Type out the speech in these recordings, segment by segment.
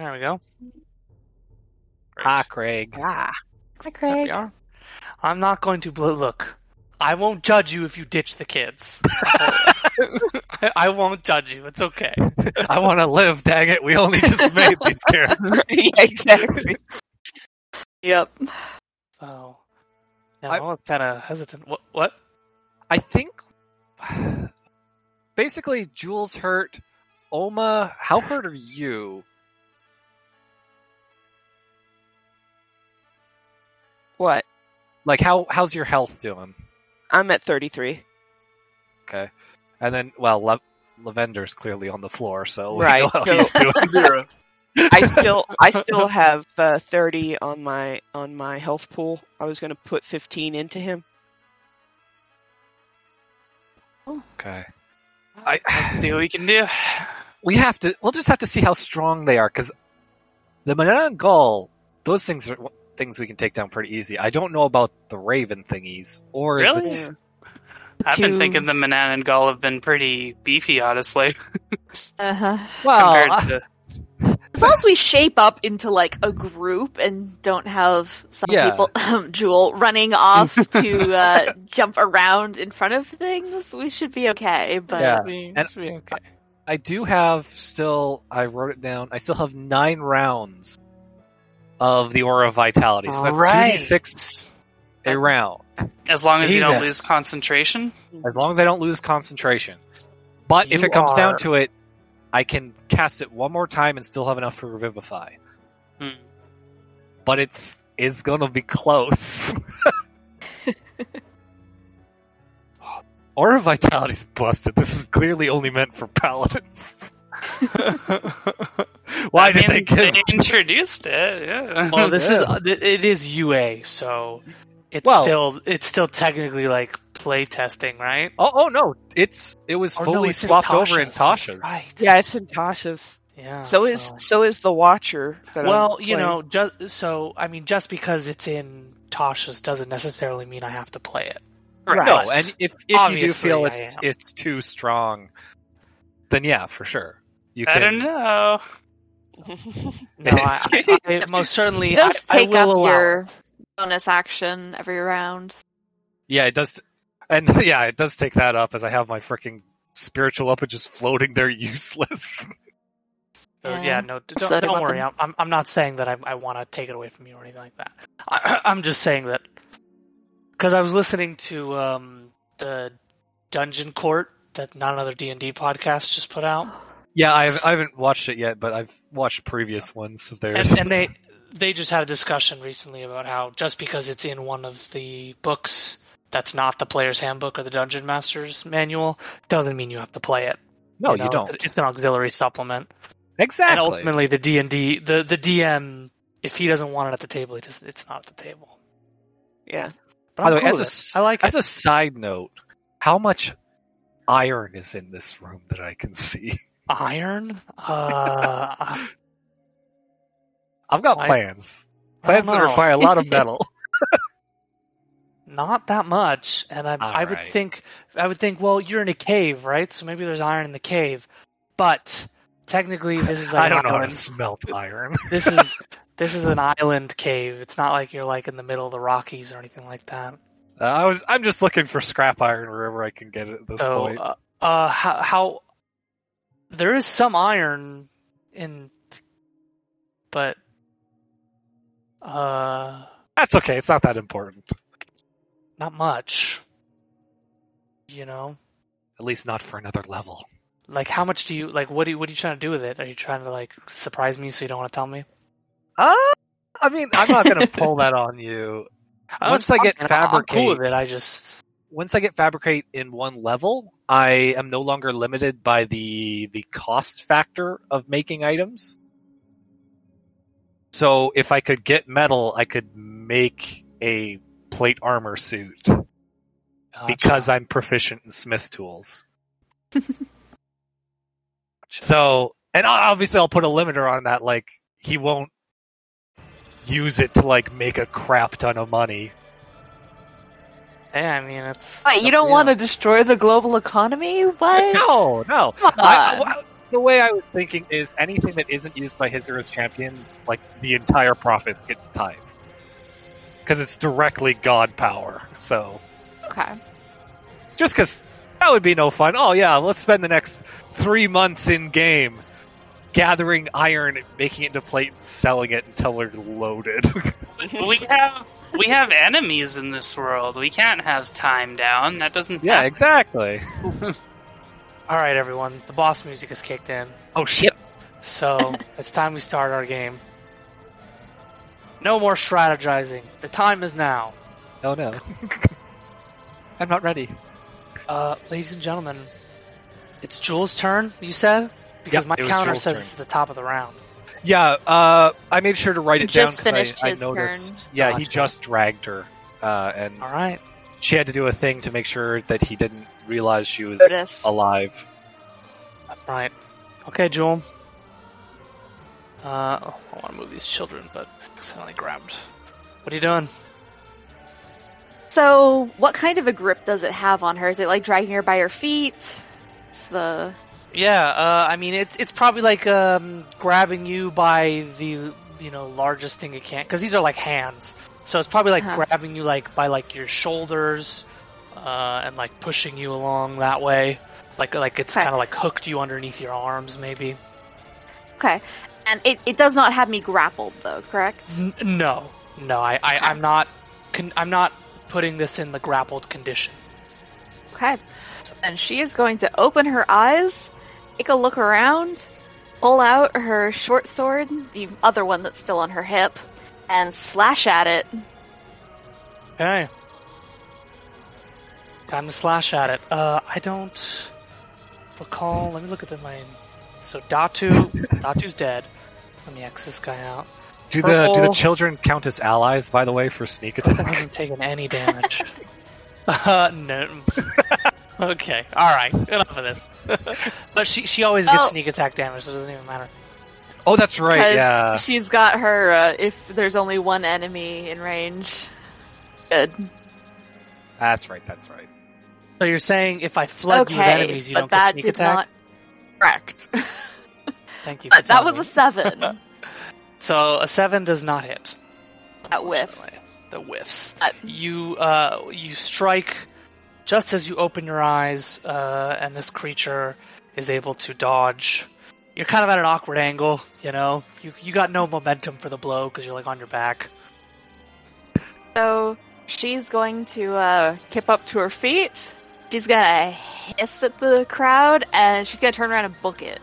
There we go. Ah, Craig. Ah. Hi, There Craig. we are. I'm not going to bl- look. I won't judge you if you ditch the kids. I, I won't judge you. It's okay. I want to live. Dang it! We only just made these characters. yeah, exactly. Yep. So, yeah, I- I'm kind of hesitant. What? What? I think basically Jules hurt. Oma, how hurt are you? What? Like how how's your health doing? I'm at 33. Okay, and then well, Le- Lavender's clearly on the floor, so we Right, know how so- he's doing. Zero. I still I still have uh, 30 on my on my health pool. I was going to put 15 into him. Okay, Let's see what we can do. we have to. We'll just have to see how strong they are because the banana and gull, those things are things we can take down pretty easy. I don't know about the raven thingies or Really? t- Yeah. I've been thinking the Manan and Gull have been pretty beefy, honestly, Uh-huh. well, to. As long as we shape up into like a group and don't have some Yeah. people, Jewel, running off to uh, jump around in front of things, we should be okay. But Yeah. Should And- should be okay. I do have still. I wrote it down. I still have nine rounds of the aura of vitality. So that's two d Right. six a round, As long as you don't Yes. lose concentration. as long as I don't lose concentration. But if it comes down to it, I can cast it one more time and still have enough for revivify. Hmm. But it's it's gonna be close. Aura vitality's busted. This is clearly only meant for paladins. Why I did they mean, give? they introduced it? Yeah. Well, this Yeah. is it is UA, so it's Well- still it's still technically like play testing, right? Oh, oh no! It's it was Or no, fully in swapped over in Tasha's. Right. Yeah, it's in Tasha's. Yeah. So is so is the Watcher. That well, I'm you know, just so I mean, just because it's in Tasha's doesn't necessarily mean I have to play it. Right. No, and if if you do feel it's it's too strong, then yeah, for sure you I can. don't know. No, I, I, I most certainly it does I, I take will up allow your it. bonus action every round. Yeah, it does, and yeah, it does take that up as I have my freaking spiritual up and just floating there useless. So, Yeah. yeah, no, don't, Upsetting don't worry. I'm, I'm I'm not saying that I I want to take it away from you or anything like that. I, I'm just saying that because I was listening to um the Dungeon Court that not another D and D podcast just put out, yeah, I've I haven't watched it yet, but I've watched previous ones of theirs. and, and they they just had a discussion recently about how just because it's in one of the books that's not the player's handbook or the dungeon master's manual doesn't mean you have to play it. no, you, know? don't. It's an auxiliary supplement. Exactly. And ultimately, the D and D, the the DM, if he doesn't want it at the table, he just, it's not at the table. yeah. But By the way, cool as a with s- it. I like As it. a side note, how much iron is in this room that I can see? Iron. Uh, I've got I- plans. I Plans don't that require a lot of metal. not that much, and I, I would Alright. think, I would think, well, you're in a cave, right? So maybe there's iron in the cave, but technically, this is like I an don't know how to island. smelt iron. This is this is an island cave. It's not like you're like in the middle of the Rockies or anything like that. Uh, I was. I'm just looking for scrap iron wherever I can get it at this So, point. uh, uh, how, how there is some iron in, but uh, That's okay. It's not that important. not much. You know, At least not for another level. like how much do you like? What do you, what are you trying to do with it? Are you trying to like surprise me so you don't want to tell me? Uh, I mean, I'm not going to pull that on you. Once I get I'm- I'm cool with fabricate- it. I just Once I get fabricate in one level, I am no longer limited by the the cost factor of making items. So if I could get metal, I could make a plate armor suit because I'm proficient in smith tools. So, and obviously I'll put a limiter on that, like, he won't use it to, like, make a crap ton of money. Yeah, I mean it's Wait, you don't want to destroy the global economy? What? No, no. I. I- the way I was thinking is anything that isn't used by Hizura's champion, like the entire profit gets tithed. Because it's directly god power. So, Okay. just because that would be no fun. Oh, yeah, let's spend the next three months in game gathering iron, making it into plate, and selling it until we're loaded. we have we have enemies in this world. We can't have time down. That doesn't. yeah, happen. exactly. All right, everyone. The boss music has kicked in, Oh, shit. so it's time we start our game. No more strategizing. The time is now. Oh, no. I'm not ready. Uh, ladies and gentlemen, it's Jules' turn. You said because Yep, my counter Jules' says turn. it's the top of the round. Yeah, uh, I made sure to write it He down just 'cause I- finished I, his noticed. turn. Yeah, he just dragged her, uh, and All right. she had to do a thing to make sure that he didn't realize she was Notice. alive. That's right. Okay, Jewel. Uh, oh, I want to move these children, but I accidentally grabbed. What are you doing? So, what kind of a grip does it have on her? Is it like dragging her by her feet? It's the Yeah, uh, I mean it's it's probably like um, grabbing you by the you know largest thing it can because these are like hands, so it's probably like Uh-huh. grabbing you like by like your shoulders uh, and like pushing you along that way, like like it's Okay. kind of like hooked you underneath your arms maybe. okay, and it, it does not have me grappled though, correct? N- no, no, I, I I'm not con- I'm not putting this in the grappled condition. Okay, and she is going to open her eyes, take a look around, pull out her short sword, the other one that's still on her hip, and slash at it. Okay. Time to slash at it. Uh, I don't recall. Let me look at the lane. So Datu, Datu's dead. Let me X this guy out. Do the do the children count as allies, by the way, for sneak Purple attack? hasn't taken any damage. uh, no. Okay. All right. Enough of this. but she she always gets Oh. sneak attack damage, so it doesn't even matter. Oh, that's right. Yeah. she's got her, uh, if there's only one enemy in range. Good. That's right. That's right. So you're saying if I flood you with enemies, you but don't get sneak did attack? not. Correct. Thank you. For but that telling was a seven. So a seven does not hit. That whiffs. The whiffs. Uh, You uh, you strike just as you open your eyes, uh, and this creature is able to dodge. You're kind of at an awkward angle, you know. You you got no momentum for the blow because you're like on your back. So she's going to uh, kip up to her feet. She's gonna hiss at the crowd, and she's gonna turn around and book it.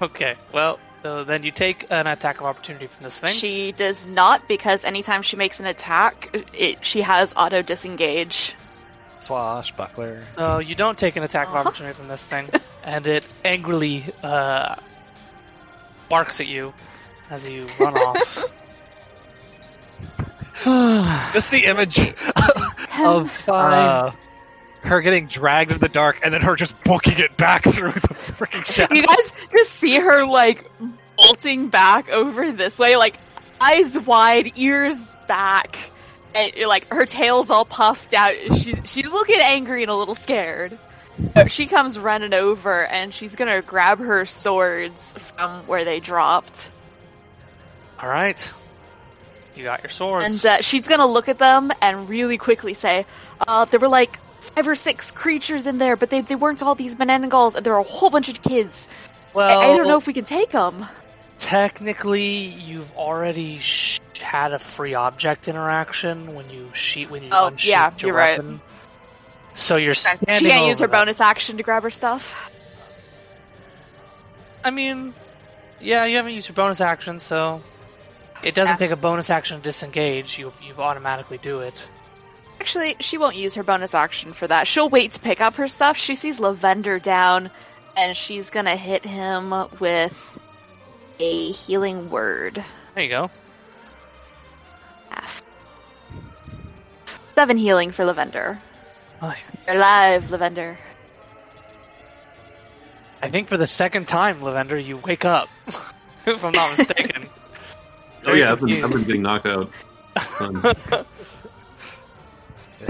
Okay, well so then you take an attack of opportunity from this thing. She does not because anytime she makes an attack, it, she has auto disengage. Swashbuckler. So you don't take an attack of Uh-huh. opportunity from this thing, and it angrily uh, barks at you as you run off. Just the image of uh, her getting dragged into the dark and then her just booking it back through the freaking shadow. You guys just see her like bolting back over this way, like eyes wide, ears back, and like her tail's all puffed out. She she's looking angry and a little scared. But she comes running over and she's gonna grab her swords from where they dropped, All right, you got your swords. and uh, she's gonna look at them and really quickly say, uh, "There were like." Five or six creatures in there, but they, they weren't all these Menengals, and there were a whole bunch of kids. well, I, I don't know if we can take them. Technically you've already sh- had a free object interaction when you sheet when you Oh, unsheathed yeah, your you're right. So you're standing. She can't use her them. bonus action to grab her stuff. I mean, yeah, you haven't used your bonus action, so it doesn't Yeah. take a bonus action to disengage. You you automatically do it. Actually, she won't use her bonus action for that. She'll wait to pick up her stuff. She sees Lavender down, and she's gonna hit him with a healing word. There you go. Half. Seven healing for Lavender. Nice. You're alive, Lavender. I think for the second time, Lavender, you wake up. if I'm not mistaken. Oh yeah, I've been, I've been getting knocked out. Tons. Um,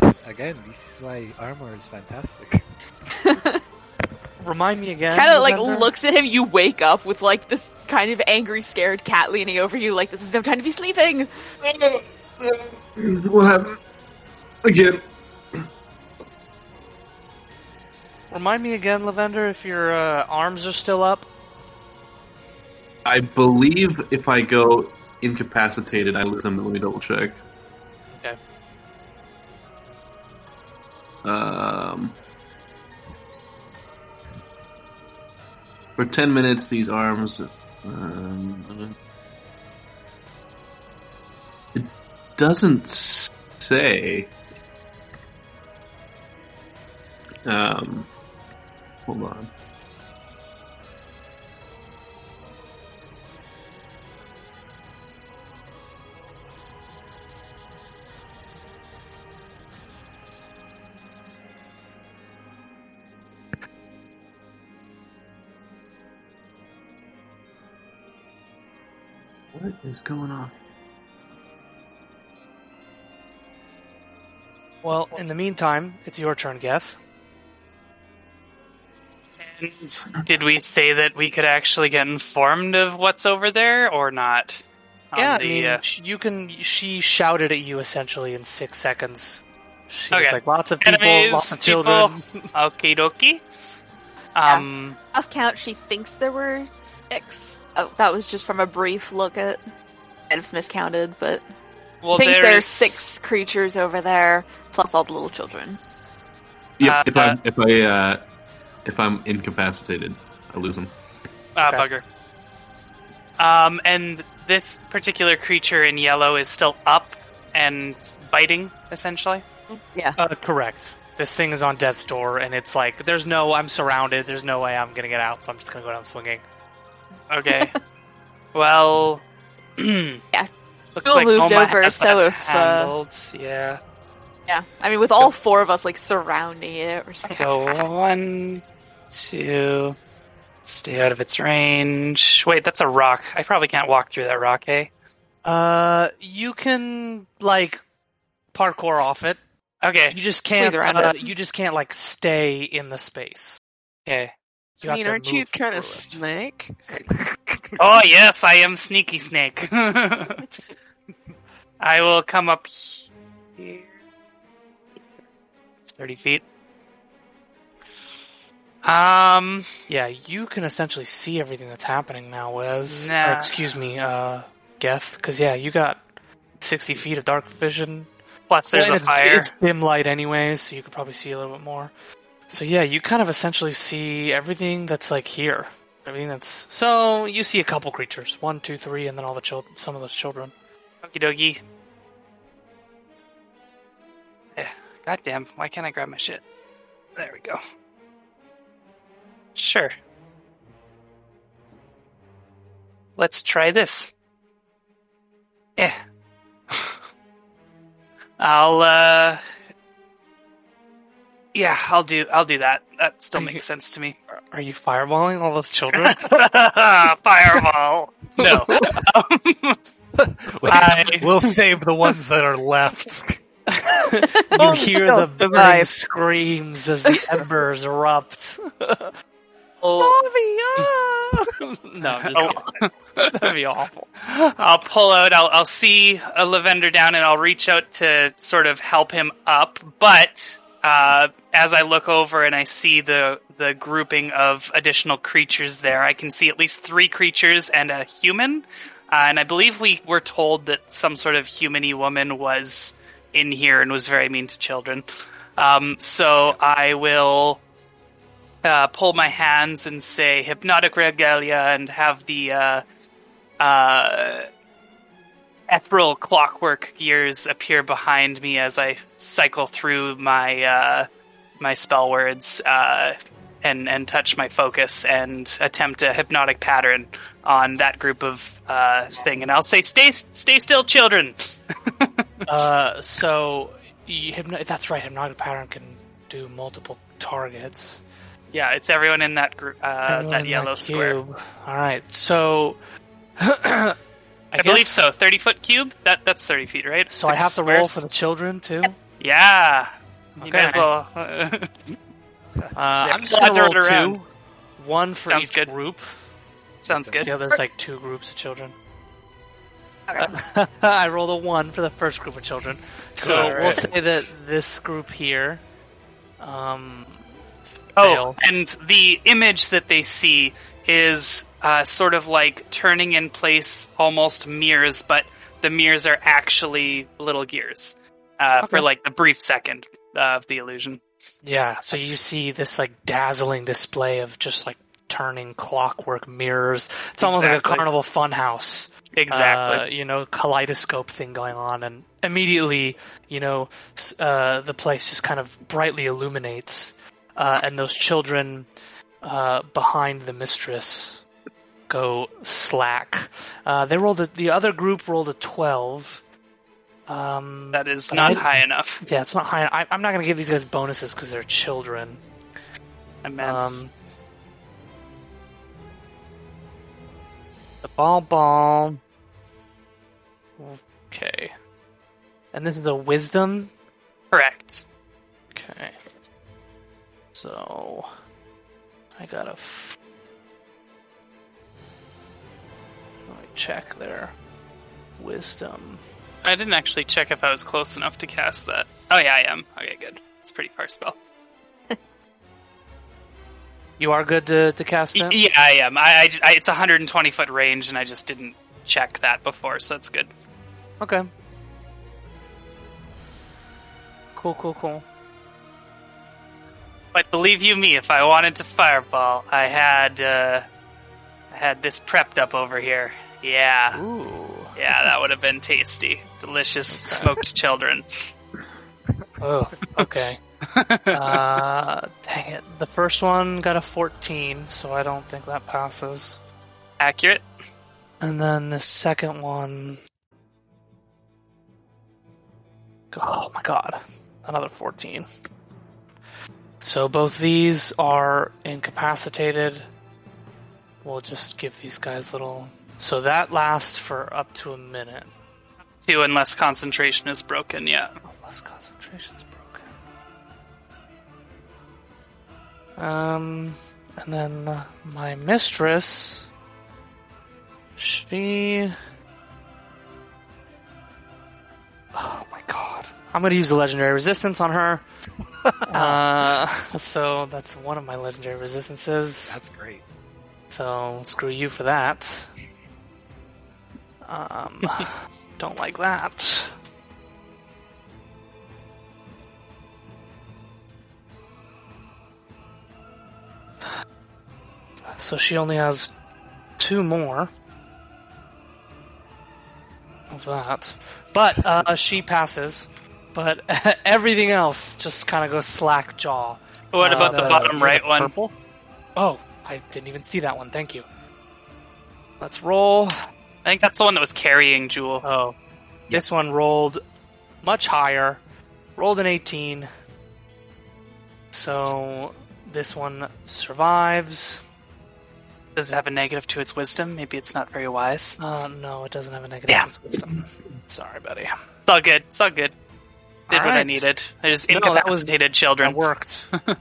Again, this is why armor is fantastic. Remind me again. kind of like Lavender? looks at him. You wake up with like this kind of angry, scared cat leaning over you, like this is no time to be sleeping. What happened? Again. Remind me again, Lavender, if your uh, arms are still up. I believe if I go incapacitated, I lose them. Let me double check. Okay. Um, for ten minutes, these arms. Um, it doesn't say. Um, hold on. What is going on? Well, in the meantime, it's your turn, Geth. And did we say that we could actually get informed of what's over there or not? Yeah, the, I mean, uh, you can. She shouted at you essentially in six seconds. She's Okay. like, lots of people, Enemies, lots of people. children. Okie dokie. Um, Off count, she thinks there were six. Oh, that was just from a brief look at. I'd have miscounted, but well, thinks there's there's six creatures over there, plus all the little children. Yeah, Uh, if I if I uh, if I'm incapacitated, I lose them. Ah, Okay. bugger. Um, and this particular creature in yellow is still up and biting, essentially. Uh, correct. This thing is on death's door, and it's like, there's no, I'm surrounded. There's no way I'm gonna get out, so I'm just gonna go down swinging. Okay. well, Yeah. Looks Bill like moved Oma over, has so that if, uh, yeah. Yeah, I mean, with all four of us like surrounding it, we're just like, So one, two, stay out of its range. Wait, that's a rock. I probably can't walk through that rock, eh? Uh, you can like parkour off it. Okay. You just can't. Around Uh, it. you just can't like stay in the space. Okay. You I mean, aren't you kind of through snake? Oh yes, I am Sneaky Snake. I will come up here. It's thirty feet. Um, Yeah, you can essentially see everything that's happening now, Wes. Nah. Or, excuse me, uh, Geth. Because yeah, you got sixty feet of dark vision. plus there's And a it's, fire. It's dim light anyways, so you could probably see a little bit more. So yeah, you kind of essentially see everything that's like here. Everything that's so you see a couple creatures, one, two, three, and then all the children, some of those children. Okie dokie. Yeah. Goddamn, why can't I grab my shit? There we go. Sure. Let's try this. Yeah. I'll uh Yeah, I'll do I'll do that. That still Are you- makes sense to me. Are you fireballing all those children? Fireball. No. I- we'll save the ones that are left. you hear the burning survive. screams as the embers erupt. Oh. Mommy, ah! no, I'm just kidding. That'd be awful. I'll pull out. I'll, I'll see a lavender down, and I'll reach out to sort of help him up. But uh, as I look over and I see the the grouping of additional creatures there, I can see at least three creatures and a human. Uh, and I believe we were told that some sort of humany woman was in here and was very mean to children. Um, so I will uh, pull my hands and say hypnotic regalia and have the uh, uh, ethereal clockwork gears appear behind me as I cycle through my uh, my spell words uh, and and touch my focus and attempt a hypnotic pattern on that group of uh, thing. And I'll say, "Stay, stay still, children." Uh, so you, hypno- that's right. Hypnotic pattern can do multiple targets. yeah, it's everyone in that group, uh, that in yellow square. cube. All right. So I, I, believe so. Thirty foot cube. That that's thirty feet, right? So I have to roll for the children too. Yeah. You Okay. guys will. Uh, I'm just gonna roll around. two one for Sounds each good. group. Sounds good. how there's like two groups of children. Okay. I rolled a one for the first group of children. So Cool. we'll say that this group here, um, Oh, and the image that they see is uh, sort of like turning in place almost mirrors, but the mirrors are actually little gears uh, for like the brief second of the illusion. yeah. So you see this like dazzling display of just like turning clockwork mirrors. It's almost like a carnival funhouse. Exactly. uh, you know, kaleidoscope thing going on, and immediately, you know, uh, the place just kind of brightly illuminates, uh, and those children uh, behind the mistress go slack. Uh, they rolled a, the other group rolled a twelve. Um, that is not I- high enough. yeah, it's not high. I, I'm not going to give these guys bonuses because they're children. Immense. Um, the ball ball. Okay. And this is a wisdom. Correct. Okay. So I got a. F- Let me check their wisdom. I didn't actually check if I was close enough to cast that. Oh yeah, I am. Okay, good. It's a pretty far spell. You are good to, to cast it. Yeah, I am. I, I, I- it's a 120 foot range, and I just didn't check that before, so that's good. Okay. Cool, cool, cool. But believe you me, if I wanted to fireball, I had uh, I had this prepped up over here. Yeah, Ooh. yeah, that would have been tasty, delicious smoked children. Oh, okay. uh, dang it. The first one got a 14, so I don't think that passes. Accurate. And then the second one. Oh my god. Another 14. So both these are incapacitated. We'll just give these guys little. So that lasts for up to a minute. Two, unless concentration is broken. Yeah. Unless concentration's broken. Um, and then uh, my mistress, she. Oh my god. I'm gonna use the legendary resistance on her. uh, so that's one of my legendary resistances. That's great. So screw you for that. Um, don't like that. So she only has two more of that, but uh, she passes. But everything else just kind of goes slack jaw. What Uh, about the the- bottom right one? Purple? Oh, I didn't even see that one. Thank you. Let's roll. I think that's the one that was carrying Jewel. Oh, this one rolled much higher. Rolled an 18. So this one survives. Does it have a negative to its wisdom? Maybe it's not very wise. Uh, no, it doesn't have a negative Damn. To its wisdom. Sorry, buddy. It's all good. It's all good. Did what I needed. I just No, that was- incapacitated That children.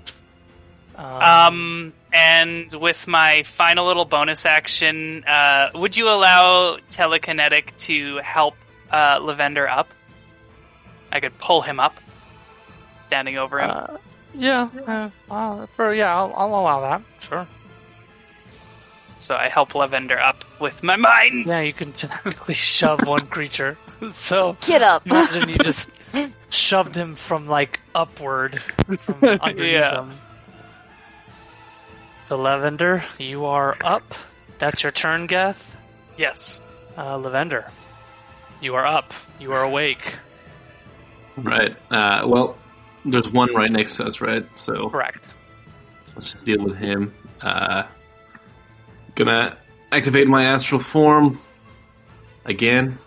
worked. Um, and with my final little bonus action, uh, would you allow telekinetic to help uh, Lavender up? I could pull him up, standing over him. uh, yeah, uh, uh, for, yeah, I'll, I'll allow that. Sure. so I help Lavender up with my mind. Yeah, you can technically shove one creature. So Get up. imagine you just shoved him from like upward from underneath Yeah. him. So Lavender, you are up. That's your turn, Geth. Yes. Uh, Lavender, you are up. You are awake. Right. Uh, well, there's one right next to us, right? So Correct. let's just deal with him. Uh, gonna activate my astral form again.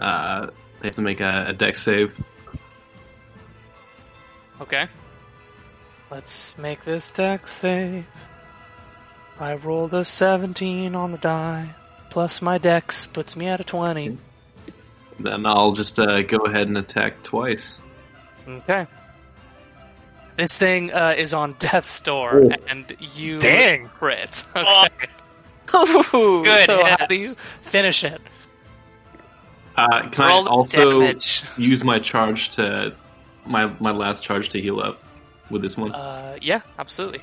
Uh, they have to make a, a dex save. Okay. Let's make this deck save. I rolled a 17 on the die, plus my dex puts me at a 20. Then I'll just uh, go ahead and attack twice. Okay. This thing uh, is on death's door, Oh. and you Dang. crit. Oh, Okay, Ooh. Good so hit. how do you finish it? Uh, can roll I also damage. use my charge to my my last charge to heal up with this one? Uh, yeah, absolutely.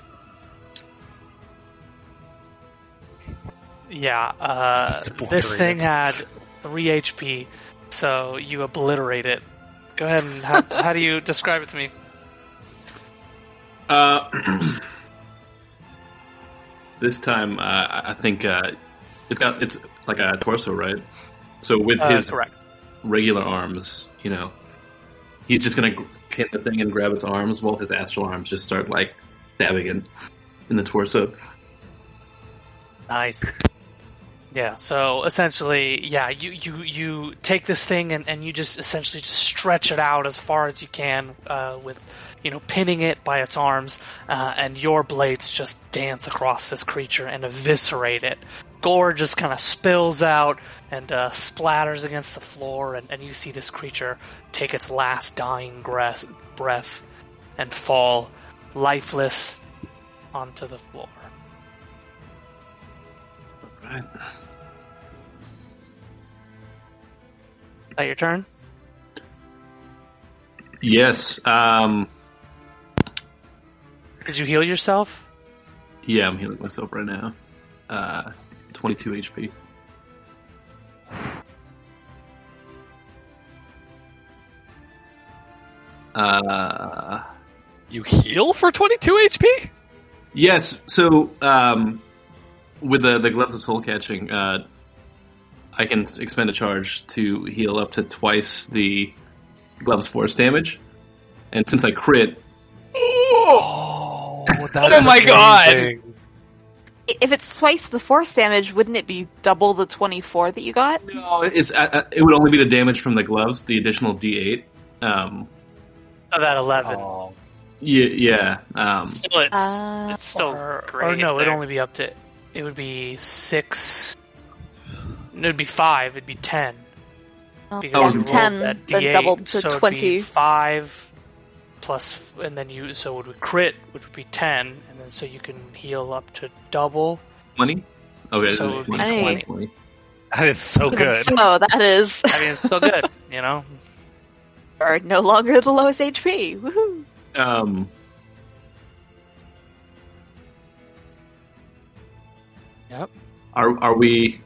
Yeah, uh, this thing had three HP, so you obliterate it. Go ahead and how, how do you describe it to me? Uh, this time, uh, I I think uh, it's got it's like a torso, right? So with Uh, his correct. regular arms, you know, he's just gonna gr- hit the thing and grab its arms, while his astral arms just start like stabbing in the torso. Nice. Yeah, so essentially, yeah, you, you, you take this thing and, and you just essentially just stretch it out as far as you can uh, with, you know, pinning it by its arms, uh, and your blades just dance across this creature and eviscerate it. Gore just kind of spills out and uh, splatters against the floor, and, and you see this creature take its last dying breath, breath and fall lifeless onto the floor. Right. Is that your turn? Yes. Um. Did you heal yourself? Yeah, I'm healing myself right now. Uh, 22 HP. Uh, You heal for 22 HP? yes. So, um, with the the gloves of soul catching, uh, I can expend a charge to heal up to twice the gloves force damage, and since I crit, Oh, Oh my God. If it's twice the force damage, wouldn't it be double the 24 that you got? no, it's uh, uh, it would only be the damage from the gloves, the additional D8. Um, Oh, that 11. Oh. yeah, yeah. Um, Still, it's, Uh, it's still or, great. or no, it'd only be up to. It would be six. It'd be five. It'd be ten. Oh, Because Oh, 10, that then D8, doubled to so it'd 20. Five plus, and then you so it would crit, which would be ten, and then so you can heal up to double. 20? Okay, So so it would be 20. 20. 20. That is so good. So that is I mean, it's still good, you know. are no longer the lowest HP. Woohoo! Um, Yep. are are we?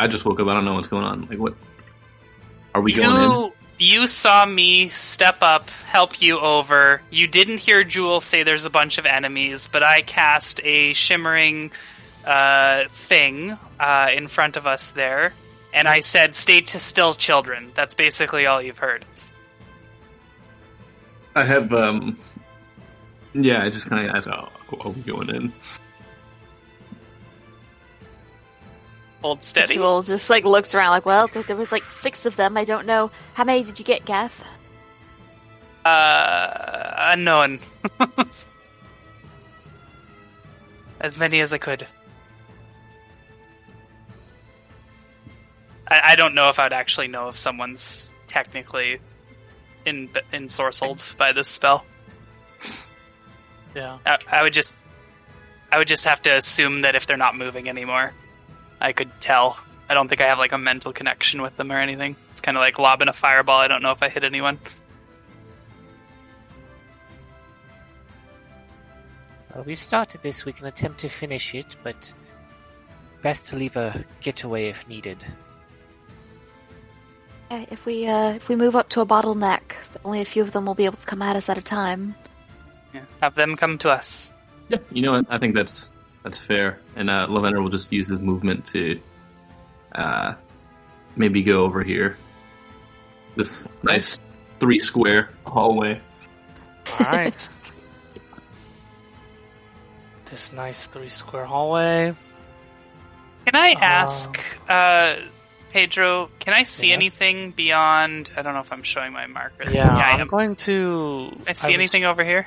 I just woke up. I don't know what's going on. Like what? Are we going in? You, saw me step up, help you over. You didn't hear Jewel say there's a bunch of enemies, but I cast a shimmering uh, thing uh, in front of us there, and I said, "Stay to still, children." That's basically all you've heard. I have. um Yeah, I just kind of asked, oh, are we going in? Hold steady. Jewel just like looks around like, well, there was like six of them. I don't know. How many did you get, Gath? Uh, unknown. as many as I could. I, I don't know if I'd actually know if someone's technically in ensorcelled by this spell. Yeah. I, I would just, I would just have to assume that if they're not moving anymore, I could tell. I don't think I have like a mental connection with them or anything. It's kind of like lobbing a fireball. I don't know if I hit anyone. Well, we've started this. We can attempt to finish it, but best to leave a getaway if needed. Uh, if we uh, if we move up to a bottleneck, only a few of them will be able to come at us at a time. Yeah. Have them come to us. Yeah, you know what? I think that's that's fair. And uh, Lavender will just use his movement to uh, maybe go over here. This nice three square hallway. All right. this nice three square hallway. Can I Uh, ask, uh, Pedro? Can I see Yes. anything beyond? I don't know if I'm showing my marker. Yeah, I I'm am. going to. Can I see was- anything over here?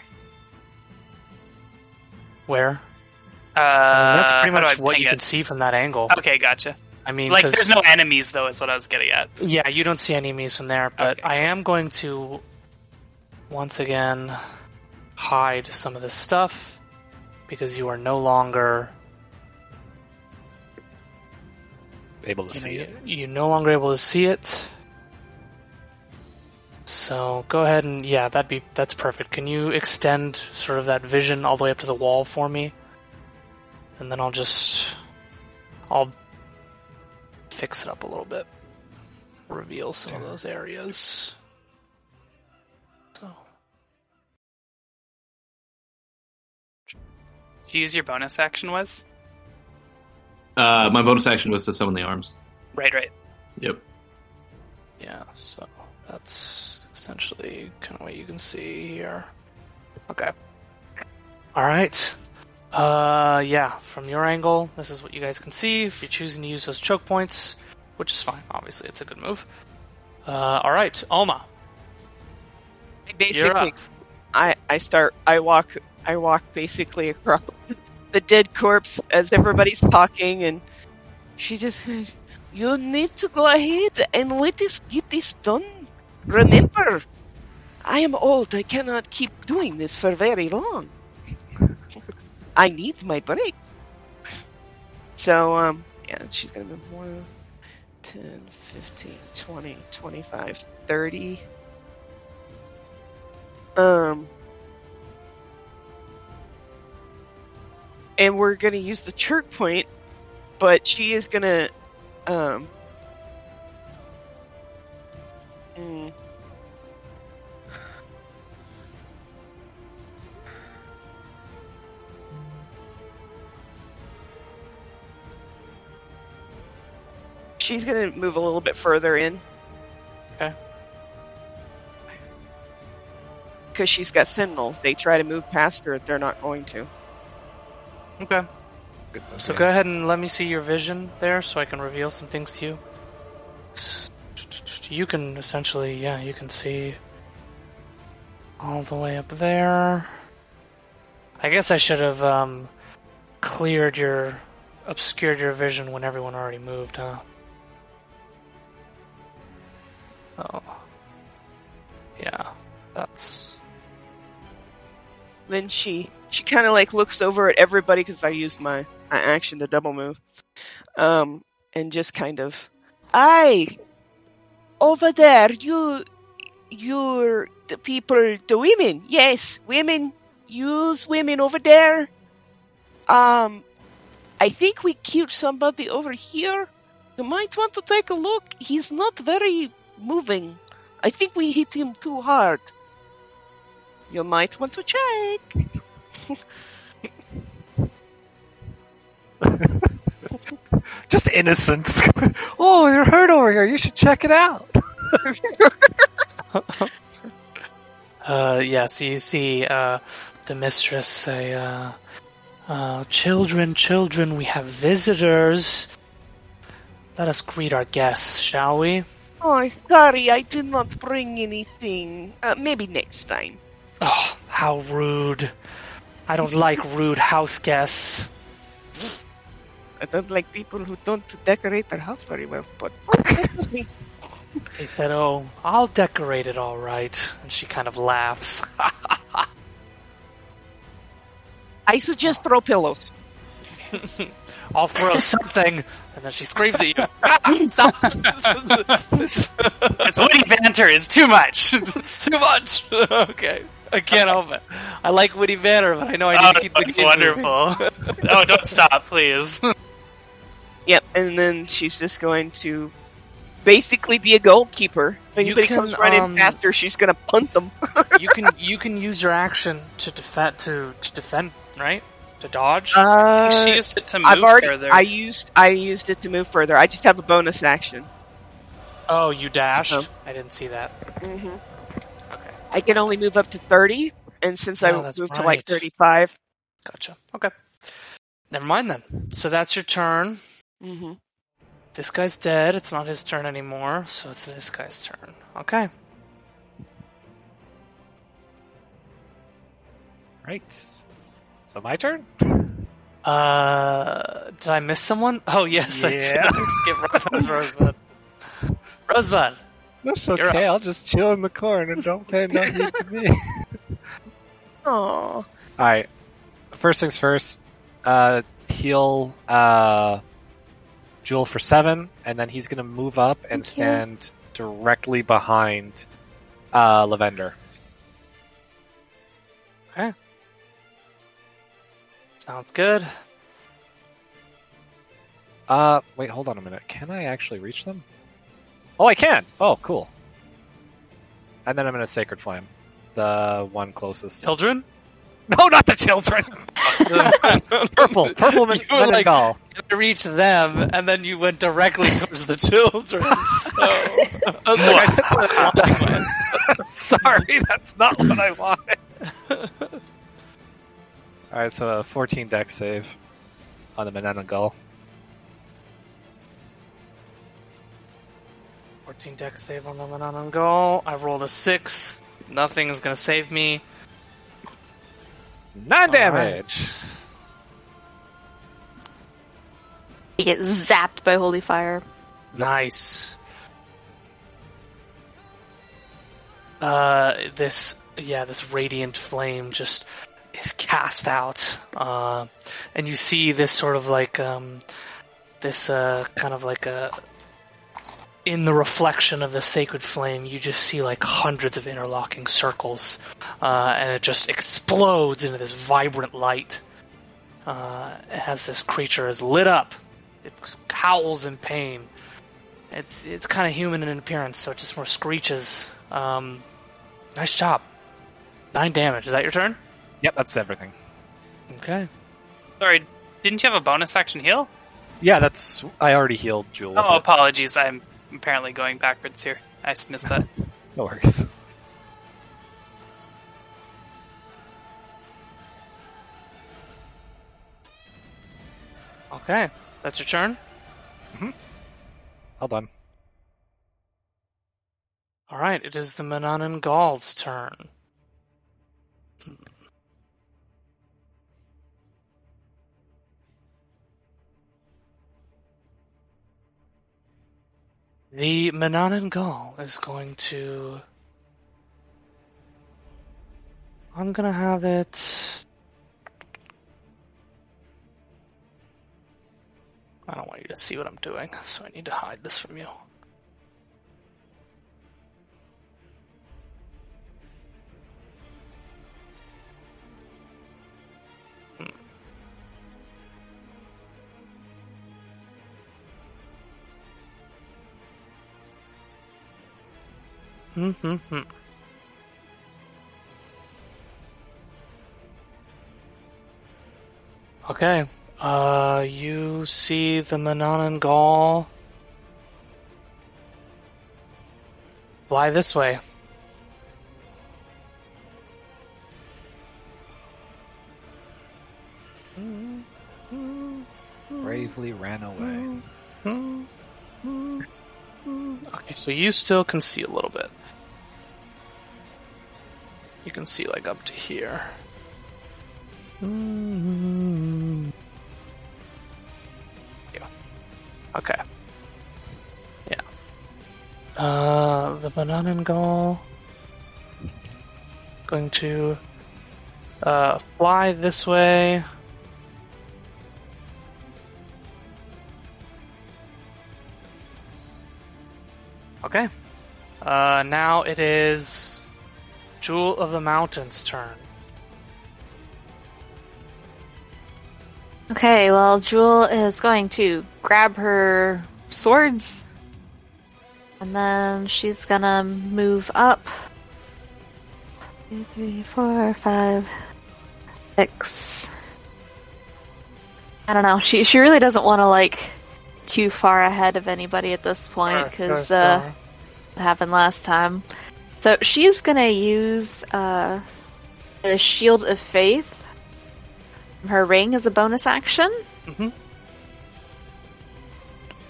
Where? Uh, I mean, that's pretty much what you it? can see from that angle. Okay, gotcha. I mean, like, there's no enemies though. Is what I was getting at. Yeah, you don't see enemies from there, but Okay. I am going to once again hide some of this stuff because you are no longer Able to you know, see you, it. you're no longer able to see it. So go ahead and yeah, that'd be that's perfect. Can you extend sort of that vision all the way up to the wall for me? And then I'll just I'll fix it up a little bit. Reveal some of those areas. So Did you use your bonus action was? Uh, my bonus action was to summon the arms. Right, right. Yep. yeah, so that's essentially kind of what you can see here. Okay. All right. Uh, yeah. From your angle, this is what you guys can see. If you're choosing to use those choke points, which is fine. Obviously, it's a good move. Uh, all right, Oma. You're Basically, up. I I start I walk I walk basically across the dead corpse as everybody's talking, and she just says, "You need to go ahead and let us get this done. Remember, I am old. I cannot keep doing this for very long. I need my break." So, um, yeah, she's gonna move 1, 10, 15, 20, 25, 30. Um, and we're gonna use the chirk point, but she is gonna, um, mm, she's gonna move a little bit further in. Okay. Because she's got Sentinel. If they try to move past her, they're not going to. Okay. Good So yeah. go ahead and let me see your vision there, so I can reveal some things to you. You can essentially, yeah, you can see all the way up there. I guess I should have um, cleared your, obscured your vision when everyone already moved, huh? Oh, yeah, that's Then she she kind of like looks over at everybody because I used my, my action to double move, um, and just kind of, I over there, you you're the people, the women, yes, women, use women over there. Um, I think we killed somebody over here. You might want to take a look. He's not very moving. I think we hit him too hard. You might want to check. Just innocence. oh, you're hurt over here. You should check it out. Uh, yeah, so you see uh, the mistress say, uh, uh, Children, children, we have visitors. Let us greet our guests, shall we? Oh, sorry, I did not bring anything. Uh, maybe next time. Oh, how rude. I don't like rude house guests. I don't like people who don't decorate their house very well, but that was me. He said, Oh, I'll decorate it all right. And she kind of laughs. I suggest throw pillows. I'll throw something. And then she screams at you. Ah, Stop! It's witty banter is too much. it's too much. okay. I can't help it. I like witty banter, but I know I need oh, to keep the that's game moving. wonderful. oh, don't stop, please. Yep, and then she's just going to basically be a goalkeeper. If anybody can, comes running um, past her, she's gonna punt them. you can you can use your action to defend to, to defend, right? To dodge. Uh, she used it to move I've already further. I used I used it to move further. I just have a bonus action. oh, you dashed. So- I didn't see that. hmm Okay, I can only move up to thirty, and since Oh, I that's moved to like thirty-five, gotcha. Okay, never mind then. So that's your turn. mm-hmm. This guy's dead. It's not his turn anymore, so it's this guy's turn. Okay. Right. So my turn? Uh, did I miss someone? Oh yes, I did. Yeah. I skip right Rosebud. Rosebud. That's You're okay. I'll just chill in the corner and don't pay no heed to me. Oh, All right. First things first. Uh, heal uh, Jewel for seven, and then he's going to move up and Okay. stand directly behind uh, Lavender. Sounds good. Uh, wait, hold on a minute. Can I actually reach them? Oh, I can. Oh, cool. And then I'm going to Sacred Flame, the one closest. Children? No, not the children. purple, purple men- You were like- Menengal. to reach them, and then you went directly towards the children. So, I like, I took that the wrong way. Sorry, that's not what I wanted. All right, so a 14 deck save on the Menengal. 14 deck save on the Manon go. I rolled a 6. Nothing is going to save me. Nine damage. You get zapped by holy fire. Nice. Uh, this, yeah, this radiant flame just is cast out. Uh, and you see this sort of like, um, this, uh, kind of like a, in the reflection of the sacred flame, you just see like hundreds of interlocking circles, uh, and it just explodes into this vibrant light. Uh, as this creature is lit up, it howls in pain. It's it's kind of human in appearance, so it just more screeches. Um, nice job. Nine damage. Is that your turn? Yep, that's everything. Okay. Sorry, didn't you have a bonus action heal? Yeah, that's. I already healed Jewel. Oh, apologies. I'm apparently going backwards here. I just missed that. No worries. Okay. That's your turn. Hmm. Hold on. All right. It is the Manananggal's turn. The Manananggal is going to. I'm gonna have it. I don't want you to see what I'm doing, so I need to hide this from you. Okay. Uh, you see the Manananggal fly this way. Bravely ran away. Okay, so you still can see a little bit. You can see like up to here. Yeah. Okay. Yeah. Uh, the Bananan Gull going to uh, fly this way. Okay. Uh, now it is Jewel of the Mountain's turn. Okay, well, Jewel is going to grab her swords. And then she's gonna move up. Two, three, four, five, six. I don't know. She she really doesn't want to like too far ahead of anybody at this point because uh, it happened last time. So she's gonna use uh, the Shield of Faith. Her ring as a bonus action. Mhm.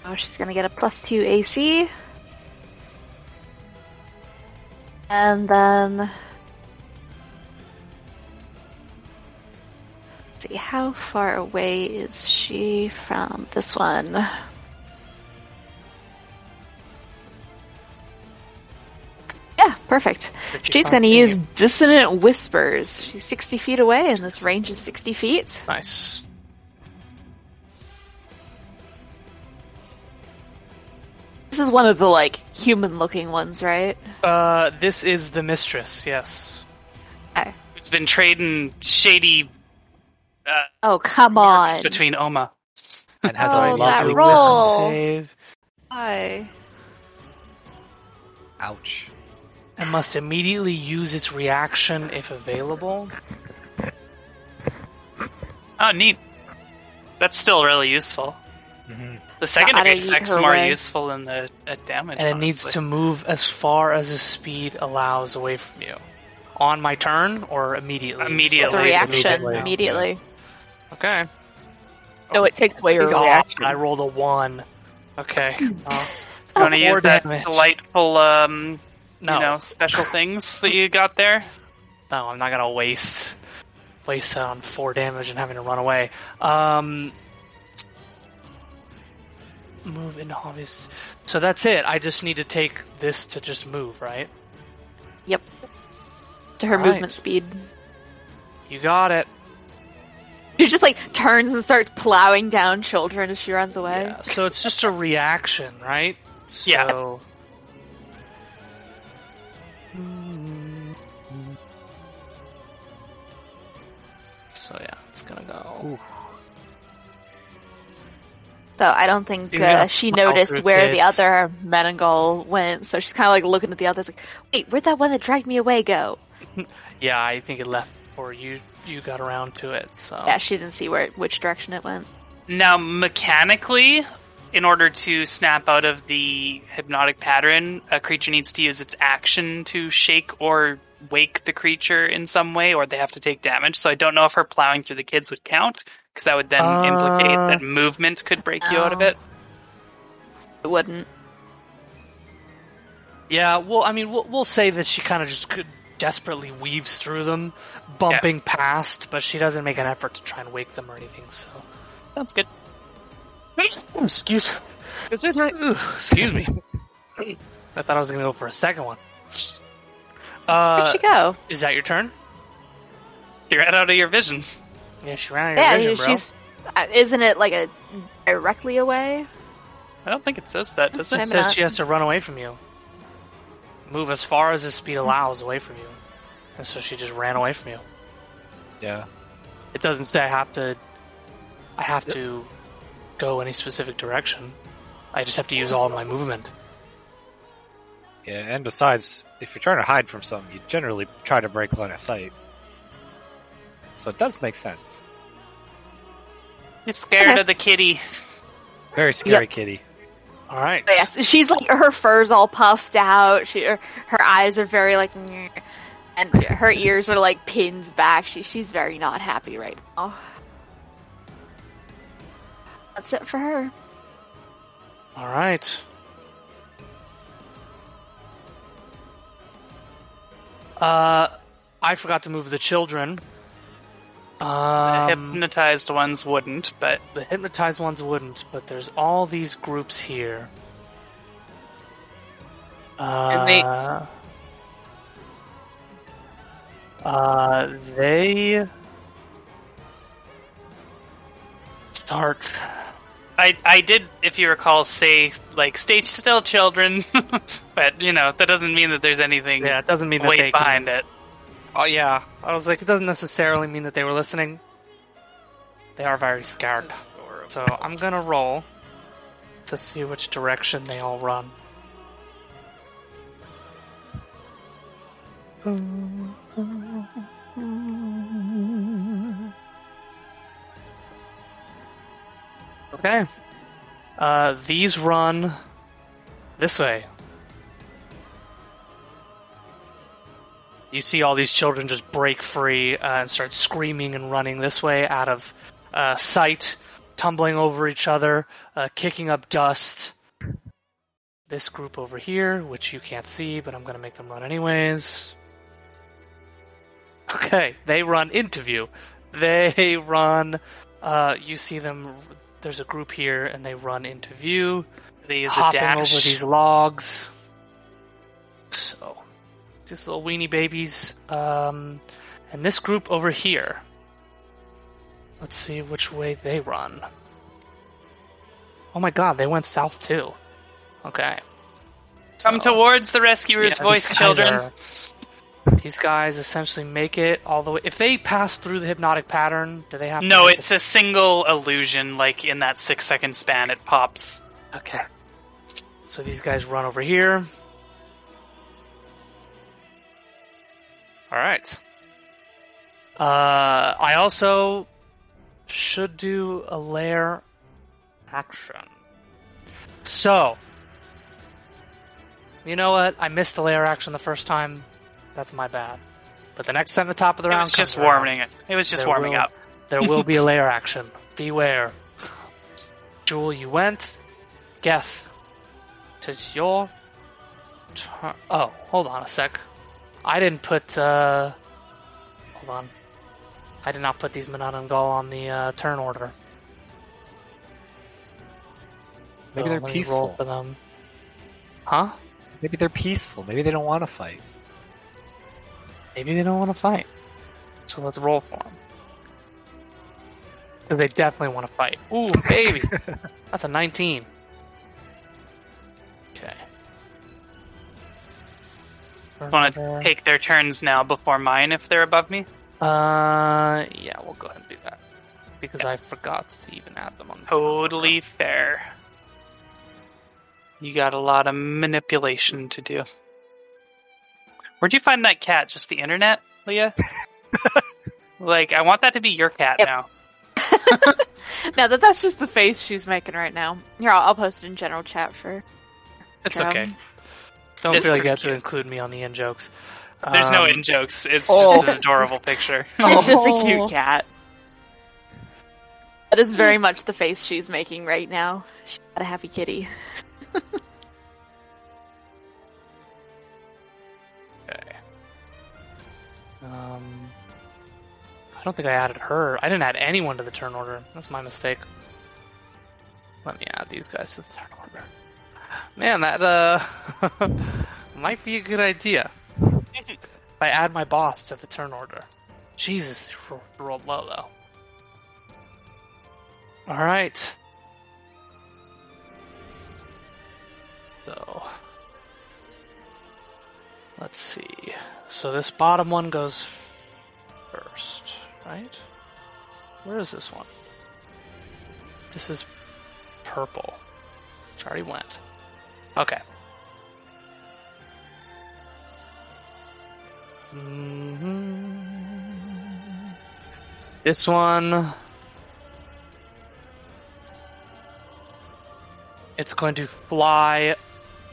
Oh, she's gonna get a plus two AC. And then. let's see, how far away is she from this one? Yeah, Perfect. She's going to use Dissonant Whispers. She's 60 feet away, and this range is 60 feet. Nice. This is one of the, like, human looking ones, right? Uh, this is the mistress. Yes. Okay. It's been trading shady uh, Oh, come marks on. between Oma. And has Oh, a lovely Do a roll. wisdom save Why? Ouch. And must immediately use its reaction if available. Oh, neat. That's still really useful. Mhm. The second How to degree effect's more way. useful than the uh, damage. and it needs to move as far as the speed allows away from you. On my turn or immediately? Immediately. It's a reaction Immediately. immediately. Okay. No, it takes away your Oh, reaction. I rolled a one. Okay. You want to use that damage. delightful, um, no, you know, special things that you got there? no, I'm not gonna waste waste that on four damage and having to run away. Um, move into hobbies. So that's it. I just need to take this to just move, right? Yep. To her Right. movement speed. You got it. She just, like, turns and starts plowing down children as she runs away. Yeah, so it's just a reaction, right? Yeah. So... So yeah, it's gonna go. So I don't think She's uh, she noticed through where the kids. other Meningol went, so she's kind of like looking at the others, like, "Wait, where'd that one that dragged me away go?" Yeah, I think it left before you you got around to it. So Yeah, she didn't see where which direction it went. Now, mechanically, in order to snap out of the hypnotic pattern, a creature needs to use its action to shake or wake the creature in some way, or they have to take damage. So I don't know if her plowing through the kids would count, because that would then Uh. implicate that movement could break you out of it. It wouldn't. yeah. Well, I mean, we'll, we'll say that she kind of just could desperately weaves through them, bumping past, but she doesn't make an effort to try and wake them or anything. So Sounds good. excuse Is it Ooh, excuse me. I thought I was gonna go for a second one. Where'd Uh, she go? is that your turn? You're right out of your vision. Yeah, she ran out of your Yeah, vision, bro. she's. Uh, isn't it like a directly away? I don't think it says that, does It it? Says not. she has to run away from you. Move as far as the speed allows away from you. And so she just ran away from you. Yeah. It doesn't say I have to I have to go any specific direction. I just have to use all my movement. Yeah, and besides, if you're trying to hide from something, you generally try to break line of sight. So it does make sense. You're scared Okay. of the kitty. Very scary kitty. Alright. But yes, she's like her fur's all puffed out. She her, her eyes are very like, and her ears are like pins back. She she's very not happy right now. That's it for her. Alright. Uh I forgot to move the children. The Um, hypnotized ones wouldn't, but The hypnotized ones wouldn't, but there's all these groups here. Uh, And they- uh, they start. I I did, if you recall, say like stay still, children. but you know that doesn't mean that there's anything Yeah, it doesn't mean that they behind can, it. Oh yeah, I was like, it doesn't necessarily mean that they were listening. They are very scared, so I'm gonna roll to see which direction they all run. Okay. Uh, these run this way. You see all these children just break free uh, and start screaming and running this way out of uh, sight, tumbling over each other, uh, kicking up dust. This group over here, which you can't see, but I'm going to make them run anyways. Okay, they run into view. They run. Uh, you see them. There's a group here, and they run into view, They use a hopping dash. over these logs. So, These little weenie babies. Um, and this group over here. Let's see which way they run. Oh my god, they went south too. Okay. Come So- towards the rescuer's Yeah, voice, children. are- these guys essentially make it all the way. If they pass through the hypnotic pattern, do they have? No, it's a single illusion. Like in that six second span, it pops. okay. So these guys run over here. All right. Uh, I also should do a lair action. So, you know what? I missed the lair action the first time. That's my bad. But the next time the top of the It round was just around, warming it. It was just warming will- up. there will be a lair action. Beware. Jewel, you went. Geth, tis your turn. Oh, hold on a sec. I didn't put, uh. Hold on. I did not put these Manananggal on the uh, turn order. Maybe So they're peaceful. for them. Huh? Maybe they're peaceful. Maybe they don't want to fight. Maybe they don't want to fight. So let's roll for them. Because they definitely want to fight. Ooh, baby! That's a 19. Want to take their turns now before mine if they're above me? Uh, yeah, we'll go ahead and do that. Because I forgot to even add them on the Totally fair. You got a lot of manipulation to do. Where'd you find that cat? Just the internet, Leah? like, I want that to be your cat Yep. now. No, that that's just the face she's making right now. Here, I'll, I'll post in general chat for. It's Drum. okay. Don't It's feel like pretty you have to include me on the in jokes. There's no Um, in jokes. It's Oh. just an adorable picture. It's just a Oh. cute cat. That is very much the face she's making right now. She's got a happy kitty. Okay. Um, I don't think I added her. I didn't add anyone to the turn order. That's my mistake. Let me add these guys to the turn order. Man, that uh might be a good idea. if I add my boss to the turn order. Jesus, rolled low though. All right. So Let's see. So this bottom one goes first, right? Where is this one? This is purple. Which already went. Okay. Mhm. This one. It's going to fly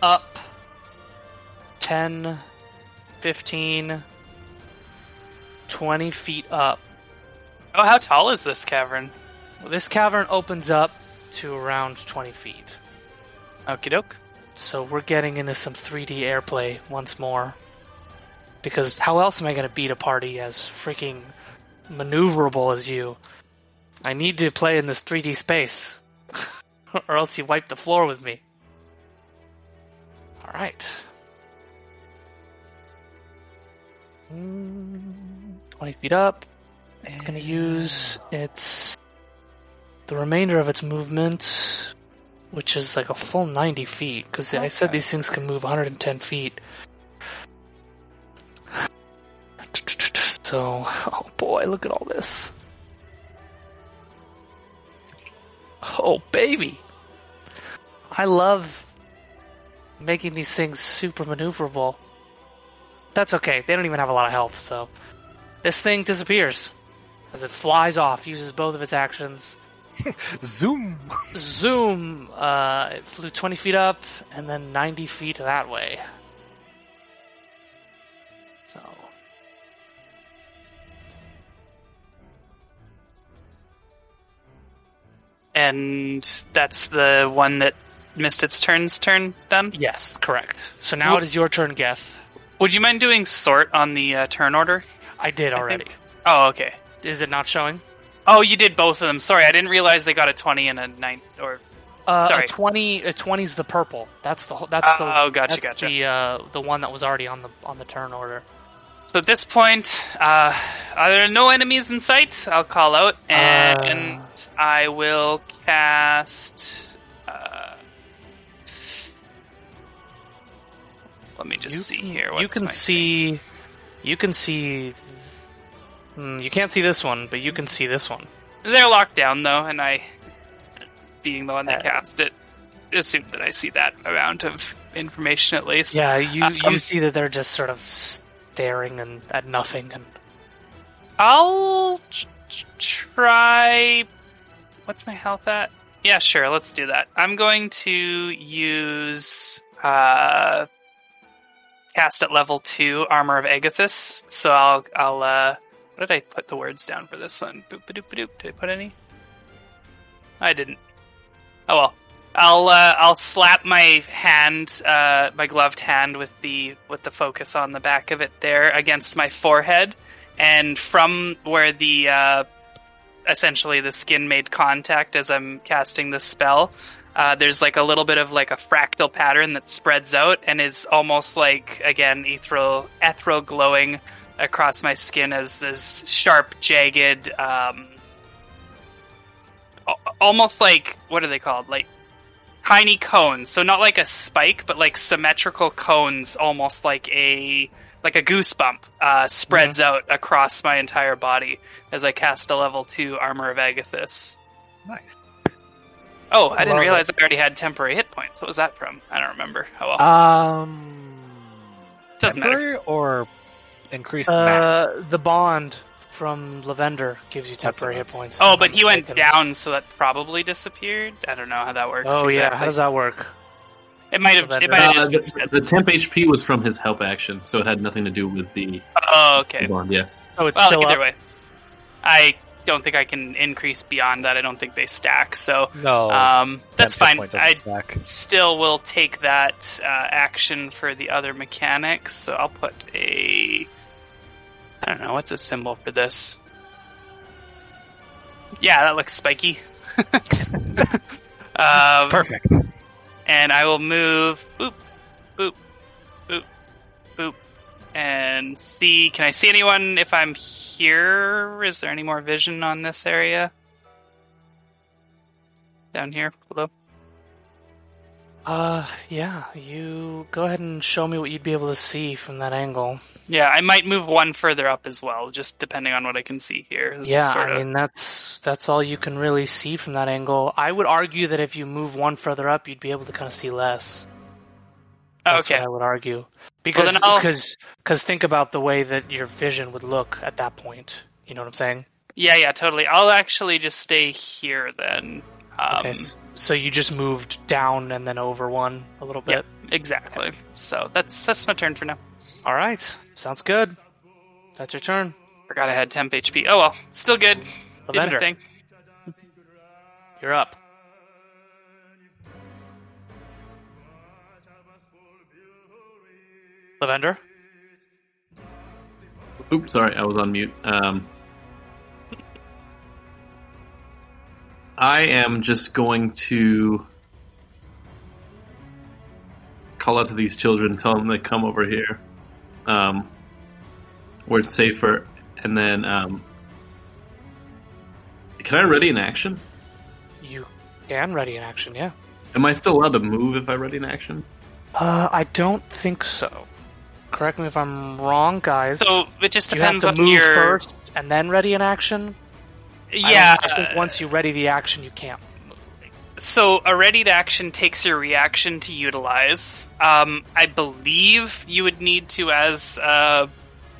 up 10, 15, 20 feet up. Oh, how tall is this cavern? Well, This cavern opens up to around 20 feet. Okie doke. So we're getting into some 3D airplay once more. Because how else am I going to beat a party as freaking maneuverable as you? I need to play in this 3D space. or else you wipe the floor with me. Alright. Mm, 20 feet up. It's going to use its. the remainder of its movement which is like a full 90 feet, because I said these things can move 110 feet. So, oh boy, look at all this. Oh, baby! I love making these things super maneuverable. That's okay, they don't even have a lot of health, so. This thing disappears as it flies off, uses both of its actions, Zoom. Zoom, uh, it flew 20 feet up and then 90 feet that way. So. And that's the one that missed its turn's turn done? Yes, correct. So now it is your turn, Geth. Would you mind doing sort on the uh, turn order? I did I already. think- Oh, okay. Is it not showing? Oh, you did both of them. Sorry, I didn't realize they got a 20 and a 9 or Uh, Sorry. a twenty. A twenty's the purple. That's the. whole- That's the. Oh, gotcha, that's gotcha. The uh, the one that was already on the on the turn order. So at this point, uh, are there no enemies in sight? I'll call out, and I will cast. Uh, let me just see can- here. you can see. You can see. Hmm, you can't see this one, but you can see this one. They're locked down though, and I, being the one that Uh, cast it, assume that I see that amount of information at least. Yeah, you Um, you see that they're just sort of staring and at nothing, and I'll try. What's my health at? Yeah, sure. Let's do that. I'm going to use uh, cast at level two armor of Agathys. So I'll I'll uh, what did I put the words down for this one? Boop. Did I put any? I didn't. Oh well. I'll uh, I'll slap my hand, uh, my gloved hand with the with the focus on the back of it there against my forehead, and from where the uh, essentially the skin made contact as I'm casting the spell, uh, there's like a little bit of like a fractal pattern that spreads out and is almost like again ethereal ethereal glowing across my skin as this sharp, jagged, um, almost like what are they called? Like tiny cones. So not like a spike, but like symmetrical cones, almost like a like a goosebump uh, spreads out across my entire body as I cast a level two armor of Agathys. Nice. Oh, I didn't realize I already had temporary hit points. What was that from? I don't remember. Oh well, Um, doesn't matter. temporary or increased uh, max? the bond from Lavender gives you That's temporary what it hit points. Oh, but he went mistaken. down, so that probably disappeared. I don't know how that works. Oh yeah, exactly. how does that work? It might have. It Lavender. might have Uh, just. the, the temp HP was from his help action, so it had nothing to do with the oh, okay. bond. Yeah. Oh, it's Well, still either up. way, I don't think I can increase beyond that. I don't think they stack. So no, um, that's fine. I stack. still will take that uh, action for the other mechanics. So I'll put a. I don't know what's a symbol for this. Yeah, that looks spiky. um, Perfect. and I will move boop, boop, boop, boop, and see. Can I see anyone if I'm here? Is there any more vision on this area? Down here below. Uh, yeah. You go ahead and show me what you'd be able to see from that angle. Yeah, I might move one further up as well, just depending on what I can see here. This yeah, I of- mean that's that's all you can really see from that angle. I would argue that if you move one further up, you'd be able to kind of see less. That's okay. what I would argue. Because I'll- because because think about the way that your vision would look at that point. You know what I'm saying? Yeah, yeah, totally. I'll actually just stay here then. Um, okay, so you just moved down and then over one a little bit. yeah, exactly. So that's that's my turn for now. All right, sounds good. That's your turn. Forgot I had temp HP. Oh well, still good. Did my Lavender, thing. you're up. Lavender. Oops, sorry, I was on mute. Um, I am just going to call out to these children, tell them to come over here, um, where it's safer, and then um, can I ready an action? You can ready an action, yeah. Am I still allowed to move if I ready an action? Uh, I don't think so. Correct me if I'm wrong, guys. So it just you have depends to on move your. first and then ready an action. I don't- Yeah. I, think once you ready the action, you can't. move. So a readied action takes your reaction to utilize. Um, I believe you would need to, as uh,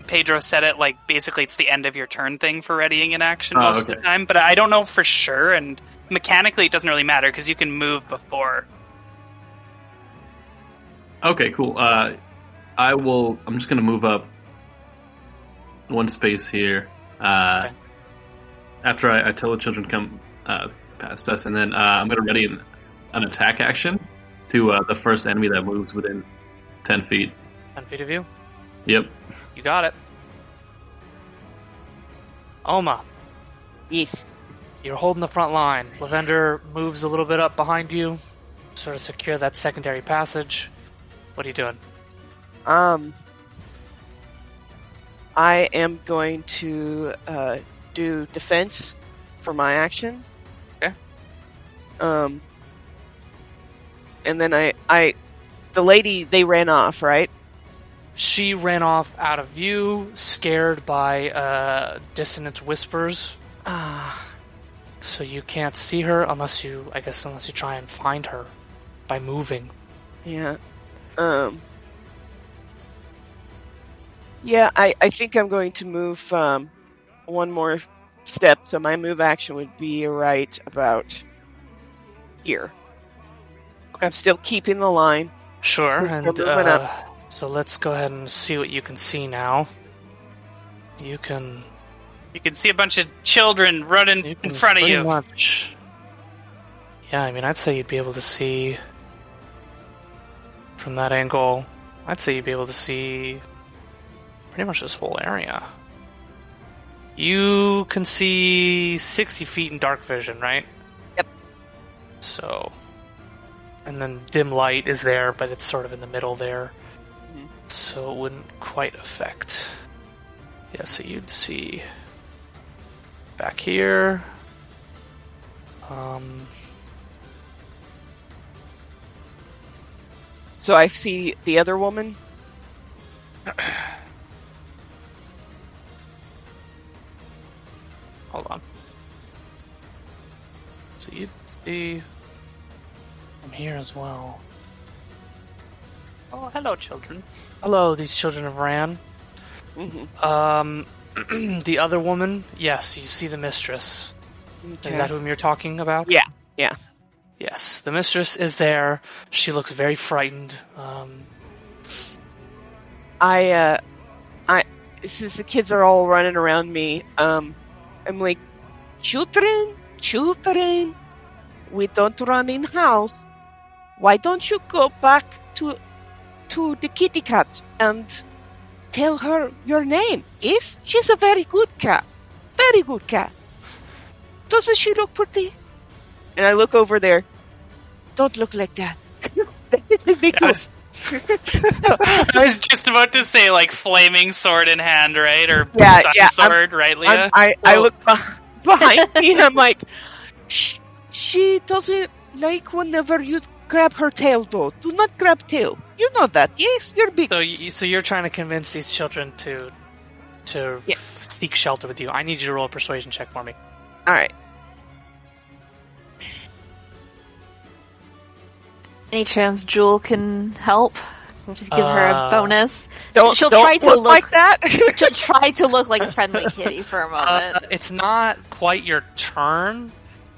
Pedro said it, like basically it's the end of your turn thing for readying an action Oh, most of the time. But I don't know for sure, and mechanically it doesn't really matter because you can move before. Okay, cool. Uh, I will. I'm just gonna move up one space here. Uh, Okay. After I, I tell the children to come uh, past us, and then uh, I'm gonna ready an, an attack action to uh, the first enemy that moves within ten feet. Ten feet of you. Yep. You got it. Oma, Yes. You're holding the front line. Lavender moves a little bit up behind you, sort of secure that secondary passage. What are you doing? Um, I am going to uh, do defense for my action. Okay. Um, and then I, I, the lady they ran off, right? She ran off out of view, scared by uh, dissonant whispers. Ah, So you can't see her unless you, I guess, unless you try and find her by moving. yeah. Um. Yeah, I, I think I'm going to move um, one more step. So my move action would be right about here. I'm still keeping the line. Sure, We're and moving uh, so let's go ahead and see what you can see now. You can, You can see a bunch of children running in front of you. Much, yeah, I mean, I'd say you'd be able to see from that angle. I'd say you'd be able to see pretty much this whole area. You can see sixty feet in dark vision, right? Yep. So, and then dim light is there, but it's sort of in the middle there, Mhm. so it wouldn't quite affect. Yeah, so you'd see back here. Um, So I see the other woman. hold on. So you'd see from here as well. Oh, hello, children. Hello, these children of Ran. hmm Um, the other woman, yes, you see the mistress. Is that whom you're talking about? Yeah, yeah. Yes, the mistress is there. She looks very frightened. Um, I, uh, I, since the kids are all running around me, um, I'm like, children, children, we don't run in house. Why don't you go back to, to the kitty cat and tell her your name? Yes, she's a very good cat. Very good cat. Doesn't she look pretty? And I look over there. Don't look like that. I was just about to say, like, flaming sword in hand, right? Or Yeah, sun yeah, I'm- sword, right, Leah? I'm, I, I look behind me and I'm like, Shh, she doesn't like whenever you grab her tail though. Do not grab tail. You know that, yes? You're big. so, you, so you're trying to convince these children to to Yeah. f- seek shelter with you. I need you to roll a persuasion check for me. Alright. Any chance Jewel can help? Just give her Uh, a bonus. Don't, She'll don't try to look, look- like that. She'll try to look like a friendly kitty for a Uh, moment. it's not quite your turn,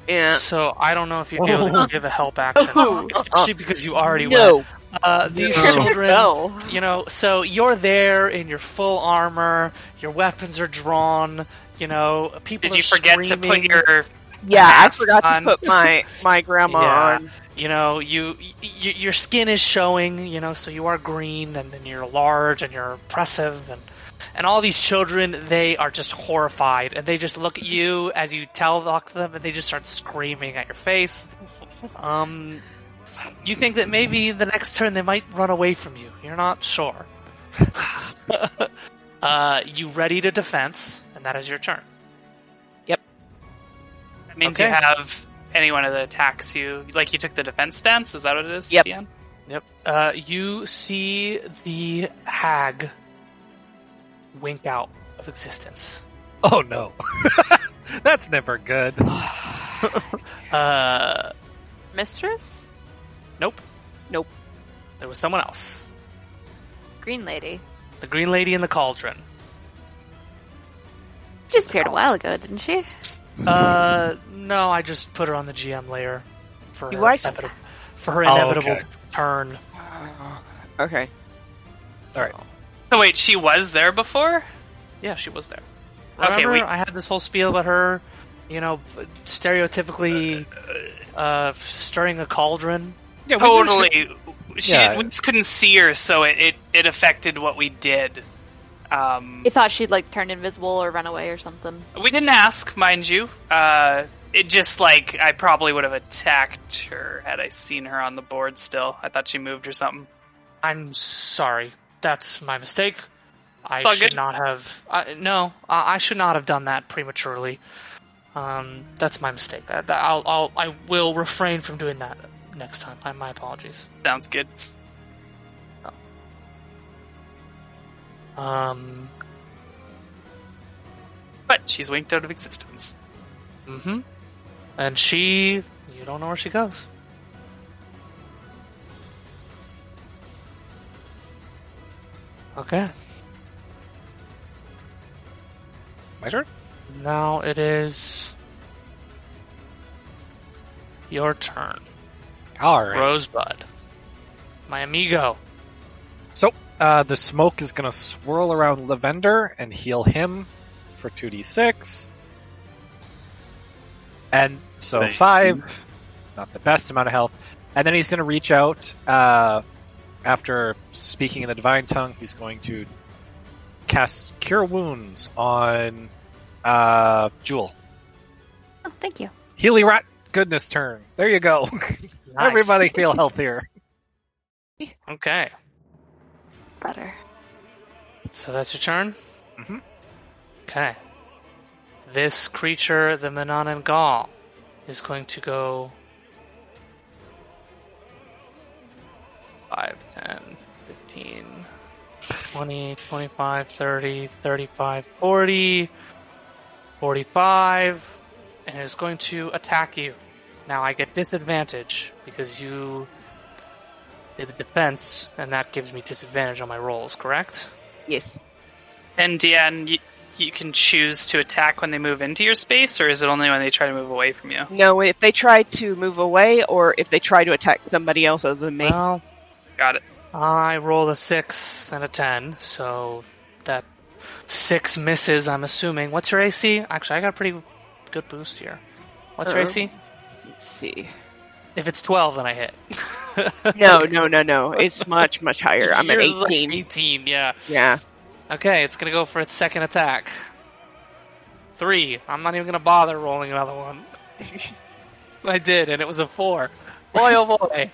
yeah. so I don't know if you'd be able to give a help action, especially because you already went. No. Uh, these No. children, No. you know, so you're there in your full armor, your weapons are drawn, you know, people Did are you forget to put your Yeah, I forgot on. to put my, my grandma Yeah. on. You know, you, y your skin is showing, you know, so you are green and then you're large and you're impressive and and all these children, they are just horrified and they just look at you as you tell talk to them and they just start screaming at your face. Um, you think that maybe the next turn they might run away from you. You're not sure. uh, you ready to defense, and that is your turn. Yep. That means Okay. you have anyone that attacks you. Like you took the defense stance. Is that what it is? Yep. Deanne? Yep. Uh, you see the hag wink out of existence. Oh no. That's never good. Uh, Mistress? nope. Nope. There was someone else. Green lady. The green lady in the cauldron. She disappeared a while ago, didn't she? Uh, no, I just put her on the GM layer for her, guys- inevitable, for her Oh, inevitable okay. turn. Okay. All right. So wait, she was there before. Yeah, she was there. Okay, Remember, we- I had this whole spiel about her, you know, stereotypically uh, stirring a cauldron. Yeah, we knew she- Totally. She, Yeah. we just couldn't see her, so it, it, it affected what we did. Um, I thought she'd like turned invisible or run away or something. we didn't ask, mind you. Uh, it just like I probably would have attacked her had I seen her on the board still. I thought she moved or something. I'm sorry. That's my mistake. I It's should good. not have. I no, I I should not have done that prematurely. Um, that's my mistake. That, that- I'll, I'll, I will refrain from doing that next time. My, my apologies. Sounds good. Um, But she's winked out of existence. Mm hmm And she, you don't know where she goes. Okay. My turn. Now it is your turn, All right. Rosebud. My amigo. So uh, the smoke is going to swirl around Lavender and heal him for two d six, and so Thank five, not the best amount of health. And then he's going to reach out uh, after speaking in the divine tongue. He's going to cast Cure Wounds on uh, Jewel. Oh, thank you. Healy Rat Goodness turn. There you go. Nice. Everybody feel healthier. Okay. Better. So that's your turn? Mhm. Okay. This creature, the Manan Gaul, is going to go 5, 10, 15, 20, 25, 30, 35, 40, 45, and is going to attack you. Now I get disadvantage because you did the defense, and that gives me disadvantage on my rolls, correct? Yes. And Deanne, you, you can choose to attack when they move into your space, or is it only when they try to move away from you? No, if they try to move away or if they try to attack somebody else other than me. Well, Got it. I roll a six and a ten, so that six misses. I'm assuming. What's your AC? Actually, I got a pretty good boost here. What's your Uh-oh. AC? Let's see. If it's twelve, then I hit. No, no, no, no. It's much, much higher. I'm at Yours is like 18. Eighteen, yeah. Yeah. Okay, it's gonna go for its second attack. Three. I'm not even gonna bother rolling another one. I did, and it was a four. Boy, oh boy.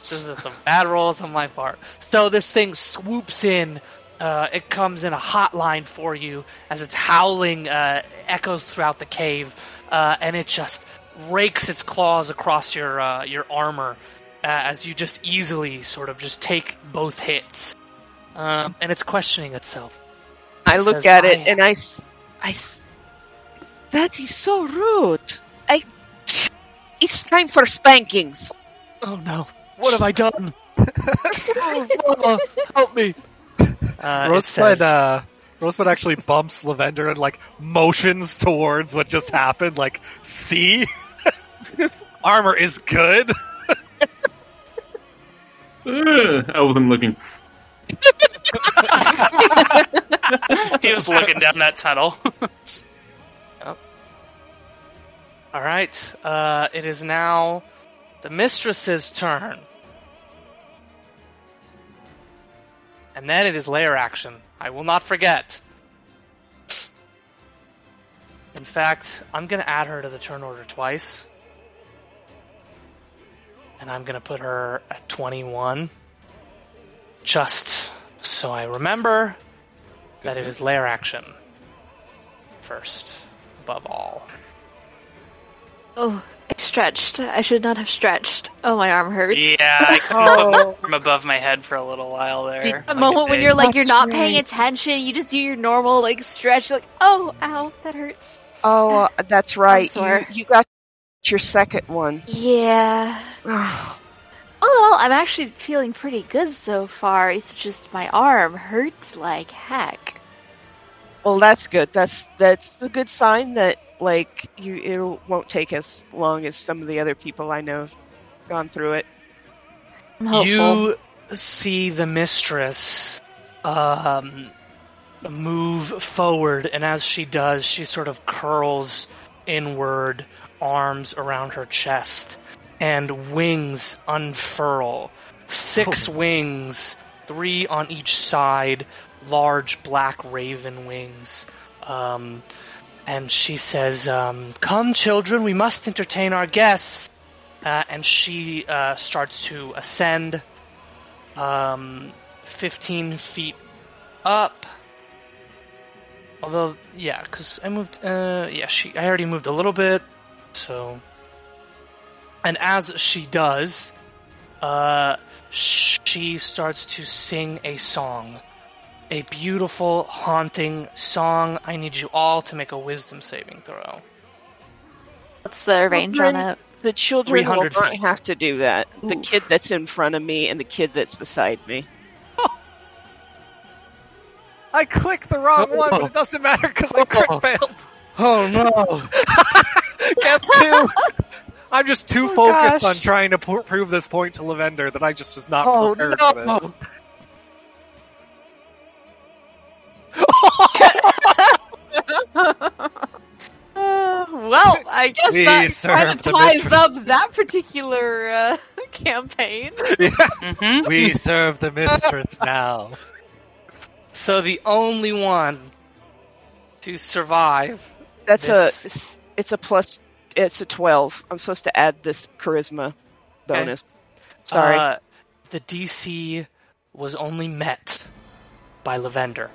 this is some bad rolls on my part. So this thing swoops in. Uh, it comes in a hotline for you as it's howling, uh, echoes throughout the cave, uh, and it just rakes its claws across your uh, your armor uh, as you just easily sort of just take both hits. Um, and it's questioning itself. I look says, at it "I- and I, s- I s- that is so rude. I, it's time for spankings. Oh no! What have I done? oh, Mama, help me! Uh, Rosebud, says, uh, Rosebud actually bumps Lavender and like motions towards what just happened. Like, see, armor is good. Uh, I wasn't looking. He was looking down that tunnel. All right. Uh, it is now the mistress's turn, and then it is layer action. I will not forget. In fact, I'm going to add her to the turn order twice. And I'm going to put her at 21. Just so I remember that it is layer action first, above all. Oh, I stretched. I should not have stretched. Oh, my arm hurts. yeah, I couldn't put my arm above my head for a little while there. The like a moment when you're like you're That's not paying attention, you just do your normal like stretch. Like, oh, ow, that hurts. Oh, uh, that's right. You, sore. you got your second one. Yeah. Oh, I'm actually feeling pretty good so far. It's just my arm hurts like heck. Well, that's good. That's that's a good sign that like you it won't take as long as some of the other people I know have gone through it. I'm hopeful. You see the mistress um, move forward, and as she does, she sort of curls inward, arms around her chest, and wings unfurl. Six wings, three on each side, large black raven wings. Um, and she says, um, "Come, children, we must entertain our guests." Uh, and she uh, starts to ascend, um, fifteen feet up. Although, yeah, because I moved. Uh, yeah, she. I already moved a little bit, so. And as she does, uh, she starts to sing a song. A beautiful, haunting song. I need you all to make a wisdom saving throw. What's the range on it? The children will 300 not feet. have to do that. The kid that's in front of me and the kid that's beside me. I clicked the wrong one, but it doesn't matter because I crit Oh. failed. Oh no! Get two. I'm just too Oh, focused gosh. on trying to p- prove this point to Lavender that I just was not Oh prepared for this. Uh, well, I guess We that serve kind of ties mistress. up that particular uh, campaign. hmm We serve the mistress now. So the only one to survive. That's This- a. It's a plus. It's a twelve. I'm supposed to add this charisma bonus. Sorry. Uh, the DC was only met by Lavender.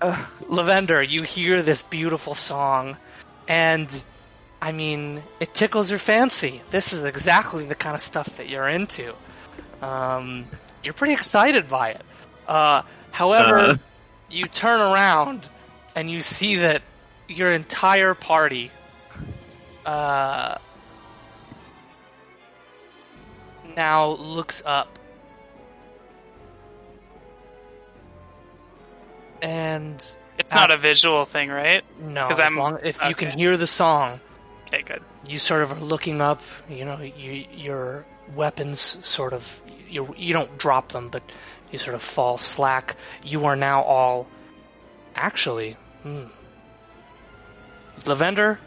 Ugh. Lavender, you hear this beautiful song, and I mean, it tickles your fancy. This is exactly the kind of stuff that you're into. Um, you're pretty excited by it. Uh, however, Uh. you turn around and you see that your entire party uh, now looks up. And It's not a visual thing, right? no, as I'm- long, if you can hear the song, Okay, good. you sort of are looking up. You know, you, your weapons sort of you you don't drop them, but you sort of fall slack. You are now all actually. Hmm. Lavender,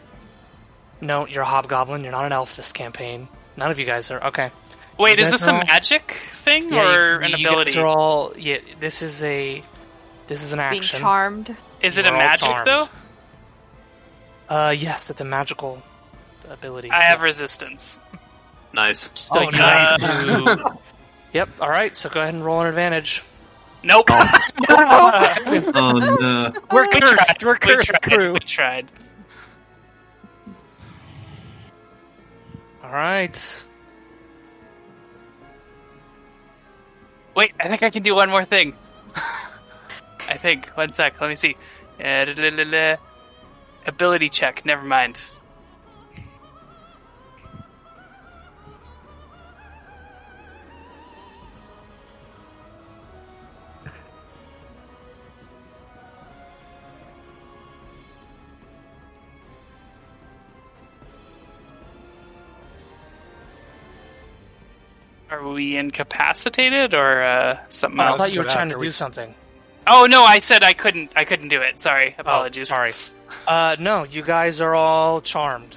no, you're a hobgoblin. You're not an elf this campaign. None of you guys are okay. Wait, You is guys this a all- magic thing Yeah, or you, an you ability? guys are all yeah. This is a this is an Being action. charmed. Is it We're a magic charmed. though? Uh, yes, it's a magical ability. I have resistance. Nice. So Oh, you nice. have to. Yep. All right. So go ahead and roll an advantage. Nope. Oh no. We're cursed. tried. We're we cursed tried. crew. We tried. Right. Wait, I think I can do one more thing. I think. One sec. Let me see. Uh. Ability check. Never mind. Are we incapacitated or uh, something I else? thought you were trying to we- do something. Oh no, I said I couldn't. I couldn't do it. Sorry. Apologies. Oh, sorry. Uh, no, you guys are all charmed.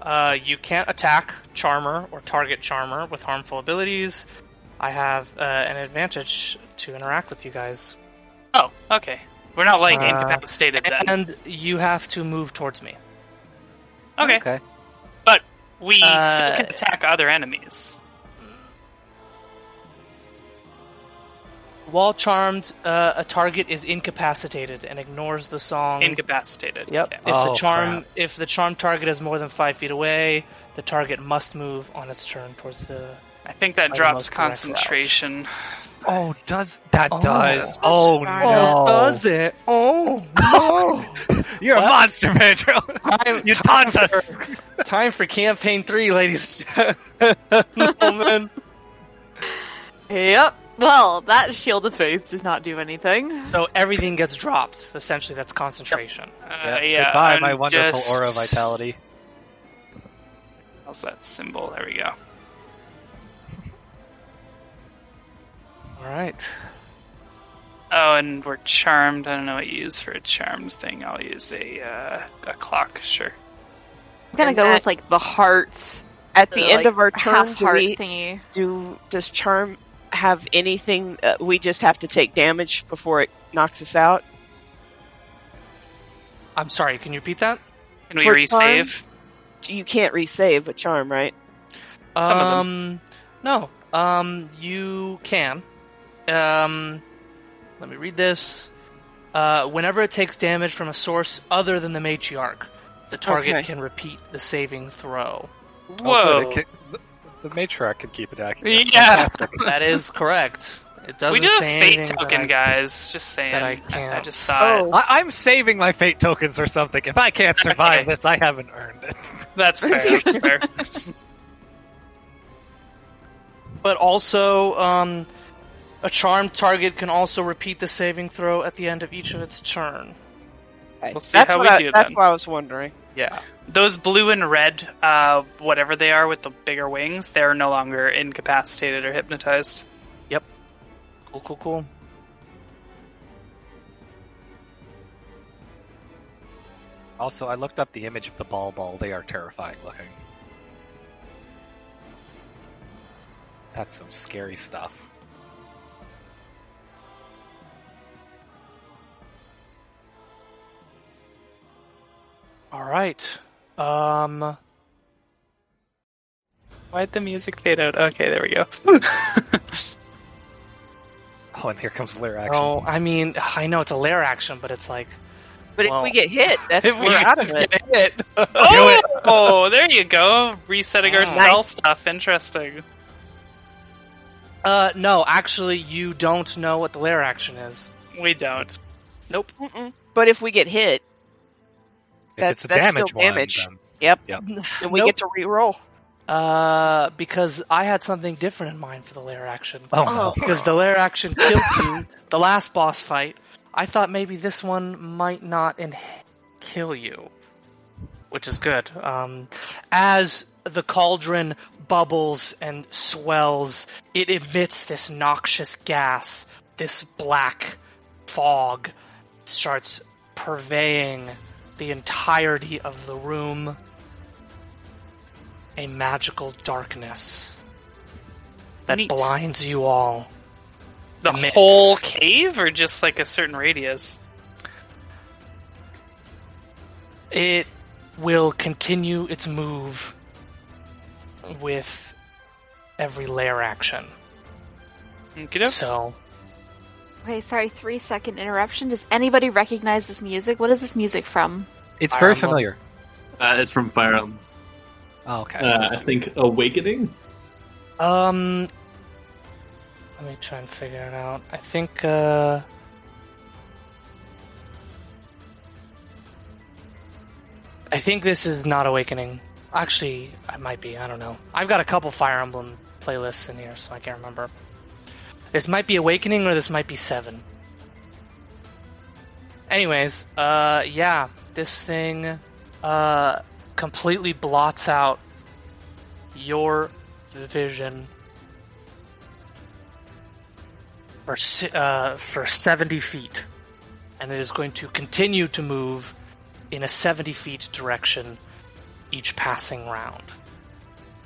Uh, you can't attack Charmer or target Charmer with harmful abilities. I have uh, an advantage to interact with you guys. Oh, okay. We're not like Uh, incapacitated then. And you have to move towards me. okay. Okay. But we Uh, still can attack other enemies. While charmed, uh, a target is incapacitated and ignores the song. Incapacitated. Yep. Okay. If the Oh, charm crap. if the charm target is more than five feet away, the target must move on its turn towards the. I think that drops most correct concentration. Oh, does that Oh. does? Oh darn no! it. it? Oh no! You're What? a monster, Pedro. time, You time taunt us. For, time for campaign three, ladies and gentlemen. Yep. Well, that shield of faith does not do anything. so everything gets dropped. Essentially, that's concentration. Uh, Yeah, yeah. Goodbye, I'm my wonderful just- aura vitality. How's that symbol? There we go. All right. Oh, and we're charmed. I don't know what you use for a charmed thing. I'll use a uh, a clock. Sure. I'm gonna And go that- with like the heart. At the, end like, of our turn, half do heart we thingy. do does charm have anything? Uh, we just have to take damage before it knocks us out. I'm sorry. Can you repeat that? Can we For resave? You can't resave a charm, right? Um, no. Um, you can. Um, let me read this. Uh, whenever it takes damage from a source other than the matriarch, the target Okay. can repeat the saving throw. Oh, Whoa. good. Can- the, the matriarch can keep attacking. accurate. Yeah. That is correct. It doesn't we do have say fate anything token, I- guys. Just saying. that I I, can't. just saw it. Oh. I, I'm saving my fate tokens or something. If I can't survive Okay. this, I haven't earned it. That's fair. That's fair. But also, um, a charmed target can also repeat the saving throw at the end of each of its turn. We'll see that's how what we I, do That's then. what I was wondering. Yeah. Those blue and red, uh, whatever they are with the bigger wings, they're no longer incapacitated or hypnotized. Yep. Cool, cool, cool. Also, I looked up the image of the ball ball. They are terrifying looking. That's some scary stuff. All right. Um, Why'd the music fade out? Okay, there we go. Oh, and here comes the Lair action. oh, I mean, I know it's a lair action, but it's like But Well, if we get hit, that's if we we're out of it. hit. oh, oh, there you go. Resetting our Nice. spell stuff. Interesting. Uh, no, actually, you don't know what the lair action is. We don't. Nope. Mm-mm. But if we get hit, if that's- it's a that's damage still one, damage. then- yep, Yep. then we Nope. get to re-roll. Uh, because I had something different in mind for the lair action. Oh, no. Because the lair action killed you the last boss fight. I thought maybe this one might not in- kill you, which is good. Um, as the cauldron bubbles and swells, it emits this noxious gas. This black fog starts purveying the entirety of the room. A magical darkness that Neat. blinds you all. The Emits. whole cave, or just like a certain radius? It will continue its move with every layer action. Okey-doke. So, Okay, sorry, three second interruption. Does anybody recognize this music? What is this music from? It's Um, very Emblem. familiar. Uh, it's from Fire Emblem. Oh, okay. Uh, I think Awakening. um, let me try and figure it out. I think, uh, I think this is not Awakening. Actually, I might be. I don't know. I've got a couple Fire Emblem playlists in here, so I can't remember. This might be Awakening or this might be Seven. Anyways, uh, yeah, this thing, uh, completely blots out your vision for uh, for 70 feet, and it is going to continue to move in a 70 feet direction each passing round.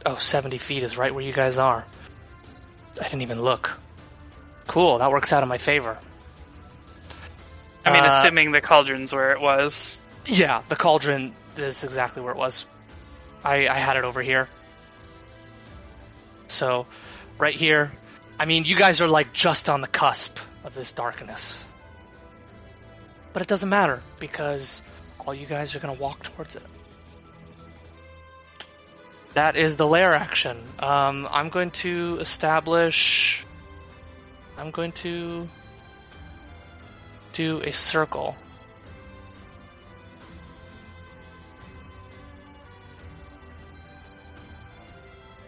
Oh, 70 feet is right where you guys are. I didn't even look. Cool, that works out in my favor. I mean, Uh, assuming the cauldron's where it was. Yeah, the cauldron is exactly where it was. I, I had it over here. So, right here. I mean, you guys are like just on the cusp of this darkness. But it doesn't matter because all you guys are going to walk towards it. That is the lair action. Um, I'm going to establish. I'm going to do a circle.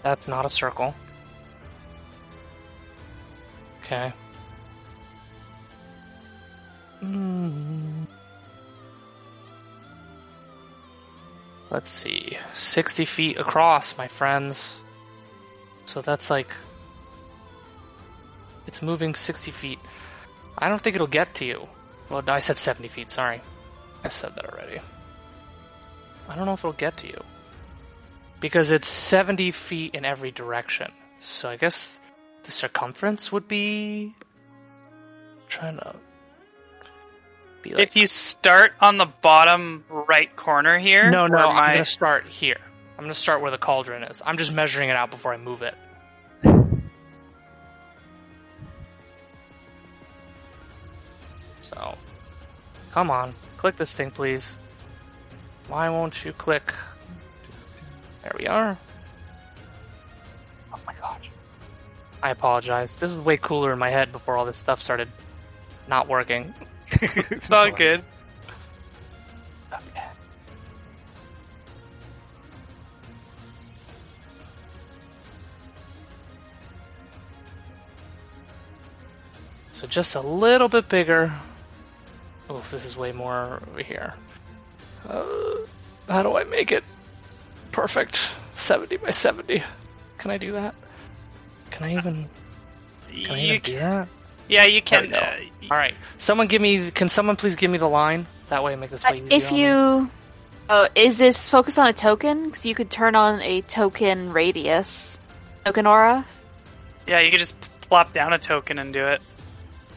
That's not a circle. Okay. Mm. Let's see. 60 feet across, my friends. So that's like. It's moving 60 feet. I don't think it'll get to you. Well, I said 70 feet, sorry. I said that already. I don't know if it'll get to you because it's 70 feet in every direction. So I guess the circumference would be trying to Be like, If you start on the bottom right corner here, no, no, I'm my- gonna start here. I'm gonna start where the cauldron is. I'm just measuring it out before I move it. So, come on, click this thing, please. Why won't you click? There we are. Oh my gosh. I apologize. This was way cooler in my head before all this stuff started not working. it's all good. So just a little bit bigger. This is way more over here. Uh, how do I make it perfect? 70 by 70. Can I do that? Can I even, can I You even do can, that? yeah, you can. go. Uh, All right. Someone give me, can someone please give me the line? That way I make this way easier. If on me. you, oh, is this focused on a token? Because you could turn on a token radius, token aura. yeah, you could just plop down a token and do it.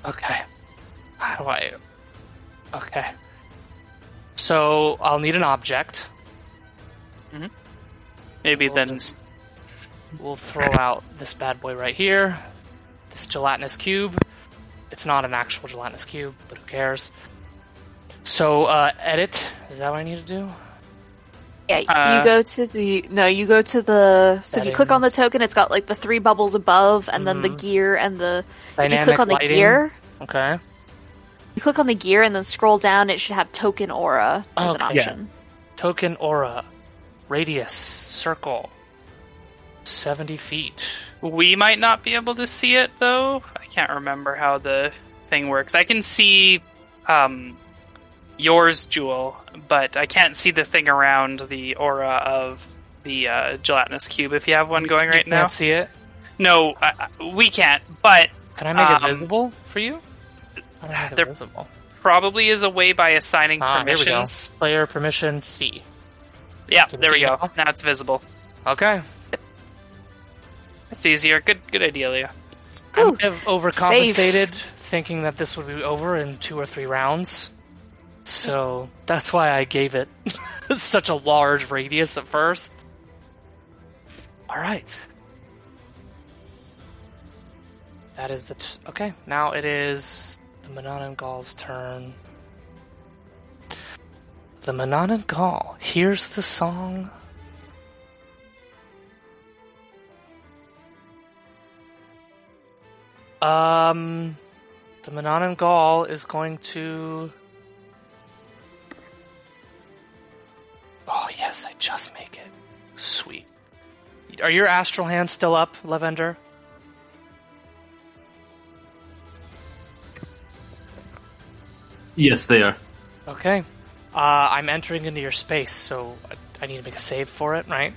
Okay. How do I? Okay. So I'll need an object. Maybe We'll then. just- we'll throw out this bad boy right here. This gelatinous cube. It's not an actual gelatinous cube, but who cares? So uh, edit. Is that what I need to do? Yeah, Uh, you go to the no, you go to the so if you click on the token, it's got like the three bubbles above, and then the Mhm. gear and the. If you Dynamic click on the lighting. gear, Okay. You click on the gear and then scroll down. It should have token aura as an Okay. option. Token aura. Radius. Circle. 70 feet. We might not be able to see it though. I can't remember how the thing works. I can see um, yours, Jewel, but I can't see the thing around the aura of the uh, gelatinous cube. If you have one going You right can't now, see it. no, I, I- we can't. But Can I make Um, it visible for you? How do I make it there- visible? probably is a way by assigning Ah, here we go. permissions. Player permission C. Yeah, there we go. now? Now it's visible. Okay. It's easier. Good, good idea, Leah. I Ooh, might have overcompensated, thinking that this would be over in two or three rounds. So that's why I gave it such a large radius at first. All right. That is the t- okay. Now it is the Manananggal's turn. The Manananggal hears the song. Um, the Manananggal is going to. Oh yes, I just make it. Sweet. Are your astral hands still up, Lavender? Yes, they are. Okay. Uh, I'm entering into your space, so I, need to make a save for it, right?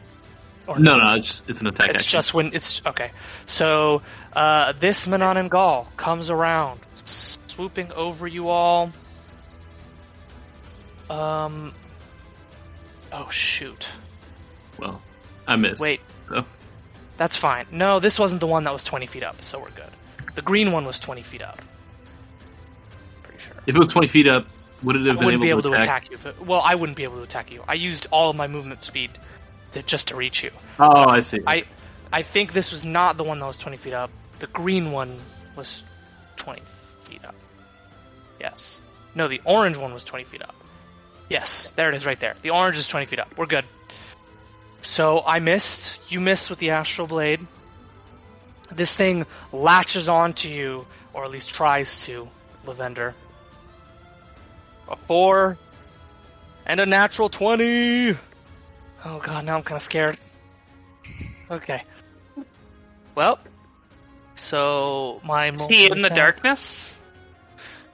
Or No, no, it's just, it's an attack It's action. just when it's okay. So uh, this Manananggal comes around, swooping over you all. Um. Oh shoot! Well, I missed. Wait, So. that's fine. No, this wasn't the one that was twenty feet up, so we're good. The green one was twenty feet up. If it was 20 feet up, would it I have been wouldn't be able to to attack? attack you. It, well, I wouldn't be able to attack you. I used all of my movement speed to, just to reach you. Oh, I see. I I think this was not the one that was 20 feet up. The green one was 20 feet up. Yes. No, the orange one was 20 feet up. Yes, there it is right there. The orange is 20 feet up. We're good. So I missed. You missed with the astral blade. This thing latches onto you, or at least tries to, Lavender. A four and a natural 20. Oh god, now I'm kind of scared. Okay. Well, so my See in the darkness,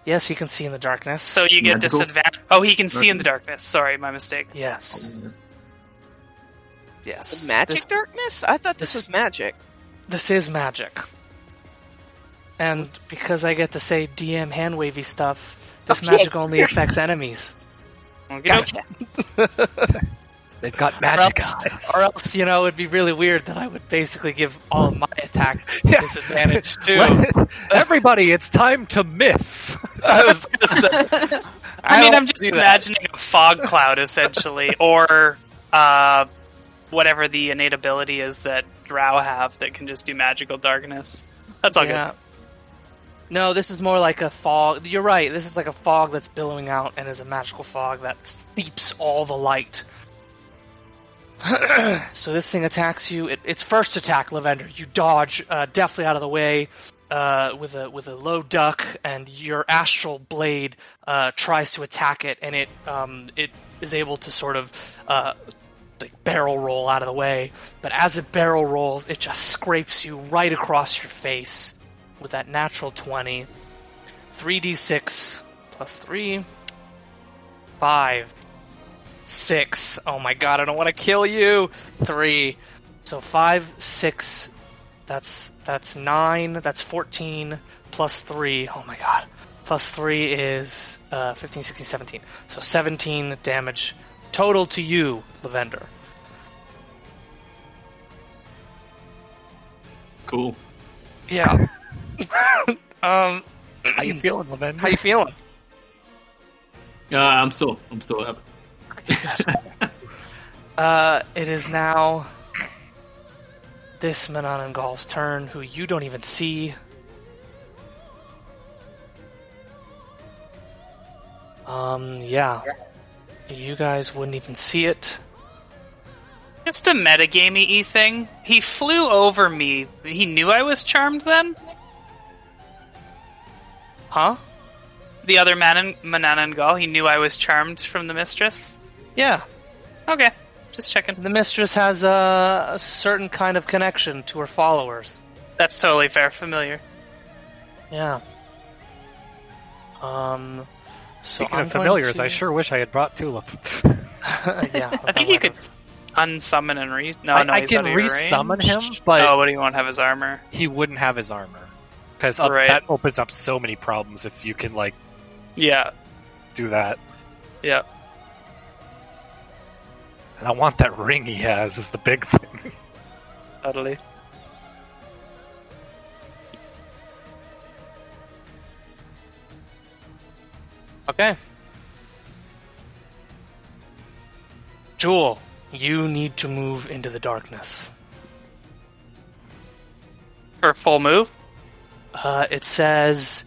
Yes, he can see in the darkness. so you get Magical? disadvantage. Oh, he can see in the darkness. Sorry, my mistake. yes, oh, yes. Magic This, darkness? I thought this this- was magic. this is magic, and because I get to say DM hand wavy stuff, this Okay. magic only affects enemies. Gotcha. They've got Or magic else, eyes. or else, you know, it'd be really weird that I would basically give all of my attack disadvantage too. Everybody, it's time to miss. I was gonna say, I, mean, I'm just do that. imagining a fog cloud essentially, or uh, whatever the innate ability is that Drow have that can just do magical darkness. That's all Yeah. No, this is more like a fog. You're right. This is like a fog that's billowing out and is a magical fog that steeps all the light. so this thing attacks you. It, its first attack, Lavender. You dodge uh, deftly out of the way uh, with a with a low duck, and your astral blade uh, tries to attack it, and it um, it is able to sort of uh, like barrel roll out of the way. But as it barrel rolls, it just scrapes you right across your face with that natural 20. 3d6 plus 3. 5. 6. Oh my god, I don't want to kill you. 3. So 5, 6. That's that's 9. That's 14 plus 3. Oh my god. Plus 3 is uh, 15, 16, 17. So 17 damage total to you, Lavender. Cool. Yeah. um, How you feeling, Lavender? how you feeling? Uh, I'm still, I'm still up. Uh, it is now this Manananggal's turn, who you don't even see. Um, yeah. You guys wouldn't even see it. Just a metagamey thing. He flew over me. He knew I was charmed then? Huh? The other man Manan- Manananggal, he knew I was charmed from the mistress? Yeah. Okay, just checking. The mistress has a, a certain kind of connection to her followers. That's totally fair, familiar. Yeah. Um, so Speaking I'm of familiars, to- I sure wish I had brought Tulip. yeah. I think you could unsummon and re. No, I- no, I he's can out of your re-summon range. him, but- oh, but he won't have his armor. he wouldn't have his armor because Right. that opens up so many problems if you can like Yeah, do that. yeah. And I want that ring he has is the big thing. Totally. Okay. Jewel, you need to move into the darkness. For full move. Uh, it says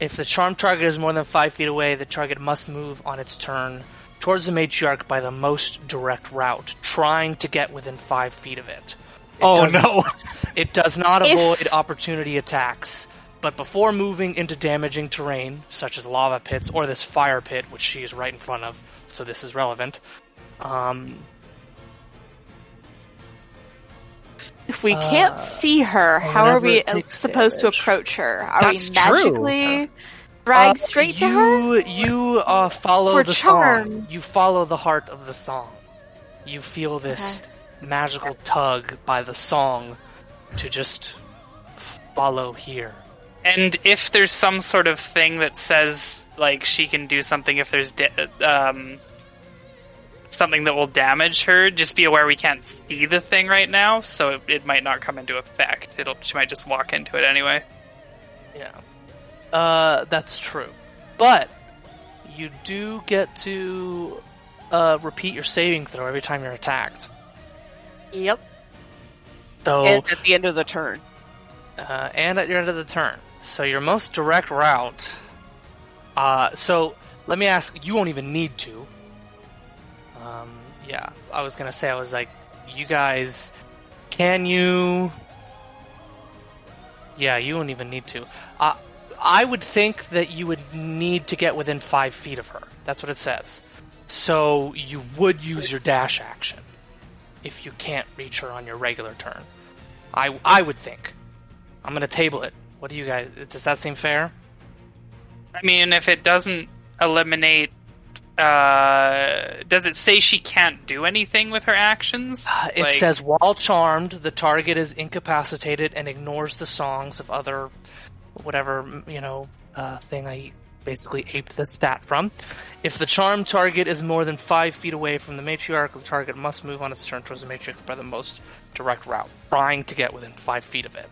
if the charm target is more than five feet away, the target must move on its turn towards the matriarch by the most direct route, trying to get within five feet of it. It oh no! It does not If- avoid opportunity attacks, but before moving into damaging terrain, such as lava pits or this fire pit, which she is right in front of, so this is relevant. Um, If we can't Uh, see her, how are we supposed damage. to approach her? Are That's we true. magically drag uh, straight you, to her? You uh, follow For the charm. song. You follow the heart of the song. You feel this magical tug by the song to just follow here. And if there's some sort of thing that says like she can do something, if there's da- um, something that will damage her, just be aware we can't see the thing right now, so it, it might not come into effect. It'll she might just walk into it anyway. Yeah. Uh, that's true. But you do get to uh, repeat your saving throw every time you're attacked. Yep. So, And at the end of the turn. uh, and at your end of the turn. So your most direct route. Uh, so let me ask. You won't even need to. Um, yeah, I was gonna say. I was like, you guys, can you? Yeah, you won't even need to. Uh, I would think that you would need to get within five feet of her. That's what it says. So you would use your dash action if you can't reach her on your regular turn. I I would think. I'm gonna table it. What do you guys? Does that seem fair? I mean, if it doesn't eliminate, uh, does it say she can't do anything with her actions? It Like- says while charmed, the target is incapacitated and ignores the songs of other, whatever you know, uh, thing I basically aped this stat from. If the charmed target is more than five feet away from the matriarch, the target must move on its turn towards the matriarch by the most direct route, trying to get within five feet of it.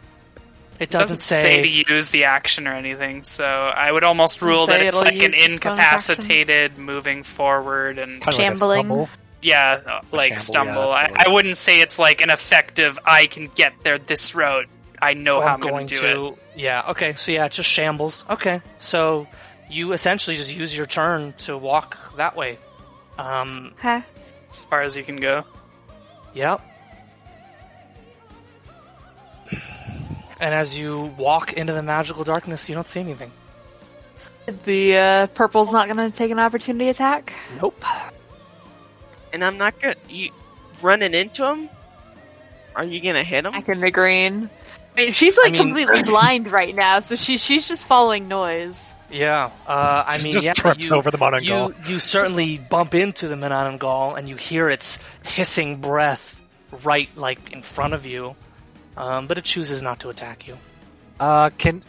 It It doesn't, say. to use the action or anything, so I would almost rule that it's like an use its bonus action. incapacitated moving forward and Kind of Shambling. Like yeah, uh, like shamble, stumble. yeah, I, I wouldn't say it's like an effective. I can get there this route. I know how I'm I'm going to do it. Yeah. Okay. So yeah, it just shambles. Okay. So you essentially just use your turn to walk that way. Um. Okay. As far as you can go. Yep. And as you walk into the magical darkness, you don't see anything. The uh, purple's not going to take an opportunity attack. Nope. And I'm not gonna you running into him. Are you gonna hit him? Back in the green. I mean, she's like I mean- completely blind right now, so she she's just following noise. Yeah. Uh, I She mean, just yeah, trips you, over the Manananggal. You you certainly bump into the Manananggal and you hear its hissing breath right like in front of you. Um, but it chooses not to attack you. Uh, can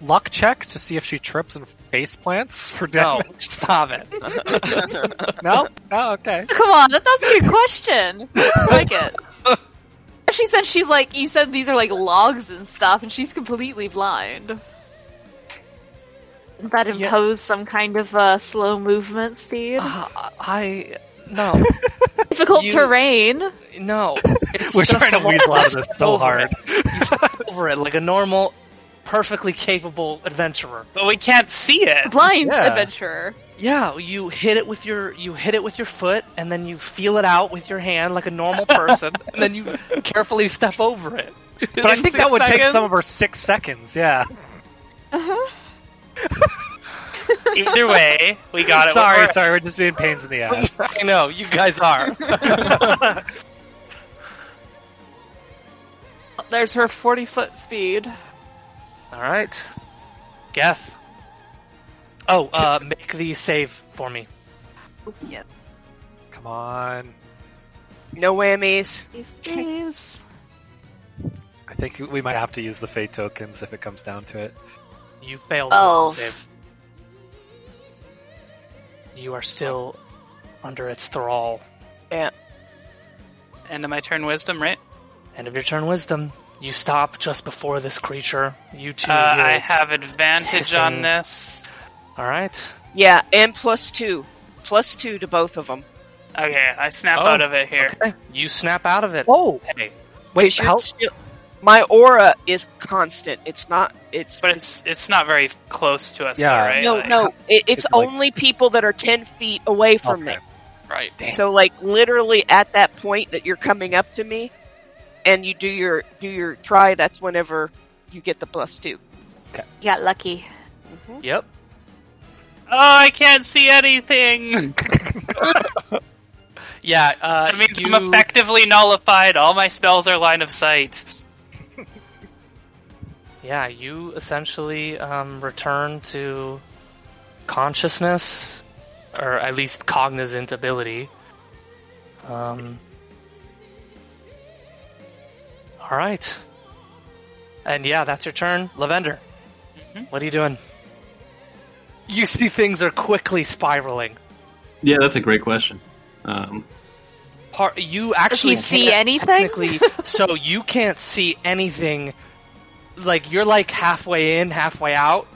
luck check to see if she trips and face plants for No, stop it. No, no, okay. Come on, that, that's a good question. I like it. She said she's like you said these are like logs and stuff, and she's completely blind. Does that Yeah. impose some kind of uh, slow movement speed? Uh, I no Difficult you- terrain. no. It's We're just trying to a weasel out of this so hard. it. You step over it like a normal, perfectly capable adventurer. But we can't see it. Blind Yeah. adventurer. Yeah, you hit it with your you hit it with your foot, and then you feel it out with your hand like a normal person, and then you carefully step over it. But I think that would take some of her six seconds. Yeah. Uh-huh. Either way, we got it. sorry, sorry. We're just being pains in the ass. I know you guys are. There's her 40 foot speed. All right, Geth. Oh, uh, make the save for me. Yep. Come on. No whammies. Please, please. I think we might have to use the fate tokens if it comes down to it. You failed Oh. the save. You are still under its thrall. Yeah. End of my turn, wisdom, right? End of your turn, wisdom. You stop just before this creature. You two. Uh, I have advantage hissing. on this. All right. Yeah, and plus two. Plus two to both of them. Okay, I snap Oh, out of it here. Okay. You snap out of it. Oh, Hey. wait. You're How? still- my aura is constant. It's not. It's. But it's it's not very close to us, Yeah. though, right? no, Like- no. It, it's It's like- only people that are ten feet away from Okay. me. Right. So, like, literally at that point that you're coming up to me, and you do your do your try. That's whenever you get the plus two. You got lucky. Yep. Oh, I can't see anything. Yeah. Uh, That means you, I'm effectively nullified. All my spells are line of sight. Yeah, you essentially um, return to consciousness, or at least cognizant ability. Um. All right. And yeah, that's your turn, Lavender. What are you doing? You see things are quickly spiraling. Yeah, that's a great question. Um, Part, you actually he see anything? so you can't see anything. Like you're like halfway in, halfway out.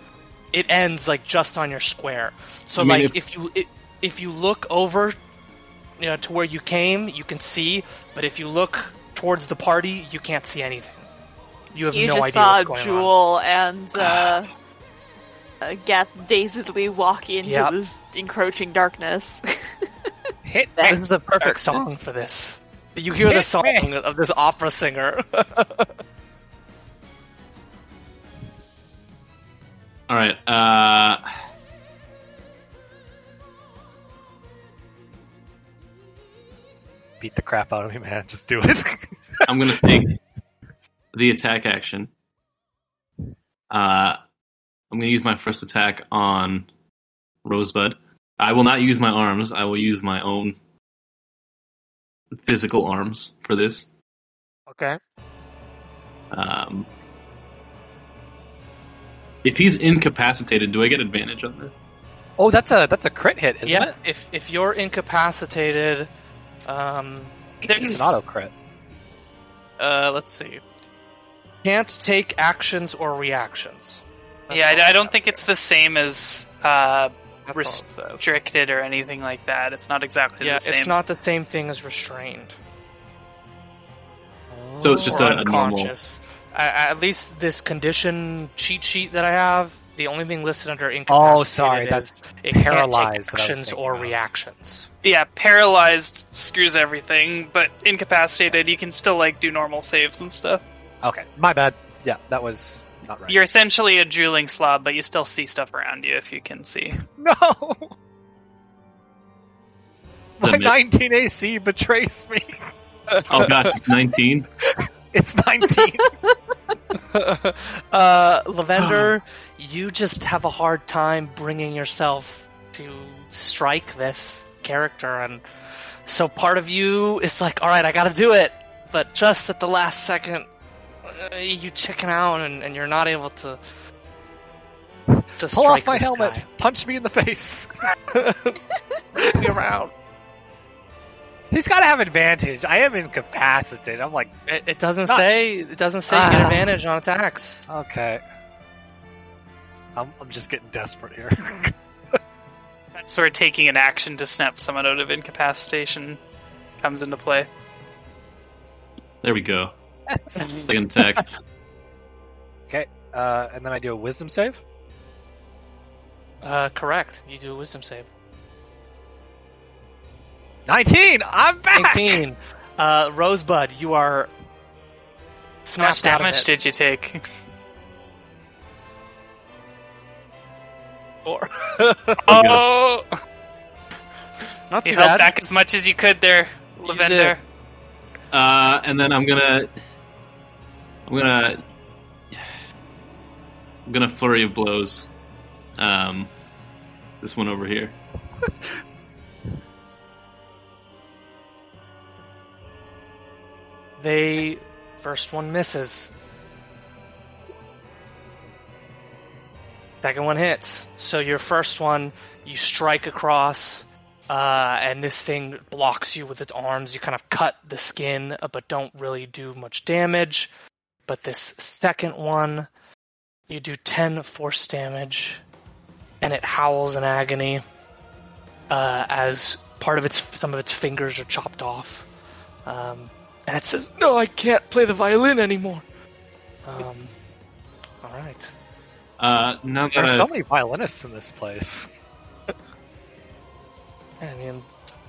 It ends like just on your square. So I mean, like if- if, you i if you look over, you know, to where you came, you can see. But if you look towards the party, you can't see anything. You have You no just idea saw what's going on. Jewel and uh, uh, Geth dazedly walk into Yep. this encroaching darkness. Hit This is the perfect song for this. You hear the song of this opera singer. all right. Uh, Beat the crap out of me, man. Just do it. I'm going to take the attack action. Uh, I'm going to use my first attack on Rosebud. I will not use my arms. I will use my own physical arms for this. okay. Um, if he's incapacitated, do I get advantage on this? oh, that's a that's a crit hit, isn't yeah. it? If if you're incapacitated, um, It's an auto crit. Uh, let's see. Can't take actions or reactions. That's yeah, I, I don't have. think it's the same as uh, That's all it says. restricted or anything like that. It's not exactly Yeah, the same. it's not the same thing as restrained. So it's just or a, a normal. unconscious. A- at least this condition cheat sheet that I have, the only thing listed under Oh, incapacitated sorry, is that's it can't paralyzed take that I was actions or of. reactions. yeah, paralyzed screws everything, but incapacitated, you can still like do normal saves and stuff. Okay, my bad. Yeah, that was not right. You're essentially a drooling slob, but you still see stuff around you if you can see. no. My The mi- 19 AC betrays me. Oh god, nineteen. It's 19. uh, Lavender, you just have a hard time bringing yourself to strike this character, and so part of you is like, "All right, I got to do it," but just at the last second, uh, you chicken out, and, and you're not able to. to Pull off my helmet. guy. Punch me in the face. Move me around. He's got to have advantage. I am incapacitated. I'm like, It, it doesn't Not- say. It doesn't say you get Ah. advantage on attacks. okay. I'm, I'm just getting desperate here. That's where taking an action to snap someone out of incapacitation comes into play. There we go. Second attack. okay, uh, and then I do a wisdom save. Uh, correct. You do a wisdom save. 19! I'm back! 19. Uh, Rosebud, you are How much snapped out of damage did you take? Four. Oh, Not you too held bad. back as much as you could there, Lavender. Uh, and then I'm gonna, I'm gonna, I'm gonna flurry of blows. Um, this one over here. They first one misses. Second one hits. So your first one, you strike across, uh, and this thing blocks you with its arms. You kind of cut the skin, uh, but don't really do much damage. But this second one, you do 10 force damage, and it howls in agony uh, as part of its some of its fingers are chopped off. Um, and it says, "No, I can't play the violin anymore." Um, all right. Uh, now that There are so many violinists in this place. I mean,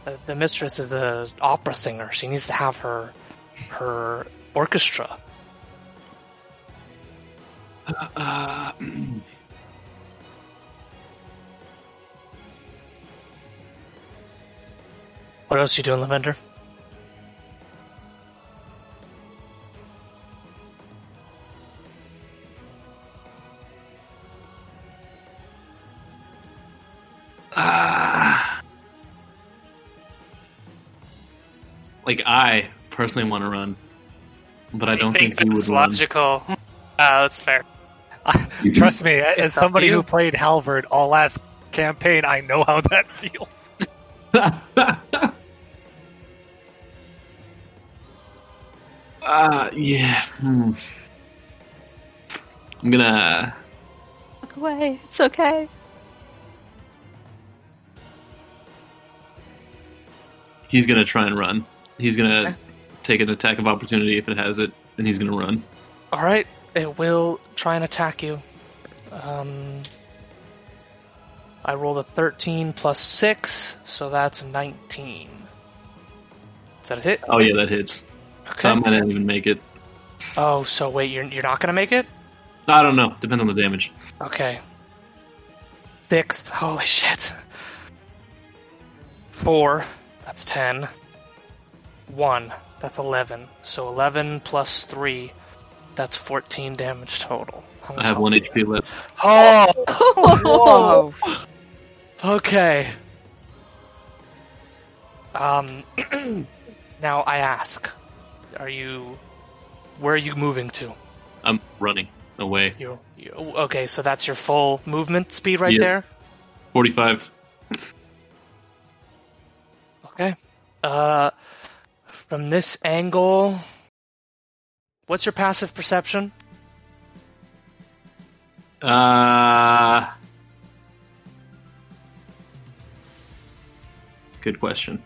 the, the mistress is an opera singer. She needs to have her her orchestra. uh, What else you doing, Lavender? Ah. like I personally want to run, but I don't think, think you that's would run. logical. Uh, that's fair. Trust me, as It's up somebody who played Halvard all last campaign, I know how that feels. uh, yeah. Hmm. I'm gonna. Look away. It's okay. He's gonna try and run. He's gonna take an attack of opportunity if it has it, and he's gonna run. All right, it will try and attack you. Um, I rolled a 13 plus 6, so that's 19. Is that a hit? Oh yeah, that hits. Okay. So I might not even make it. Oh, so wait, you're, you're not going to make it? I don't know. Depends on the damage. Okay. Six. Holy shit. Four. That's ten. One. That's eleven. So eleven plus three. That's fourteen damage total. I have one? HP left. Oh. Okay. Um. now I ask, are you? Where are you moving to? I'm running away. You. you okay, so that's your full movement speed right Yeah. there. Forty-five. Okay. Uh, from this angle, what's your passive perception? Uh, good question.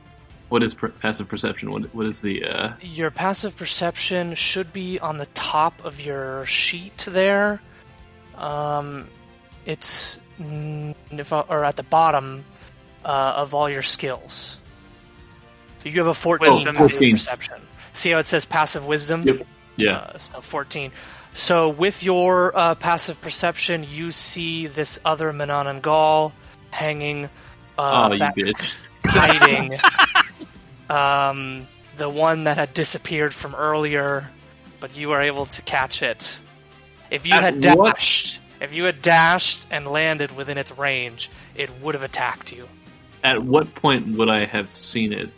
What is per- passive perception? What what is the uh? Your passive perception should be on the top of your sheet there. Um, it's if, or at the bottom uh, of all your skills. You have a 14 Wisdom. passive 14. perception. See how it says passive wisdom? Yep. Yeah. Uh, so 14. So with your uh, passive perception, you see this other Manananggal hanging uh, oh, you back bitch. hiding. um, the one that had disappeared from earlier, but you were able to catch it. If you At had what- dashed, if you had dashed and landed within its range, it would have attacked you. At what point would I have seen it?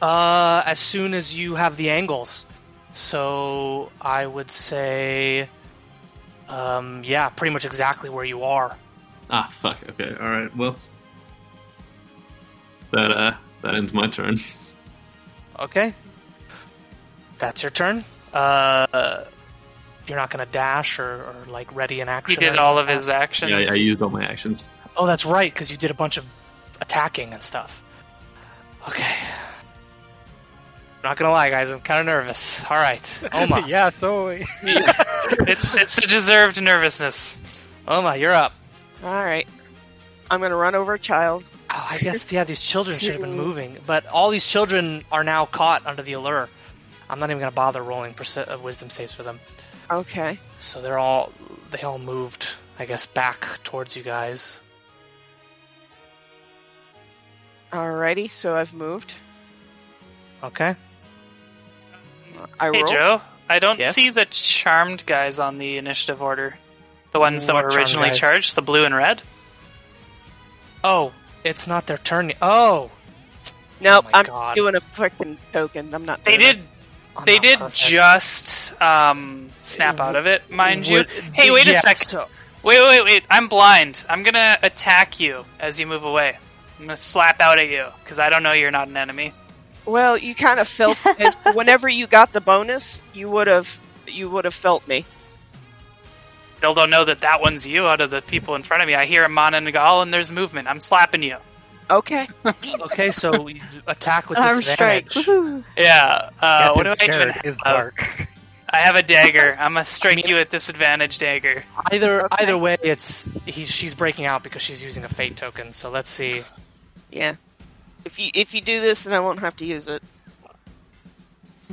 Uh, as soon as you have the angles. So I would say, um, yeah, pretty much exactly where you are. Ah, fuck. Okay. All right. Well, that uh, that ends my turn. Okay. That's your turn. Uh, you're not gonna dash or, or like ready in action. or did all of his actions. Yeah, I, I used all my actions. Oh, that's right, because you did a bunch of attacking and stuff. Okay. Not gonna lie, guys, I'm kind of nervous. All right, Oma. yeah, so it's it's a deserved nervousness. Oma, you're up. All right. I'm going to run over a child. Oh, I guess yeah, these children should have been moving, but all these children are now caught under the allure. I'm not even gonna bother rolling perce- uh, wisdom saves for them. Okay. So they're all they all moved, I guess, back towards you guys. Alrighty, so I've moved. Okay. I Hey roll. Joe, I don't Yes? see the charmed guys on the initiative order. The ones that What were originally charged, the blue and red. Oh, it's not their turn. Oh, Nope, Oh I'm God. doing a freaking token. I'm not. They did. I'm They did perfect. just um, snap out of it, mind you. Would- Hey, wait yeah, a second. so- Wait, wait, wait. I'm blind. I'm gonna attack you as you move away. I'm gonna slap out at you because I don't know you're not an enemy. It. Well, you kind of felt as whenever you got the bonus, you would have you would have felt me. Still don't know that that one's you out of the people in front of me. I hear a Manananggal and there's movement. I'm slapping you. Okay. okay, so you attack with Arm strike. disadvantage. Woohoo. Yeah. Uh, what do I even Scared is have? dark. I have a dagger. I'm gonna strike you at disadvantage dagger. Either Okay. either way, it's he's she's breaking out because she's using a fate token. So let's see. Yeah. If you if you do this, then I won't have to use it.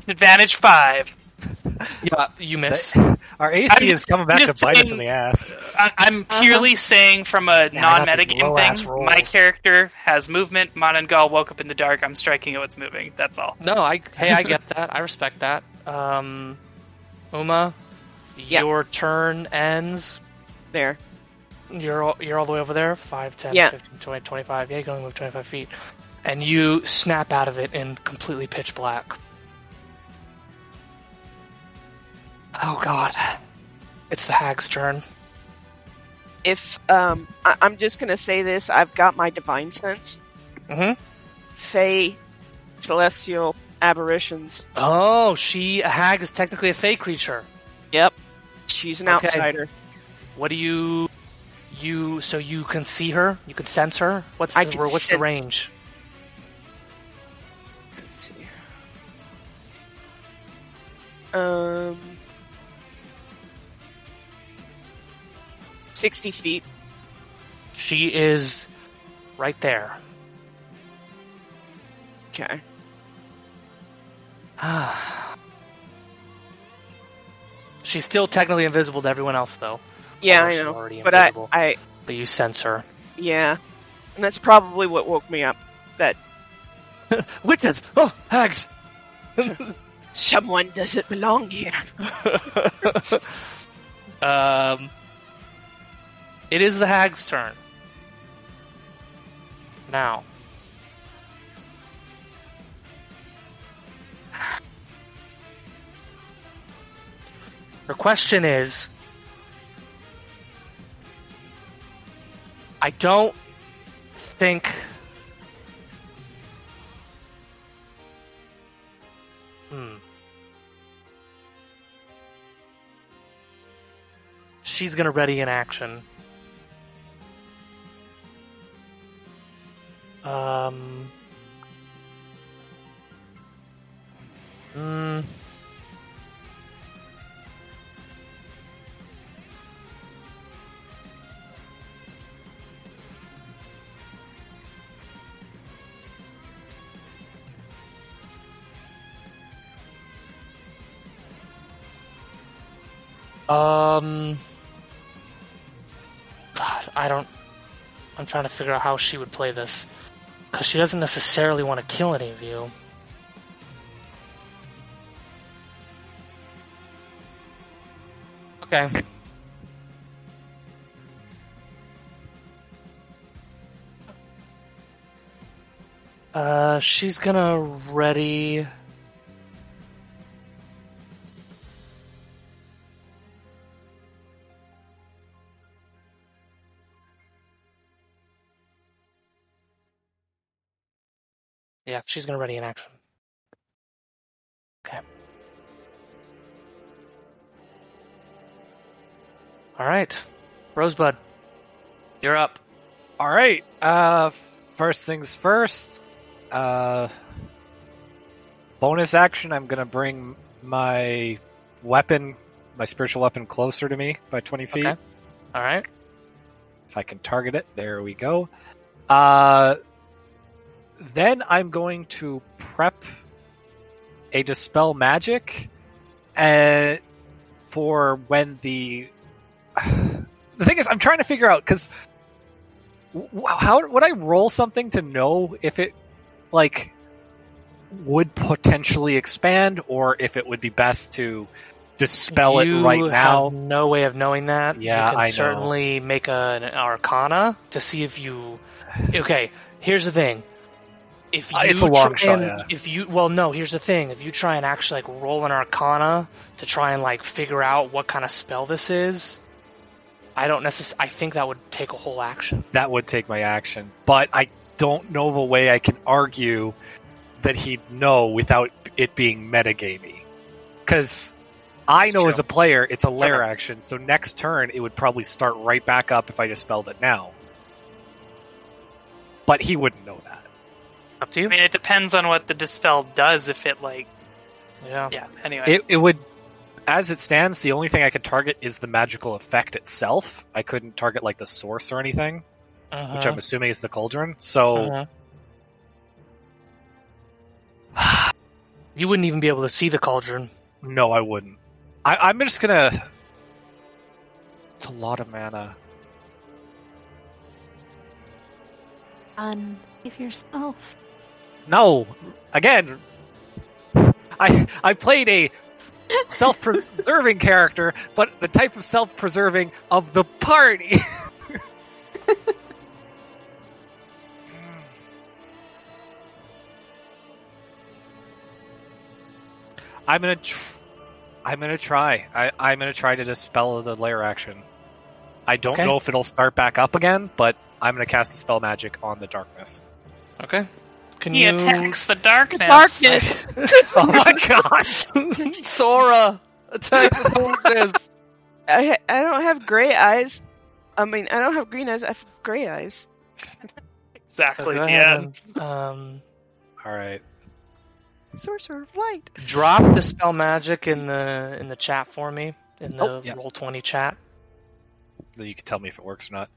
Advantage five. Yeah, you miss. Our AC I'm is coming back to just bite us in the ass. I- I'm purely saying from a got non-metagame thing. My character has movement. Manananggal woke up in the dark. I'm striking at what's moving. That's all. No, I hey, I get that. I respect that. Um, Uma, Yeah. your turn ends. There. You're all, you're all the way over there. 5, 10, Yeah. 15, 20, 25. Yeah, you can only move 25 feet. And you snap out of it in completely pitch black. Oh god. It's the hag's turn. If um, I, I'm just gonna say this, I've got my divine sense. Mhm. Fey, celestial aberrations. Oh, she a hag is technically a fey creature. Yep. She's an Okay. outsider. What do you you so you can see her? You can sense her? What's the what's the range? Um, sixty feet. She is right there. Okay. She's still technically invisible to everyone else, though. Yeah, I know. But I. I, But you sense her. yeah, and that's probably what woke me up. That Witches! Oh, hags! someone doesn't belong here. um, it is the hag's turn. Now. Her question is I don't think. Hmm. She's gonna ready in action. Um. Mm, Um, I don't. I'm trying to figure out how she would play this because she doesn't necessarily want to kill any of you. Okay. Uh, she's gonna ready. Yeah, she's gonna ready in action. Okay. All right, Rosebud, you're up. All right. Uh, first things first. Uh, bonus action. I'm gonna bring my weapon, my spiritual weapon, closer to me by 20 feet. Okay. All right. If I can target it, there we go. Uh, then I'm going to prep a dispel magic, uh, for when the. The thing is, I'm trying to figure out because how would I roll something to know if it like would potentially expand or if it would be best to dispel you it right now? Have no way of knowing that. Yeah, you can I know. certainly make a, an Arcana to see if you. Okay, here's the thing. If you Uh, it's a long try shot, and- yeah. If you well, no. Here's the thing. If you try and actually like roll an Arcana to try and like figure out what kind of spell this is, I don't necessarily. I think that would take a whole action. That would take my action, but I don't know of a way I can argue that he'd know without it being metagamey. Because I know as a player, it's a lair action, so next turn it would probably start right back up if I dispelled it now. But he wouldn't know that. Up to I mean, it depends on what the dispel does. If it like, Yeah. yeah. Anyway, It, it would, as it stands, the only thing I could target is the magical effect itself. I couldn't target like the source or anything, Uh-huh. which I'm assuming is the cauldron. So Uh-huh. You wouldn't even be able to see the cauldron. no, I wouldn't. I, I'm just gonna. It's a lot of mana. Unsave yourself. No, again, I I played a self-preserving character, but the type of self-preserving of the party. I'm gonna, tr- I'm gonna try. I, I'm gonna try to dispel the lair action. I don't Okay. know if it'll start back up again, but I'm gonna cast dispel magic on the darkness. Okay. Can he you attacks the darkness. Darkness. Oh my gosh! Sora attack the darkness. I ha- I don't have gray eyes. I mean, I don't have green eyes. I have gray eyes. Exactly. Go Yeah. um, All right. Sorcerer of light. drop dispel magic in the in the chat for me in the Oh, yeah. Roll20 chat. You can tell me if it works or not.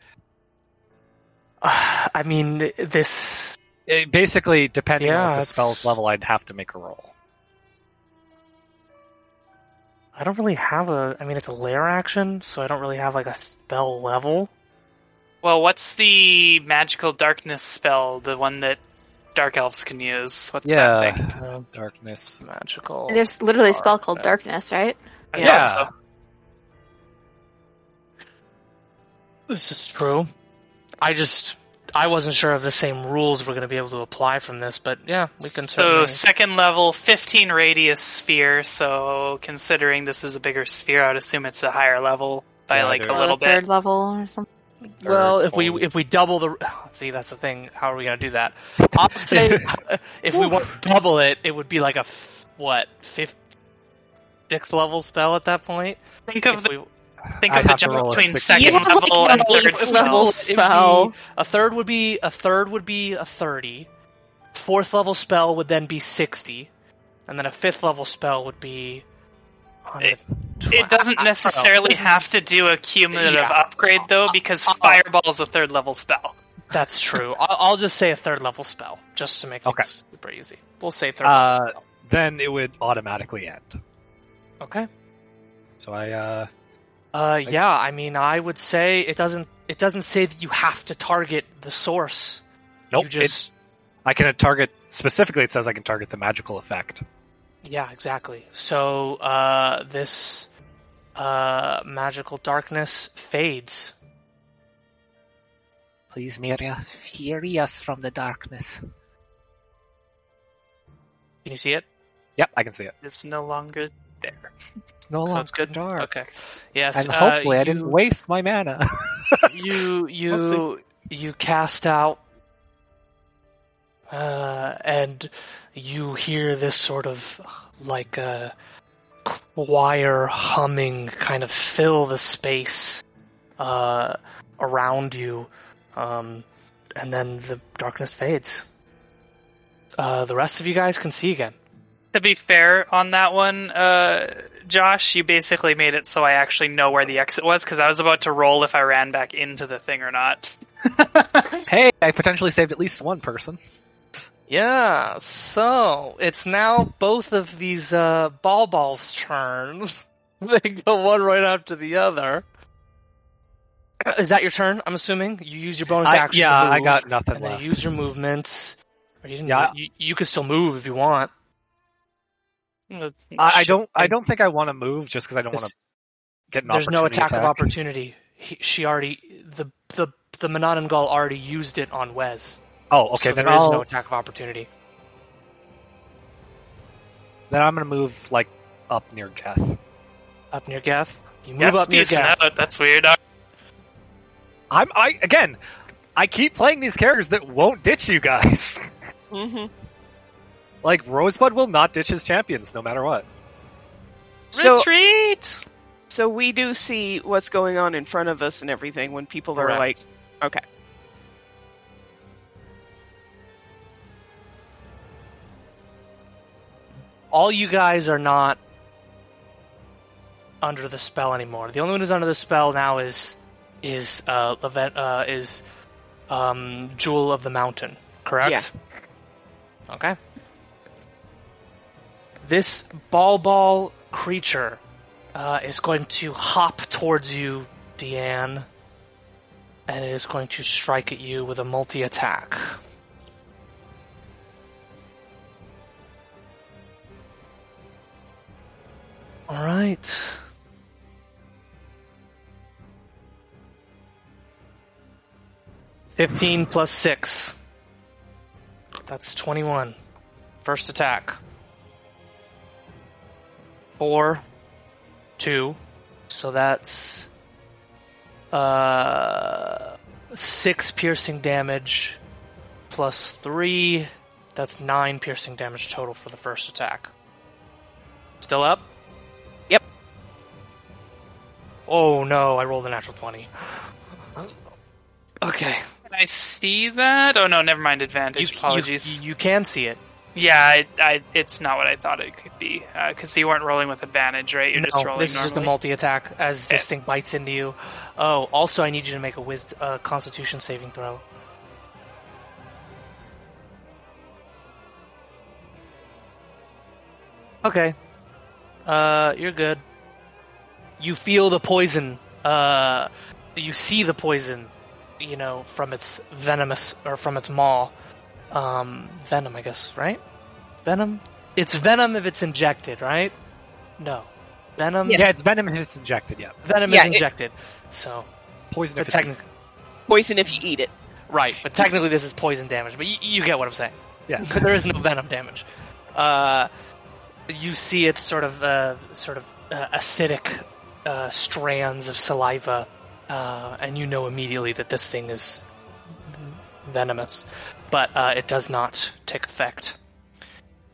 Uh, I mean, this. It- basically, depending Yeah, on the spell's level, I'd have to make a roll. I don't really have a. I mean, it's a lair action, so I don't really have like a spell level. Well, what's the magical darkness spell? The one that dark elves can use. What's that Yeah. thing? Um, Darkness. magical. There's literally a spell called Darkness. darkness, right? I Yeah. so. This is true. I just I wasn't sure if the same rules were going to be able to apply from this, but yeah, we can So certainly. second level, fifteen radius sphere. So considering this is a bigger sphere, I would assume it's a higher level by Yeah, like a little little third bit. level or something. Well, Third, if we if we double the see, that's the thing. How are we going to do that? I'll say if we want to double it, it would be like a f- what fifth six level spell at that point. Think of the we- Think I'd of the have jump between six. second You have, like, level an and third eighth level It would spell. be- a third would be a third would be a thirty. Fourth level spell would then be sixty, and then a fifth level spell would be. It- It doesn't necessarily have to do a cumulative Yeah. upgrade though, because Fireball is a third level spell. That's true. I'll, I'll just say a third level spell, just to make things Okay. super easy. We'll say third level Uh, spell. then it would automatically end. Okay. So I uh Uh, yeah. I mean, I would say it doesn't. It doesn't say that you have to target the source. nope. You just. I can target specifically. It says I can target the magical effect. Yeah, exactly. So uh, this uh, magical darkness fades. Please, Miria, free us from the darkness. Can you see it? Yep, I can see it. It's no longer there. It's no So longer it's good. dark. Okay. Yes. And uh, hopefully I didn't waste my mana. you you We'll you cast out uh, and you hear this sort of like a choir humming kind of fill the space uh, around you um, and then the darkness fades uh, the rest of you guys can see again To be fair on that one, uh, Josh, you basically made it so I actually know where the exit was because I was about to roll if I ran back into the thing or not. hey, I potentially saved at least one person. Yeah, so it's now both of these uh, ball balls' turns. they go one right after the other. Is that your turn? I'm assuming you use your bonus I- action. yeah, to I got nothing and then left. you use your movements. You didn't. Yeah. You, you could still move if you want. I, I don't. I don't think I want to move just because I don't want to get an There's no opportunity attack, of opportunity. He, she already the the the Manananggal already used it on Wes. Oh, okay. so then there is I'll, no attack of opportunity. then I'm gonna move like up near Geth. Up near Geth. You move That's up near Geth. out. That's weird. I'm. I again. I keep playing these characters that won't ditch you guys. hmm like Rosebud will not ditch his champions no matter what. So, Retreat. so we do see what's going on in front of us and everything when people are like, okay. all you guys are not under the spell anymore. The only one who's under the spell now is is uh, Leven- uh is um Jewel of the Mountain, correct? Okay. This ball ball creature uh, is going to hop towards you, Deanne, and it is going to strike at you with a multi attack. All right. Fifteen plus six. That's twenty-one. First attack. Four, two. So that's uh six piercing damage plus three. That's nine piercing damage total for the first attack. Still up? Yep. Oh no, I rolled a natural 20. Okay. Can I see that? Oh no, never mind. Advantage. you- Apologies. You, you can see it. Yeah, I, I, it's not what I thought it could be because you weren't rolling with advantage, right? You're just rolling this is just the multi attack as this Okay. thing bites into you. Oh, also, I need you to make a wisdom, uh, Constitution saving throw. Okay. Uh, you're good. You feel the poison. Uh, you see the poison. You know from its venomous or from its maw. Um, venom, I guess, right? Venom. It's venom if it's injected, right? No. Venom. Yeah, it's venom if it's injected. Yeah, Venom Yeah, is it- injected. so, poison but if it's technically, Poison if you eat it. right. But technically, this is poison damage. But y- you get what I'm saying. yeah. there is no venom damage. Uh, you see it sort of, uh, sort of uh, acidic uh, strands of saliva, uh, and you know immediately that this thing is venomous. But uh, it does not take effect.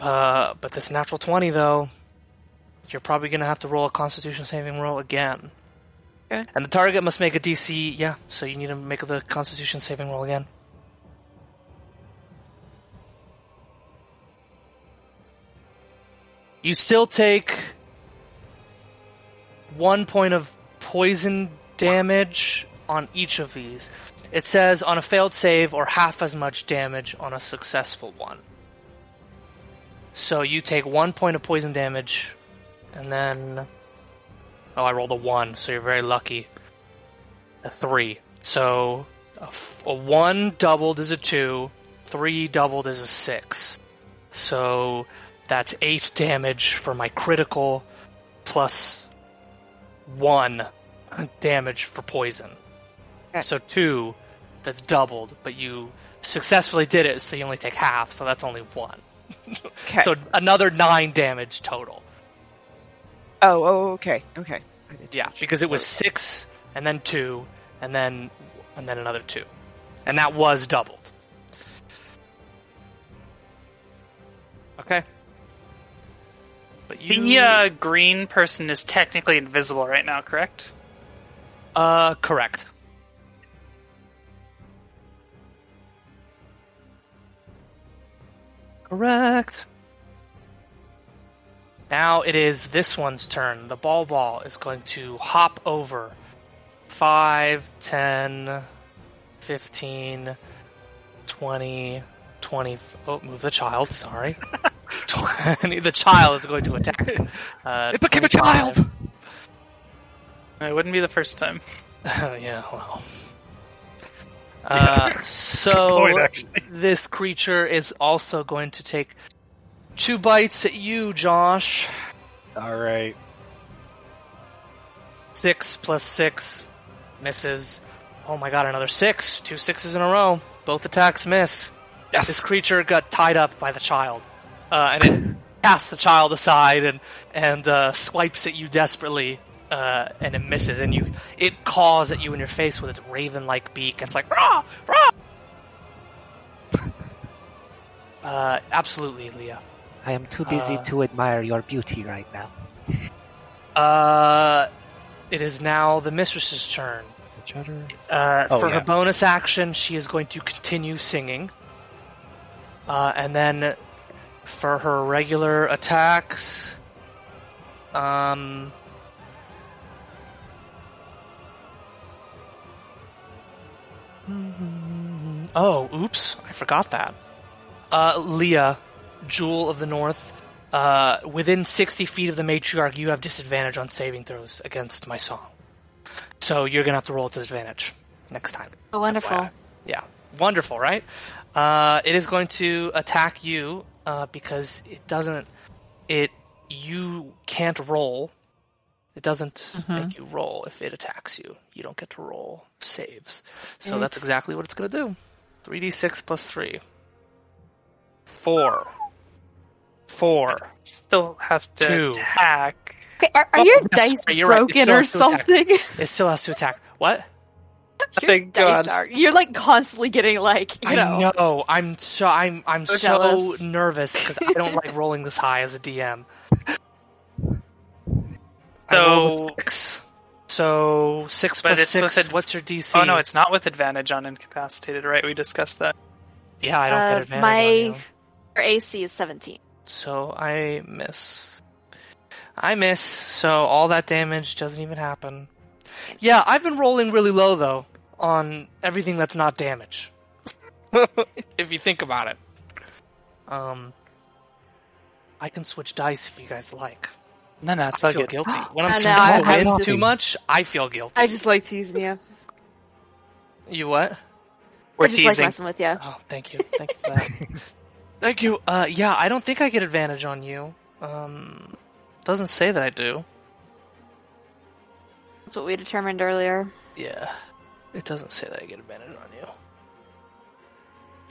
Uh, but this natural twenty, though, you're probably going to have to roll a Constitution saving roll again. Okay. And the target must make a DC. Yeah, so you need to make the Constitution saving roll again. You still take one point of poison damage on each of these. It says on a failed save or half as much damage on a successful one. So you take one point of poison damage, and then. Oh, I rolled a one, so you're very lucky. A three. So a, f- a one doubled is a two, three doubled is a six. So that's eight damage for my critical, plus one damage for poison. Okay. So two, that's doubled, but you successfully did it, so you only take half, so that's only one. Okay. So another nine damage total. oh, oh, okay, okay. I did Yeah, because it was six, and then two, and then and then another two, and that was doubled. Okay. But you, The uh, green person is technically invisible right now, correct? uh, correct. Correct. Now it is this one's turn. The ball ball is going to hop over 5, 10, 15, 20, 20. Oh, move the child, sorry. 20. The child is going to attack. Uh, It became a child. It wouldn't be the first time. yeah, well. Uh, so point, this creature is also going to take two bites at you, Josh. All right. Six plus six misses. Oh my god, another six. Two sixes in a row. Both attacks miss. Yes. This creature got tied up by the child, uh, and it casts the child aside and and uh, swipes at you desperately, uh, and it misses. And you, it caws at you in your face with its raven-like beak. It's like rah rah. uh, absolutely, Leah. I am too busy Uh, to admire your beauty right now. Uh, it is now the mistress's turn. Uh, Oh, for yeah. her bonus action, she is going to continue singing. Uh, and then for her regular attacks, um, oh, oops, I forgot that. Uh, Leah, Jewel of the North, uh, within 60 feet of the matriarch, you have disadvantage on saving throws against my song. So you're gonna have to roll to disadvantage next time. Oh, wonderful. FYI. Yeah, wonderful, right? Uh, it is going to attack you uh, because it doesn't. It you can't roll. It doesn't mm-hmm. make you roll if it attacks you. You don't get to roll saves. So that's exactly what it's going to do. Three d six plus three. Four. Four. Still has to Two. attack. Okay, are, are Oh, your dice sorry, you're right. Broken still or has to attack. something? It still has to attack. What? Your Thank dice God. are- You're like constantly getting like you I know. know. I'm so I'm I'm So so, nervous because I don't like rolling this high as a DM. I So- six. So six But plus it's with six. ad- What's your DC? Oh no, it's not with advantage on incapacitated, right? We discussed that. yeah. I don't Uh, get advantage my- on you. AC is 17. So I miss. I miss. So all that damage doesn't even happen. Yeah, I've been rolling really low though on everything that's not damage. if you think about it. Um, I can switch dice if you guys like. No, no, it's I all feel good. guilty when I'm I know, starting to I- I win just- too much. I feel guilty. I just like teasing you. You what? We're I just like teasing. messing with you. Oh, thank you. Thank you for that. thank you. Uh, yeah, I don't think I get advantage on you. Um, doesn't say that I do. That's what we determined earlier. Yeah, it doesn't say that I get advantage on you.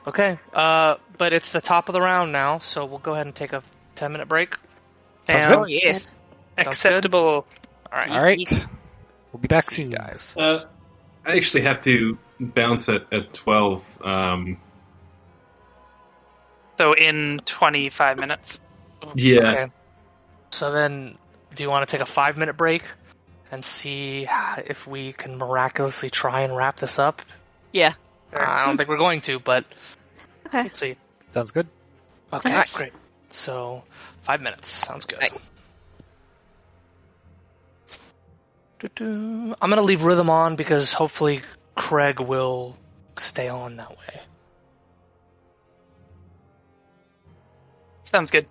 Okay, uh, but it's the top of the round now, so we'll go ahead and take a ten minute break. Sounds Sounds good. yes. Sounds good? acceptable. All right, All right. We'll be back See soon, guys. Uh, I actually have to bounce at, at 12. Um, So in 25 minutes. yeah. Okay. So then, do you want to take a five minute break, and see if we can miraculously try and wrap this up. Yeah. Uh, I don't think we're going to, but Okay. let's see. Sounds good. Okay, Nice. great. So five minutes sounds good. Right. I'm gonna leave rhythm on because hopefully Craig will stay on that way. Sounds good.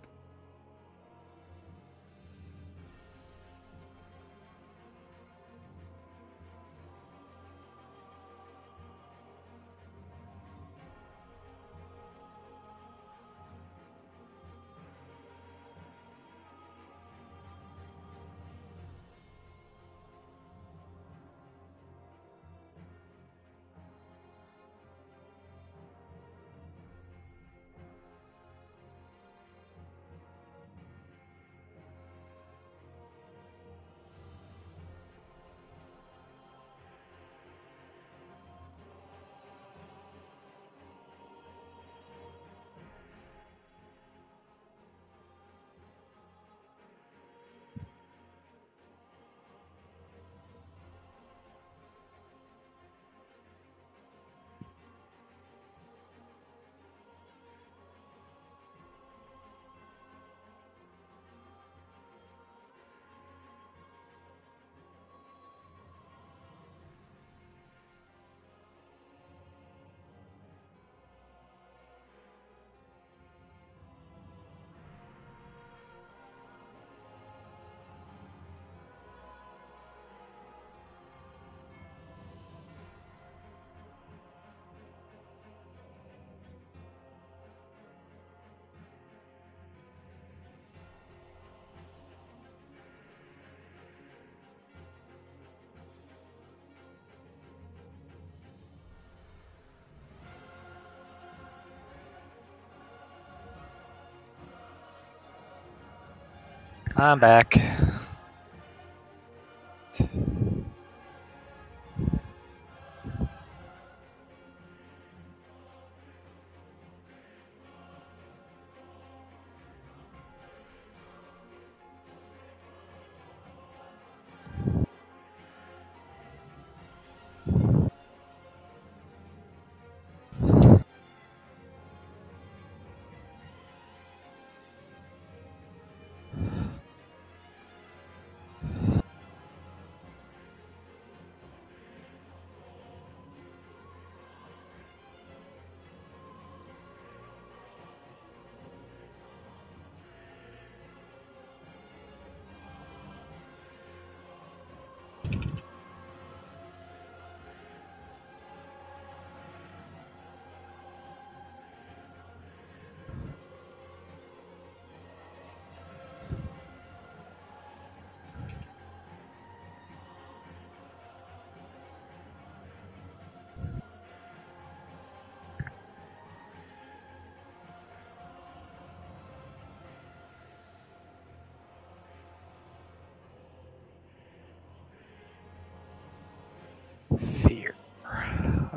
I'm back.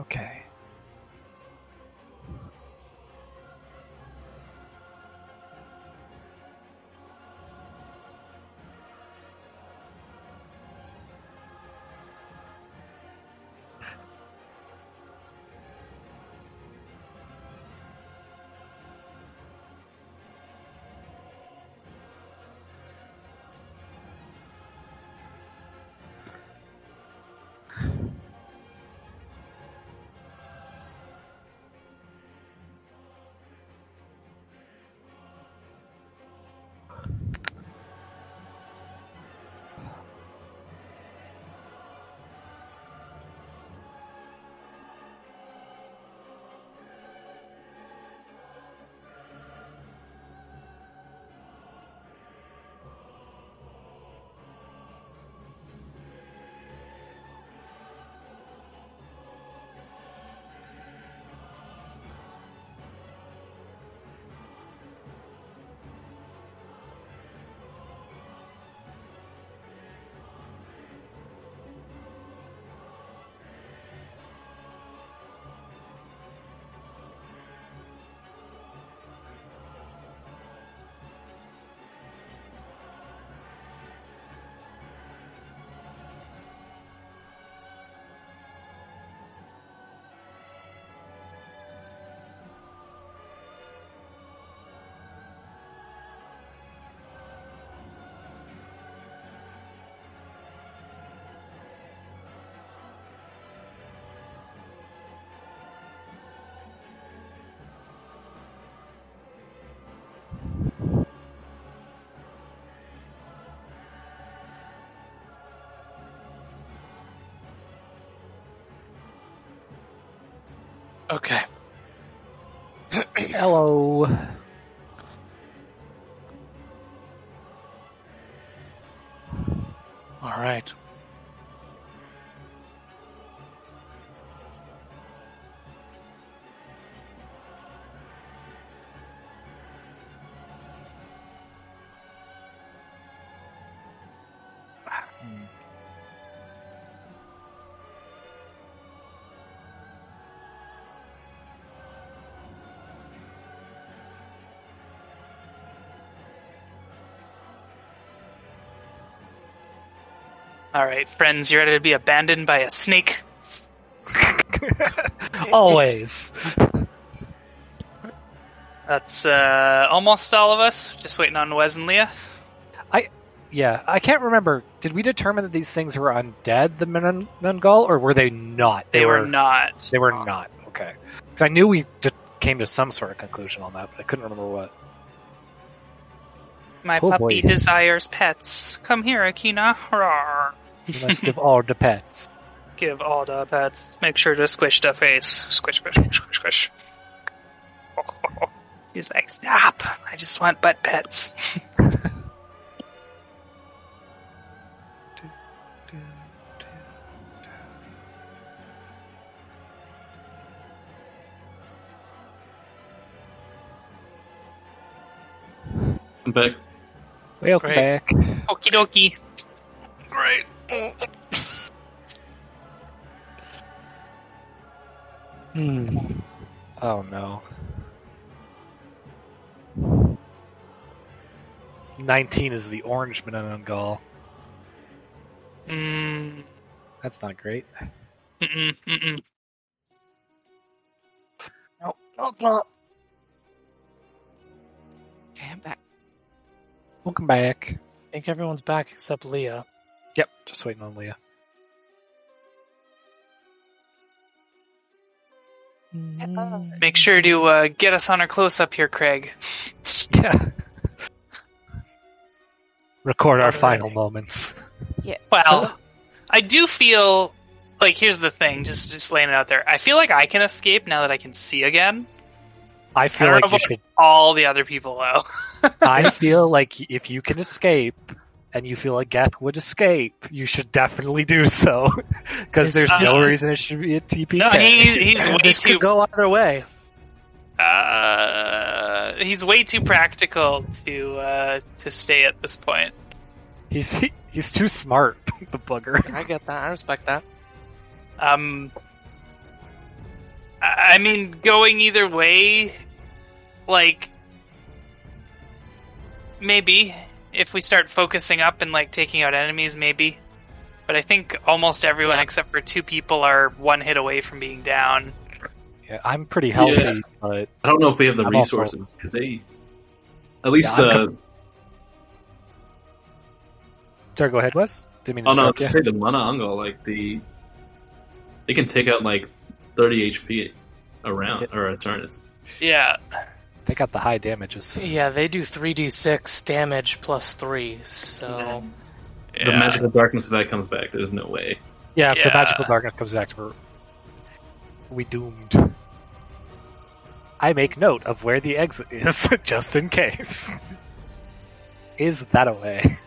Okay. Okay. Hello. All right. Right, friends, you're ready to be abandoned by a snake? Always. That's uh, almost all of us. Just waiting on Wes and Leah. Yeah, I can't remember. Did we determine that these things were undead, the Nun- Nungal, or were they not? They, were, not. They were not. Okay. Because I knew we d- came to some sort of conclusion on that, but I couldn't remember what. My Oh, puppy boy. desires pets. Come here, Akina. Rawr. You must give all the pets. Give all the pets. Make sure to squish the face. Squish, squish, squish, squish, squish. He's like, stop! I just want butt pets. I'm back. Welcome Great. back. Okie dokie. Great. Hmm. Oh no. 19 is the orange Nungal. Mm, That's not great. mm-mm, mm-mm. No, no, no. Okay, I'm back. Welcome back. I think everyone's back except Leah. Yep, just waiting on Leah. Make sure to uh, get us on our close up here, Craig. Yeah. Record our final moments. Yeah. Well, I do feel like here's the thing, just just laying it out there. I feel like I can escape now that I can see again. I feel I don't like know you should. All the other people though. I feel like if you can escape, and you feel like Geth would escape, you should definitely do so. Because there's This- no reason it should be a TPK. No, he, he's way this too could go either way. uh, he's way too practical to uh, to stay at this point. He's he, he's too smart, the bugger. I get that. I respect that. Um, I I mean, going either way, like maybe if we start focusing up and like taking out enemies, maybe. But I think almost everyone Yeah. except for two people are one hit away from being down. Yeah, I'm pretty healthy, Yeah. but I don't know if we have the I'm resources because they, at least Yeah, I'm uh, com- sorry. Go ahead, Wes. Didn't mean to oh no, interrupt to you. say the Manananggal, like the, they can take out like 30 HP around or a turn. It's Yeah, They got the high damages. Yeah, they do 3d6 damage plus 3, so. the magical darkness of that comes back. There's no way. Yeah, if the magical darkness comes back, we're we doomed. I make note of where the exit is, just in case. Is that a way?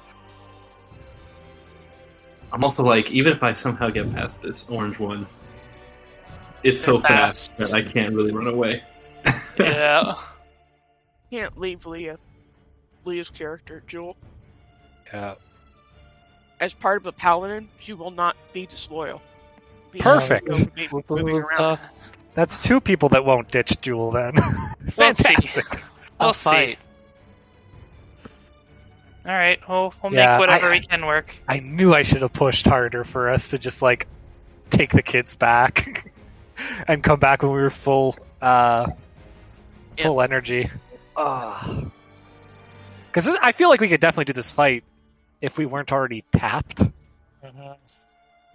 I'm also like, even if I somehow get past this orange one, it's so fast fast. that I can't really run away. yeah. Can't leave Leah. Leah's character, Jewel. Yeah. As part of a paladin, she will not be disloyal. Be- Perfect. will be moving around. That's two people that won't ditch Jewel then. We'll see. Fantastic. We'll I'll see. fight. All right, we'll we'll Yeah, make whatever I- we can work. I knew I should have pushed harder for us to just like take the kids back and come back when we were full uh full energy. Because I feel like we could definitely do this fight if we weren't already tapped. Mhm.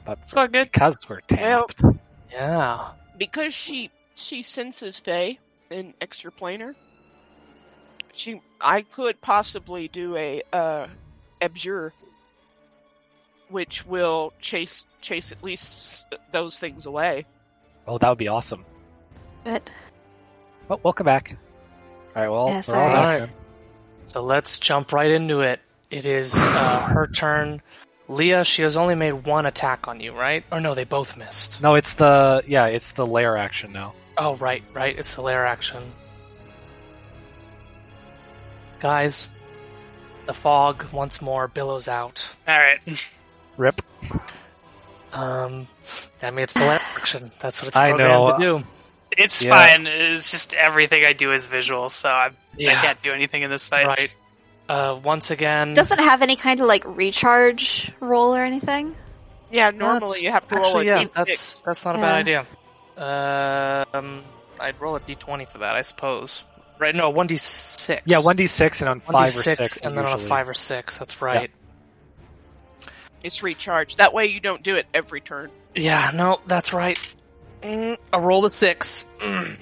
But It's not good. because we're Well- tapped, Yeah. because she she senses Fae in extraplanar. She, I could possibly do a uh, abjure, which will chase chase at least those things away. oh, that would be awesome. But Oh, welcome back. All right, well, Yes, we're all I- Alright. then. So let's jump right into it. It is uh, her turn. Leah, she has only made one attack on you, right? Or no, they both missed. No, it's the yeah, it's the lair action now. Oh, right, right. It's the lair action. Guys, the fog once more billows out. All right. Rip. Um, I mean, it's the lair action. That's what it's I programmed know. to do. It's Yeah. fine. It's just everything I do is visual, so I, I can't do anything in this fight. Right. Uh, once again, Doesn't have any kind of like recharge roll or anything. Yeah, normally That's- you have to roll actually, a yeah, D6. that's that's not a bad idea. Um, I'd roll a d20 for that, I suppose. Right? No, one d six. Yeah, one d six and on one five or six, six, and then on a five or six. That's right. It's recharged. That way you don't do it every turn. Yeah, no, that's right. Mm, I rolled a six. Mm.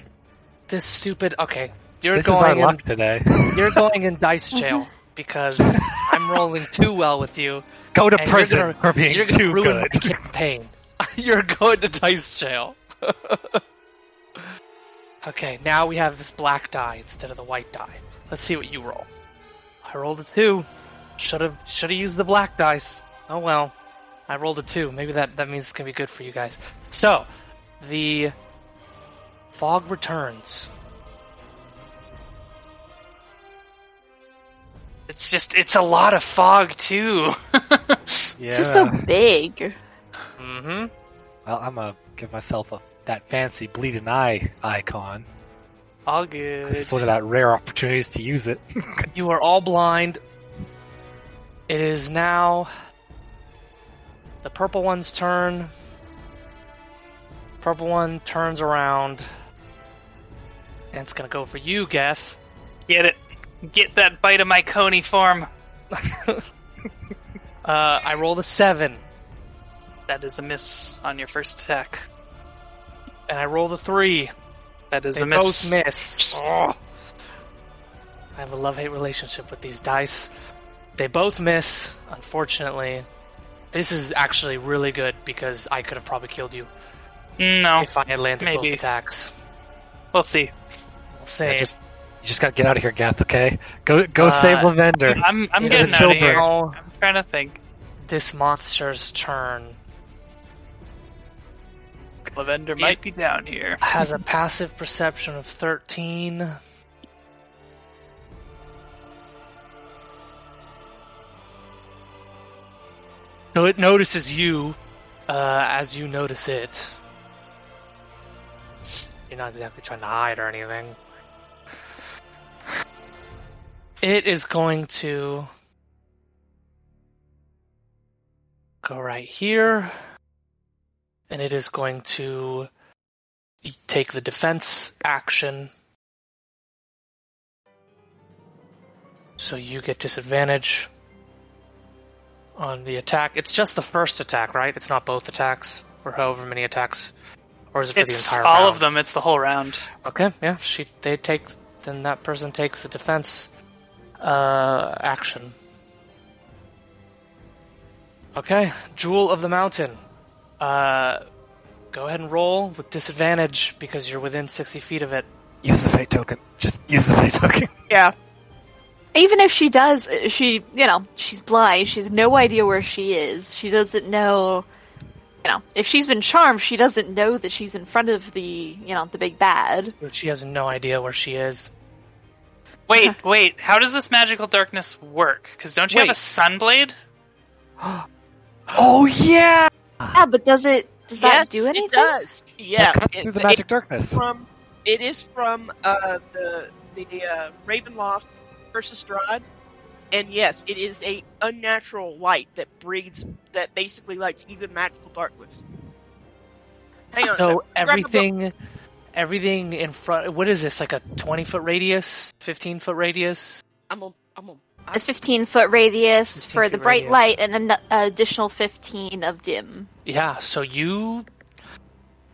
This stupid. Okay, you're This is our going in. luck today. You're going in dice jail because I'm rolling too well with you. Go to prison you're gonna, for being you're gonna too ruin good. my campaign. you're going to dice jail. okay, now we have this black die instead of the white die. Let's see what you roll. I rolled a two. Should have should have used the black dice. Oh well. I rolled a two. Maybe that that means it's gonna be good for you guys. So, the fog returns. It's just it's a lot of fog too. Yeah. It's just so big. Mm-hmm. well, I'm gonna give myself a that fancy bleeding eye icon. All 'cause good. It's one of that rare opportunities to use it. You are all blind. It is now the purple one's turn. Purple one turns around. And it's gonna go for you, Geth. Get it. Get that bite of my coney form. Uh, I rolled a seven, That is a miss on your first attack. and I rolled a three. That is They a miss. both miss. Oh. I have a love-hate relationship with these dice. They both miss, unfortunately. This is actually really good because I could have probably killed you No, if I had landed both maybe. attacks. we'll see. We'll see. Yeah, just you just gotta get out of here, Gath. Okay, go go Uh, save Lavender. I'm I'm getting is out of here. I'm trying to think. this monster's turn Lavender might be down here. has a passive perception of 13. So it notices you uh, as you notice it. You're not exactly trying to hide or anything. It is going to go right here, and it is going to take the defense action. So you get disadvantage on the attack. It's just the first attack, right? It's not both attacks, or however many attacks, or is it for It's the entire all round? of them. It's the whole round. Okay, yeah, she they take then that person takes the defense uh action. Okay, Jewel of the Mountain. Uh go ahead and roll with disadvantage because you're within 60 feet of it. Use the fate token. Just use the fate token. Yeah, Even if she does, she, you know, she's blind. She has no idea where she is. She doesn't know, you know, if she's been charmed, she doesn't know that she's in front of the, you know, the big bad. But she has no idea where she is. Wait, wait. How does this magical darkness work? Because don't you have a Wait. sunblade? Oh yeah. Yeah, but does it, does that do anything? It does. Yeah, Cut it- through the it- magic darkness. from it is from uh, the the uh, Ravenloft versus Strahd, and yes, it is a unnatural light that breeds that basically lights even magical darkness. Hang on, a So sec. Grab a book. everything everything in front what is this? Like a 20 foot radius? 15 foot radius? I'm a, I'm a, A 15 foot radius 15 for the bright radius. light and an additional 15 of dim. Yeah, so you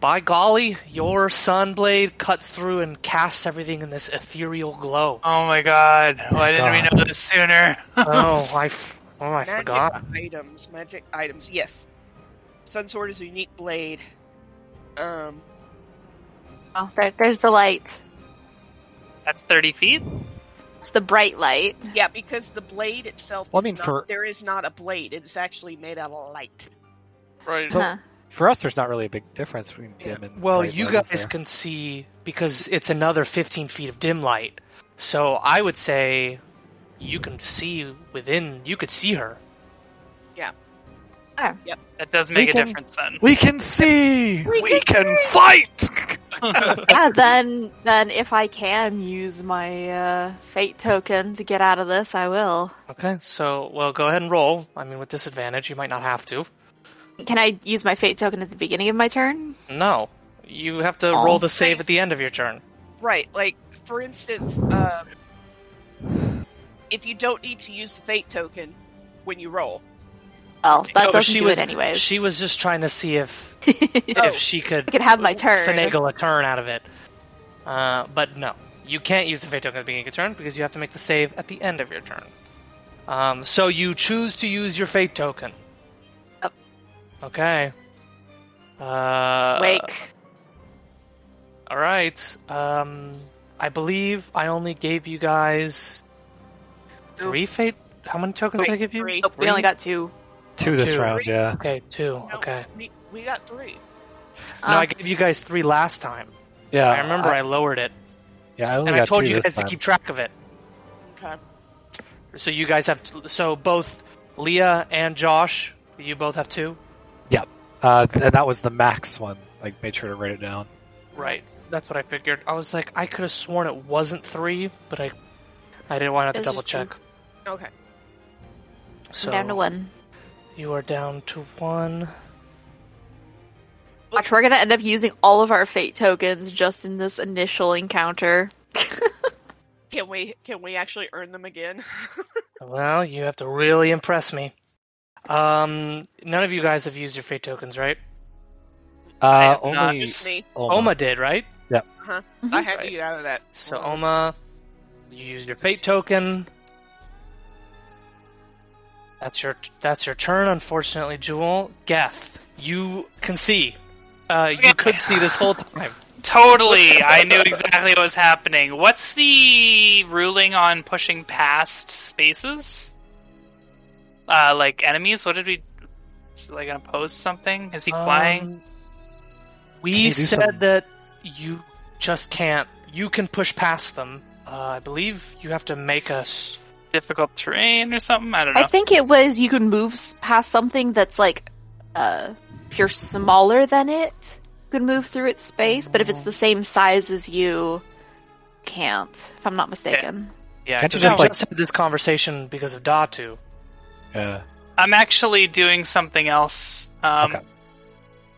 by golly, your sunblade cuts through and casts everything in this ethereal glow. Oh my god. Why didn't we know this sooner? oh, I, f- oh, I magic forgot. items, magic items. Yes, Sun Sword is a unique blade. Um, Oh, there, there's the light. That's 30 feet? It's the bright light. Yeah, because the blade itself. Well, I mean, not- for- there is not a blade. It's actually made out of light. Right. So- Huh. For us, there's not really a big difference between dim and Well, bright you light, is guys there? can see because it's another 15 feet of dim light. So I would say you can see within. You could see her. Yeah. That does make We a can- difference then. We can see. We We, can can, fight. yeah, then then if I can use my uh, fate token to get out of this, I will. Okay, so well, go ahead and roll. I mean, with disadvantage, you might not have to. Can I use my fate token at the beginning of my turn? No, you have to Oh. roll the save at the end of your turn. Right. Like, for instance, um, if you don't need to use the fate token when you roll. Well, that Oh, doesn't she do was, it anyways. She was just trying to see if Oh. if she could I could have my turn. finagle a turn out of it. Uh, but no, you can't use the fate token at the beginning of your turn because you have to make the save at the end of your turn. Um, so you choose to use your fate token. Yep. Okay. Uh, Wake. All right. Um, I believe I only gave you guys three fate. How many tokens did I give you? Three. Nope, we only got two. Two this Two. round, yeah. Okay, two. No, Okay. We, we got three. No, Uh, I gave you guys three last time. Yeah, I remember I, lowered it, yeah, I only and I told two you guys time. to keep track of it. Okay. So you guys have to, so both Leah and Josh, you both have two. Uh, and that was the max one. Like, made sure to write it down. Right. That's what I figured. I was like, I could have sworn it wasn't three, but I, I didn't want to It's double just check. Okay. So down to one. you are down to one. Watch, we're gonna end up using all of our fate tokens just in this initial encounter. Can we can we actually earn them again? Well, you have to really impress me. Um, none of you guys have used your fate tokens, right? Uh, have not. only Just me. Oma. Oma did, right? Yeah. I had Right. to get out of that. So Oma, you use your fate token. That's your that's your turn. Unfortunately, Jewel, Geth, you can see. Uh, you could see this whole time. Totally. I knew exactly what was happening. What's the ruling on pushing past spaces? Uh, like enemies? What did we. Is it like gonna pose something? Is he flying? Um, Can we said some- that you just can't. You can push past them. Uh, I believe you have to make us. Difficult terrain or something? I don't know. I think it was you can move past something that's like, uh, if you're smaller than it, you can move through its space, but if it's the same size as you, can't, if I'm not mistaken. Yeah, Can't you because just, we like- just had this conversation because of Datu. Yeah. I'm actually doing something else um, Okay.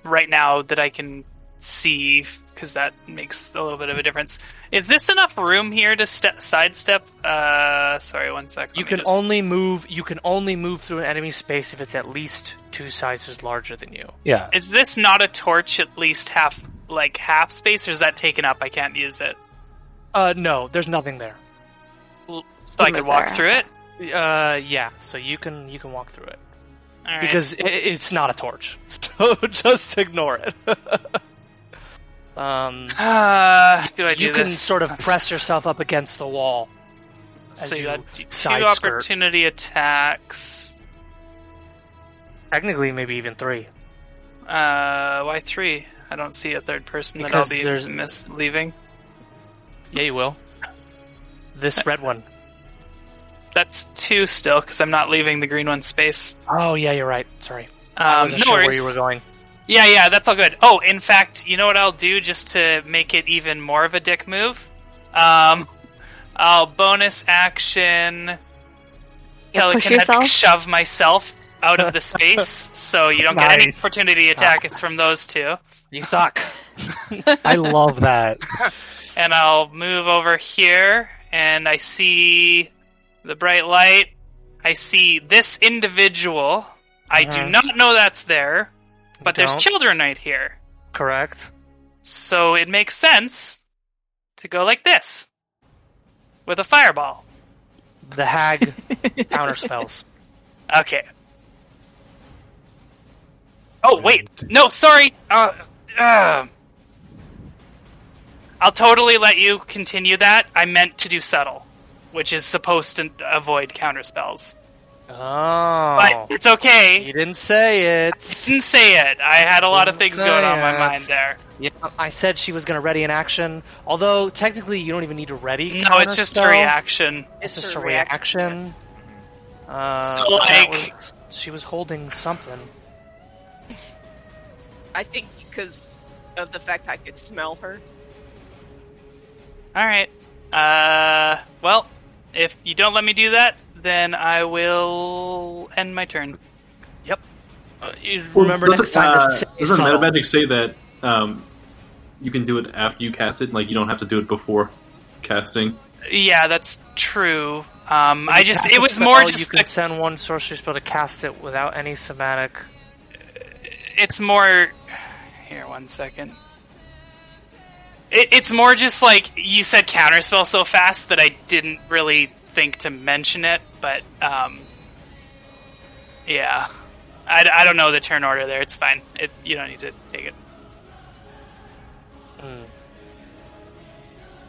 right now that I can see because that makes a little bit of a difference. Is this enough room here to step sidestep? Uh, sorry, one sec. let You can just- only move. You can only move through an enemy space if it's at least two sizes larger than you. Yeah. Is this not a torch at least half like half space, or is that taken up? I can't use it, Uh, no, there's nothing there. so I Can could walk there. through it. Uh, yeah. So you can you can walk through it All right. because i it's not a torch. So just ignore it. um, uh, do I do you can this? sort of press yourself up against the wall. as so you you got two side skirt. opportunity attacks. Technically, maybe even three. Uh, why three? I don't see a third person that I'll be miss leaving. Yeah, you will. This red one. That's two still because I'm not leaving the green one space. Oh yeah, you're right. Sorry, I Um, wasn't no sure worries. where you were going. Yeah, yeah, that's all good. Oh, in fact, you know what I'll do just to make it even more of a dick move? Um, I'll bonus action Yeah, push telekinetic yourself? shove myself out of the space, so you don't get any Nice. opportunity attack. It's from those two, You suck. I love that. and I'll move over here, and I see the bright light. I see this individual. I do Mhm. not know that's there, but there's Don't. children right here. Correct. So it makes sense to go like this with a fireball. The hag counter spells. Okay. Oh wait, no, sorry. Uh, uh, I'll totally let you continue that. I meant to do subtle, which is supposed to avoid counter spells. Oh, But it's okay. you didn't say it. Didn't say it. I had a lot of things going on in my mind there. Yeah, I said she was going to ready an action. Although technically, you don't even need to ready. No, it's just a reaction. It's It's just a a reaction. Uh, So, like- was- she was holding something. I think because of the fact I could smell her. All right. Uh, well, if you don't let me do that, then I will end my turn. Yep. Uh, you Well, remember doesn't- next time uh, to say doesn't subtle. meta magic say that um, you can do it after you cast it? Like you don't have to do it before casting. Yeah, that's true. Um, I just it a was spell, more You just can a- send one sorcery spell to cast it without any somatic. it's more here one second it, it's more just like you said counterspell so fast that i didn't really think to mention it but um yeah i, I don't know the turn order there it's fine it, you don't need to take it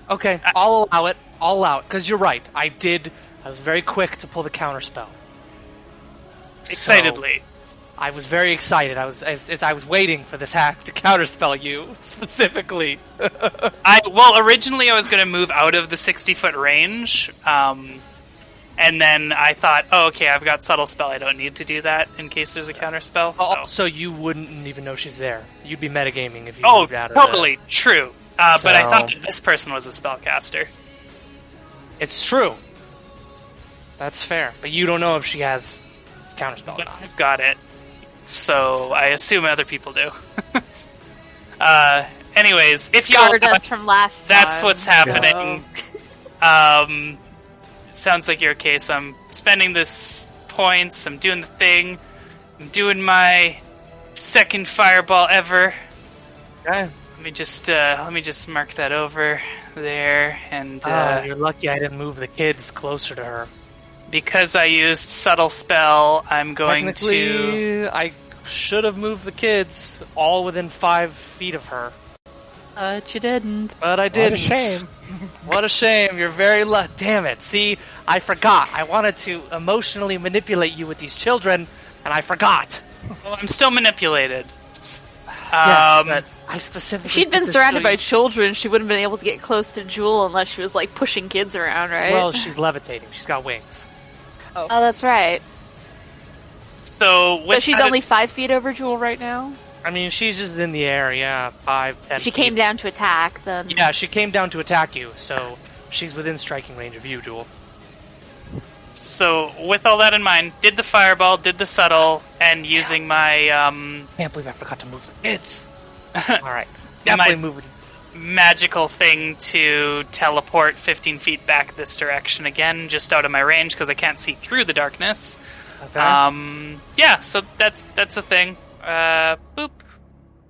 Okay, I'll allow it. I'll allow it because you're right. I did. I was very quick to pull the counter spell. excitedly I was very excited. I was as, as I was waiting for this hack to counterspell you specifically. I well, originally I was going to move out of the sixty foot range, um, and then I thought, oh, okay, I've got subtle spell. I don't need to do that in case there's a counter spell. Oh, so you wouldn't even know she's there. You'd be metagaming if you Oh, moved out of totally true. Uh, But I thought that this person was a spellcaster. It's true. That's fair, but you don't know if she has counterspell. or But not. I've got it, so I assume other people do. uh, anyways, if you Scarred allow- us from last time. that's what's happening. Um, it sounds like your case. I'm spending this points. I'm doing the thing. I'm doing my second fireball ever. Okay. Let me just uh, let me just mark that over there, and uh, Oh, you're lucky I didn't move the kids closer to her. Because I used subtle spell, I'm going to. I should have moved the kids all within five feet of her, But you didn't. but I didn't. a shame. What a shame. You're very lucky. Damn it. See, I forgot. I wanted to emotionally manipulate you with these children, and I forgot. Well, I'm still manipulated. Yes, Um, but I specifically. If she'd been surrounded so by you- children, she wouldn't have been able to get close to Jewel unless she was like pushing kids around, right? Well, she's levitating. She's got wings. Oh, that's right. so with But she's that- only five feet over Jewel right now. I mean, she's just in the air. Yeah, five, ten. If she feet. came down to attack, then Yeah, she came down to attack you, so she's within striking range of you, Jewel. So with all that in mind, did the fireball, did the subtle, and using my um, Can't believe I forgot to move the kids. All right, definitely I- move it. Magical thing to teleport 15 feet back this direction again, just out of my range because I can't see through the darkness. Okay. Um, yeah, so that's that's a thing. Uh, boop.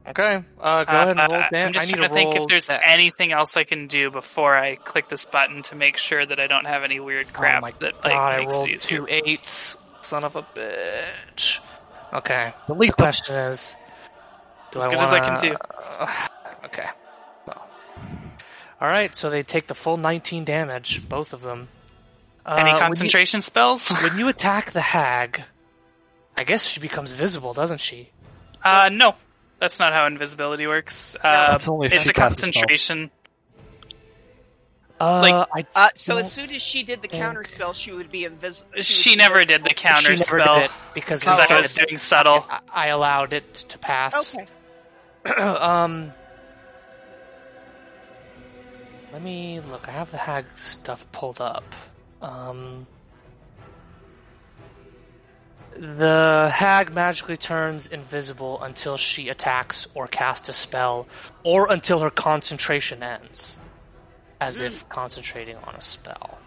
okay. Uh, go Uh, ahead and roll. uh, Dan- I'm just I need trying to think if there's dex. anything else I can do before I click this button to make sure that I don't have any weird crap oh my that God, like I makes rolled it easier. two eights. Son of a bitch. Okay. Delete the question is, do As I good as I can do. okay. So. All right. So they take the full 19 damage, both of them. Uh, Any when you- concentration spells? When you attack the hag, I guess she becomes visible, doesn't she? Uh, no, that's not how invisibility works. Uh, That's only if it's she a casts a concentration. Uh, Like, I, Uh, so as soon as she did the think- counter spell, she would be invisible. She never did the counter she never spell did it because we I was doing subtle. I, I allowed it to pass. Okay. um, let me look. I have the hag stuff pulled up. Um, the hag magically turns invisible until she attacks or casts a spell, or until her concentration ends, as if concentrating on a spell.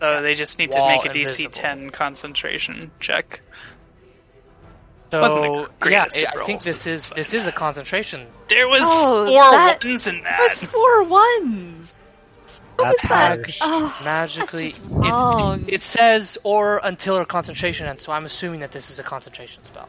So they just need to make a DC invisible. 10 concentration check. Wasn't So the yeah, greatest I I think this is this is a concentration. There was Oh, four that- ones in There was four ones. What That's was. Oh, Magically, that's just. It says or until her concentration ends, so I'm assuming that this is a concentration spell.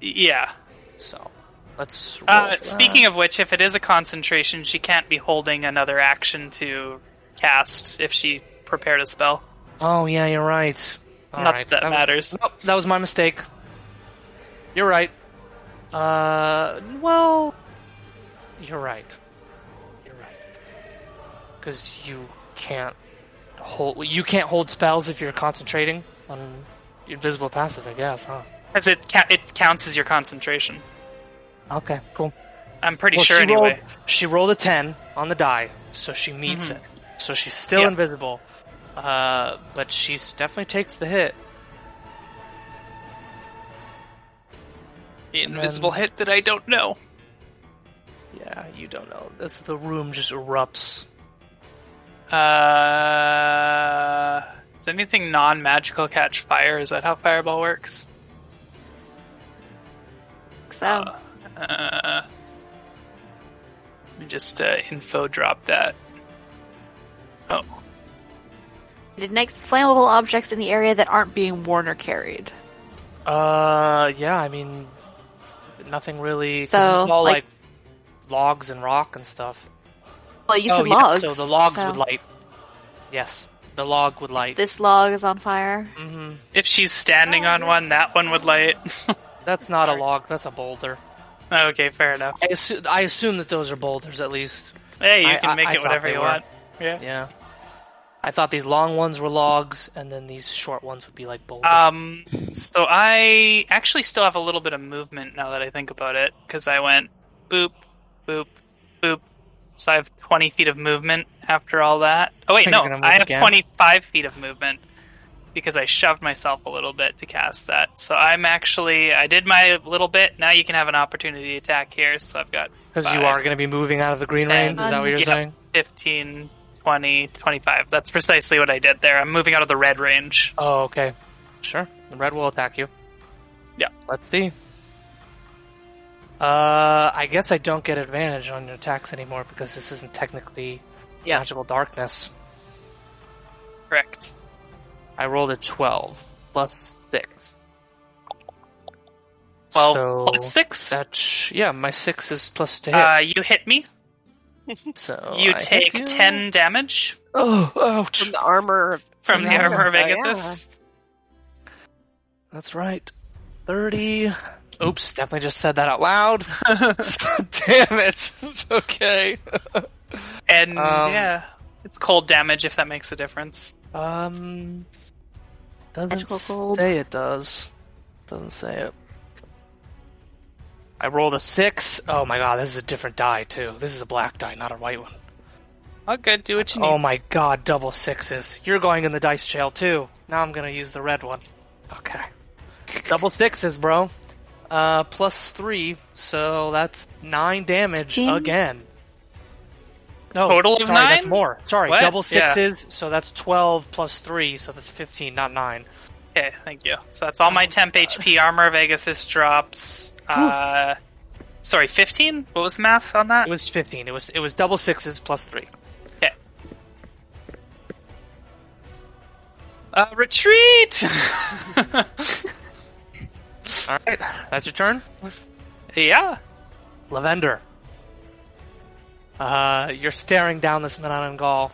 Yeah. So, Let's. Uh, speaking of which, if it is a concentration, she can't be holding another action to cast if she prepared a spell. Oh yeah, you're right. All Not right. that was- matters. Nope, that was my mistake. You're right. Uh, well, you're right. Because you can't hold. You can't hold spells if you're concentrating on invisible passive. I guess, huh? Because it ca- it counts as your concentration. Okay, cool. I'm pretty Well, sure she anyway. Rolled, she rolled a 10 on the die, so she meets Mhm. it. So she's still Yeah. invisible. Uh, but she definitely takes the hit. The invisible then- hit that I don't know. Yeah, you don't know. This the room just erupts. Uh, does anything non-magical catch fire? Is that how fireball works? So Uh, let me just uh, info drop that. Oh, it ignites flammable objects in the area that aren't being worn or carried. Uh, yeah, I mean, nothing really. So, it's all like- like, logs and rock and stuff. Well, you oh, said yeah, so the logs so would light. Yes, the log would light. This log is on fire. hmm if she's standing on one, that one would light. That's not a log. That's a boulder. okay, fair enough. I assume, I assume that those are boulders at least. Hey, you I- can make I it thought whatever you were. want. Yeah. Yeah. I thought these long ones were logs, and then these short ones would be like boulders. Um, so I actually still have a little bit of movement now that I think about it, because I went boop, boop, boop. So I have 20 feet of movement after all that. Oh wait, no, I have again? 25 feet of movement because I shoved myself a little bit to cast that. So I'm actually, I did my little bit. Now you can have an opportunity attack here. So I've got Because you are going to be moving out of the green Ten. range. Is that what you're saying? 15, 20, 25. That's precisely what I did there. I'm moving out of the red range. Oh, okay. Sure. The red will attack you. Yeah. Let's see. Uh, I guess I don't get advantage on your attacks anymore because this isn't technically Yeah. magical darkness. Correct. I rolled a 12 plus 6. Well, so plus six. That's, yeah, my 6 is plus to hit. Uh, you hit me. so You I take you. 10 damage Oh, ouch. From the armor of from the armor of Yeah. Agathys. That's right. 30. Oops, definitely just said that out loud. Damn it. It's okay. And Um, yeah, it's cold damage if that makes a difference. Um, doesn't cold. say it does. Doesn't say it. I rolled a six. Oh my god, this is a different die too. This is a black die, not a white one. Oh, good. Do what you need. Oh my god, double sixes. You're going in the dice jail too. Now I'm gonna use the red one. Okay. double sixes, bro. Uh, plus three, so that's nine damage Fifteen? again. No, Total of sorry, That's more. Sorry, What? double Yeah. sixes, so that's twelve plus three, so that's fifteen, not nine. Okay, thank you. So that's all my temp HP. Armor of Agathys drops. Uh, sorry, 15? What was the math on that? It was fifteen. It was it was double sixes plus three. Okay. Uh, retreat! All right, that's your turn. yeah. Lavender. Uh, you're staring down this Manananggal.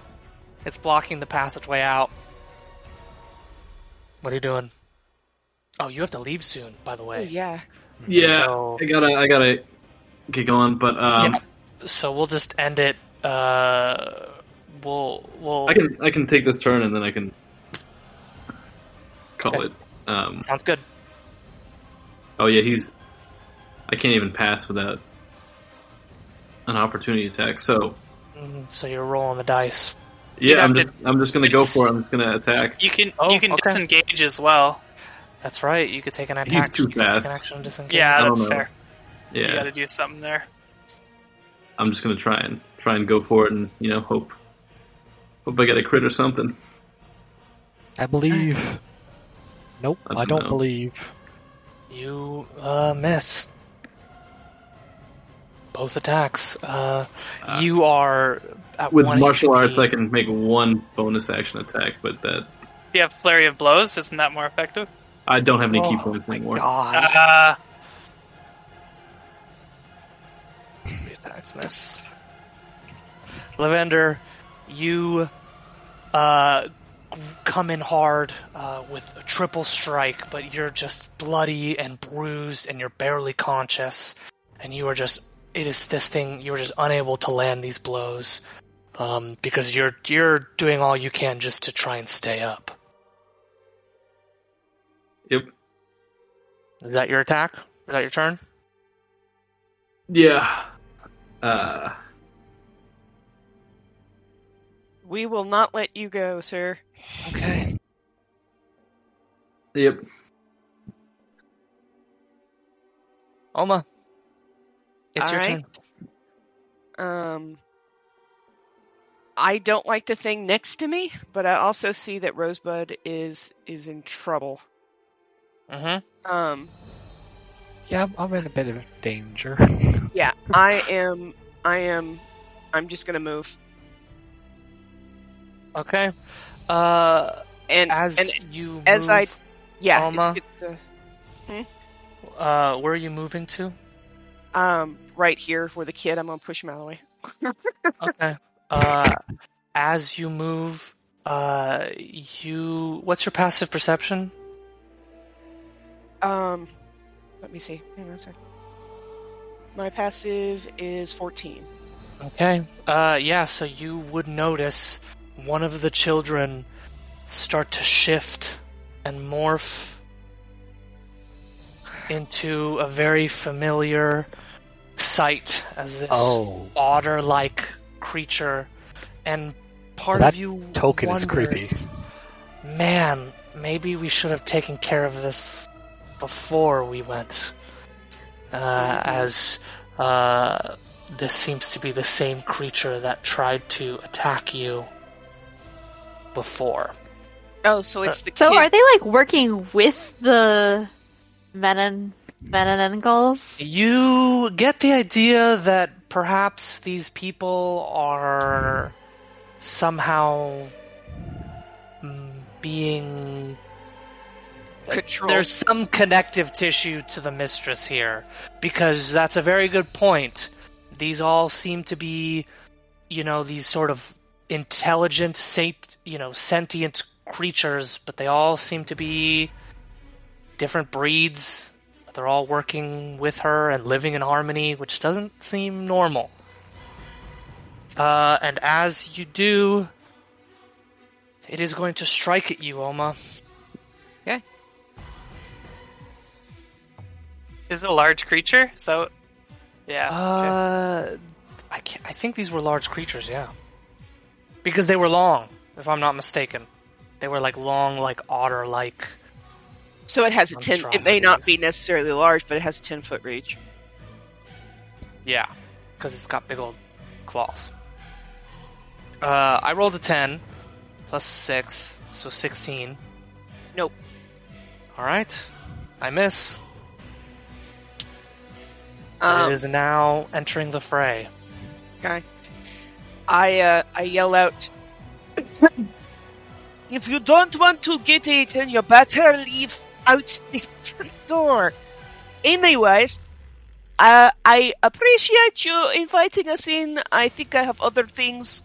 It's blocking the passageway out. What are you doing? Oh, you have to leave soon, by the Oh, way. yeah. Yeah, So- I gotta, I gotta get going. But um, Yeah. So we'll just end it. Uh, we'll we'll. I can, I can take this turn and then I can call Okay. it. Um, Sounds good. Oh yeah, he's. I can't even pass without an opportunity attack. So Mm, So you're rolling the dice. yeah, I'm to- just, I'm just gonna go for it. I'm just gonna attack. You can Oh, you can okay. disengage as well. That's right. You could take an attack. He's too you an fast. action disengage. Yeah, that's know. fair. You Yeah, gotta do something there. I'm just gonna try and try and go for it and you know hope hope I get a crit or something. I believe. Nope, That's I don't no. believe. You uh, miss. Both attacks. Uh, you are at With one martial HP. arts, I can make one bonus action attack, but that If you have flurry of blows, isn't that more effective? I don't have any ki Oh points my anymore. God. Uh, attacks miss. Lavender, you uh, g- come in hard uh, with a triple strike, but you're just bloody and bruised, and you're barely conscious, and you are just it is this thing you are just unable to land these blows um, because you're you're doing all you can just to try and stay up. Yep. Is that your attack? Is that your turn? Yeah. Uh, We will not let you go, sir. Okay. yep. Oma, it's your Alright. turn. Um, I don't like the thing next to me, but I also see that Rosebud is is in trouble. Uh huh. Um, Yeah, I'm, I'm in a bit of danger. yeah, I am. I am. I'm just gonna move. Okay. Uh, And as and you as move, I- yeah, Alma? it's, it's uh, uh, where are you moving to? um right here for the kid. I'm gonna push him out of the way. Okay. Uh, as you move, uh, you what's your passive perception? Um, let me see. Hang on a second. My passive is 14. Okay. Uh, yeah. So you would notice one of the children start to shift and morph into a very familiar sight as this Oh. otter-like creature, and part Well, of you token is creepy. Man, maybe we should have taken care of this before we went, uh, as uh, this seems to be the same creature that tried to attack you before. Oh, so it's the So kid. are they like working with the Menon Manananggals? You get the idea that perhaps these people are somehow mm, being Control. There's some connective tissue to the mistress here, because that's a very good point. These all seem to be, you know, these sort of intelligent, sate, you know, sentient creatures, but they all seem to be different breeds. But they're all working with her and living in harmony, which doesn't seem normal. Uh, and as you do, it is going to strike at you, Oma. Okay. Is it a large creature? So, yeah. okay. Uh, I can't, I think these were large creatures, yeah. Because they were long, if I'm not mistaken. They were like long, like otter-like. so it has a 10. It may not be necessarily large, but it has a 10 foot reach. Yeah, because it's got big old claws. Uh, I rolled a 10 plus 6, so 16. Nope. Alright, I miss. Um, it is now entering the fray. Okay. I uh, I yell out. if you don't want to get it, then you better leave out the front door. Anyways, uh, I appreciate you inviting us in. I think I have other things.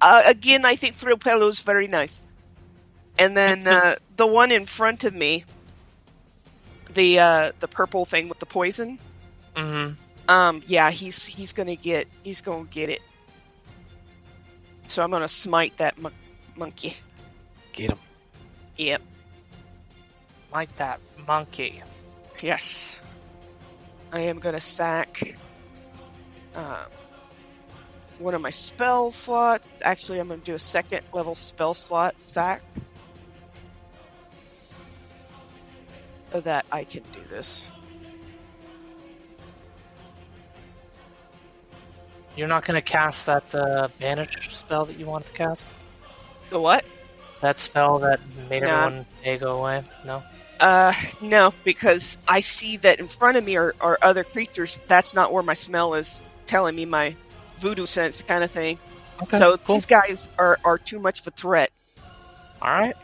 Uh, again, I think Thrill Pillow is very nice. And then uh, the one in front of me, the uh, the purple thing with the poison. hmm Um, yeah, he's he's gonna get he's gonna get it. So I'm gonna smite that mon- monkey. Get him. Yep. Like that monkey. Yes. I am gonna sack um, one of my spell slots. Actually, I'm gonna do a second level spell slot sack so that I can do this. You're not going to cast that uh, banish spell that you wanted to cast? The what? That spell that made Nah. everyone day go away? No? Uh, no, because I see that in front of me are, are other creatures. That's not where my smell is telling me my voodoo sense kind of thing. Okay, so cool. these guys are, are too much of a threat. Alright.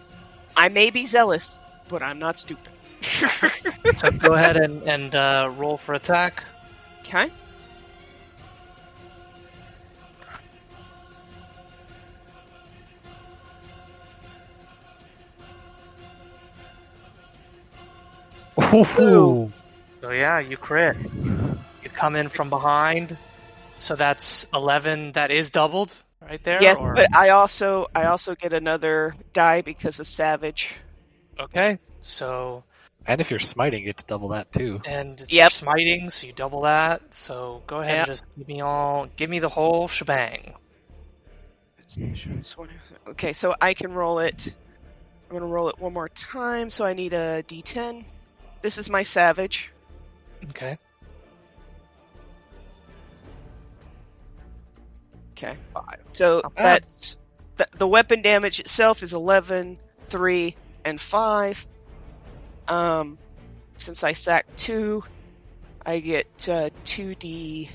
I may be zealous, but I'm not stupid. So go ahead and, and uh, roll for attack. okay. Ooh. So yeah, you crit. You come in from behind. So that's eleven. That is doubled right there. Yes, or- but I also I also get another die because of savage. okay. So And if you're smiting, you get to double that too. and it's Yep. smiting, so you double that. So go ahead Yep. and just give me all. Give me the whole shebang. Okay, so I can roll it. I'm gonna roll it one more time. So I need a D10. This is my savage. Okay. Okay. Five. So that's the, the weapon damage itself is 11, 3, and 5. Um, since I sacked 2, I get uh, 2d8.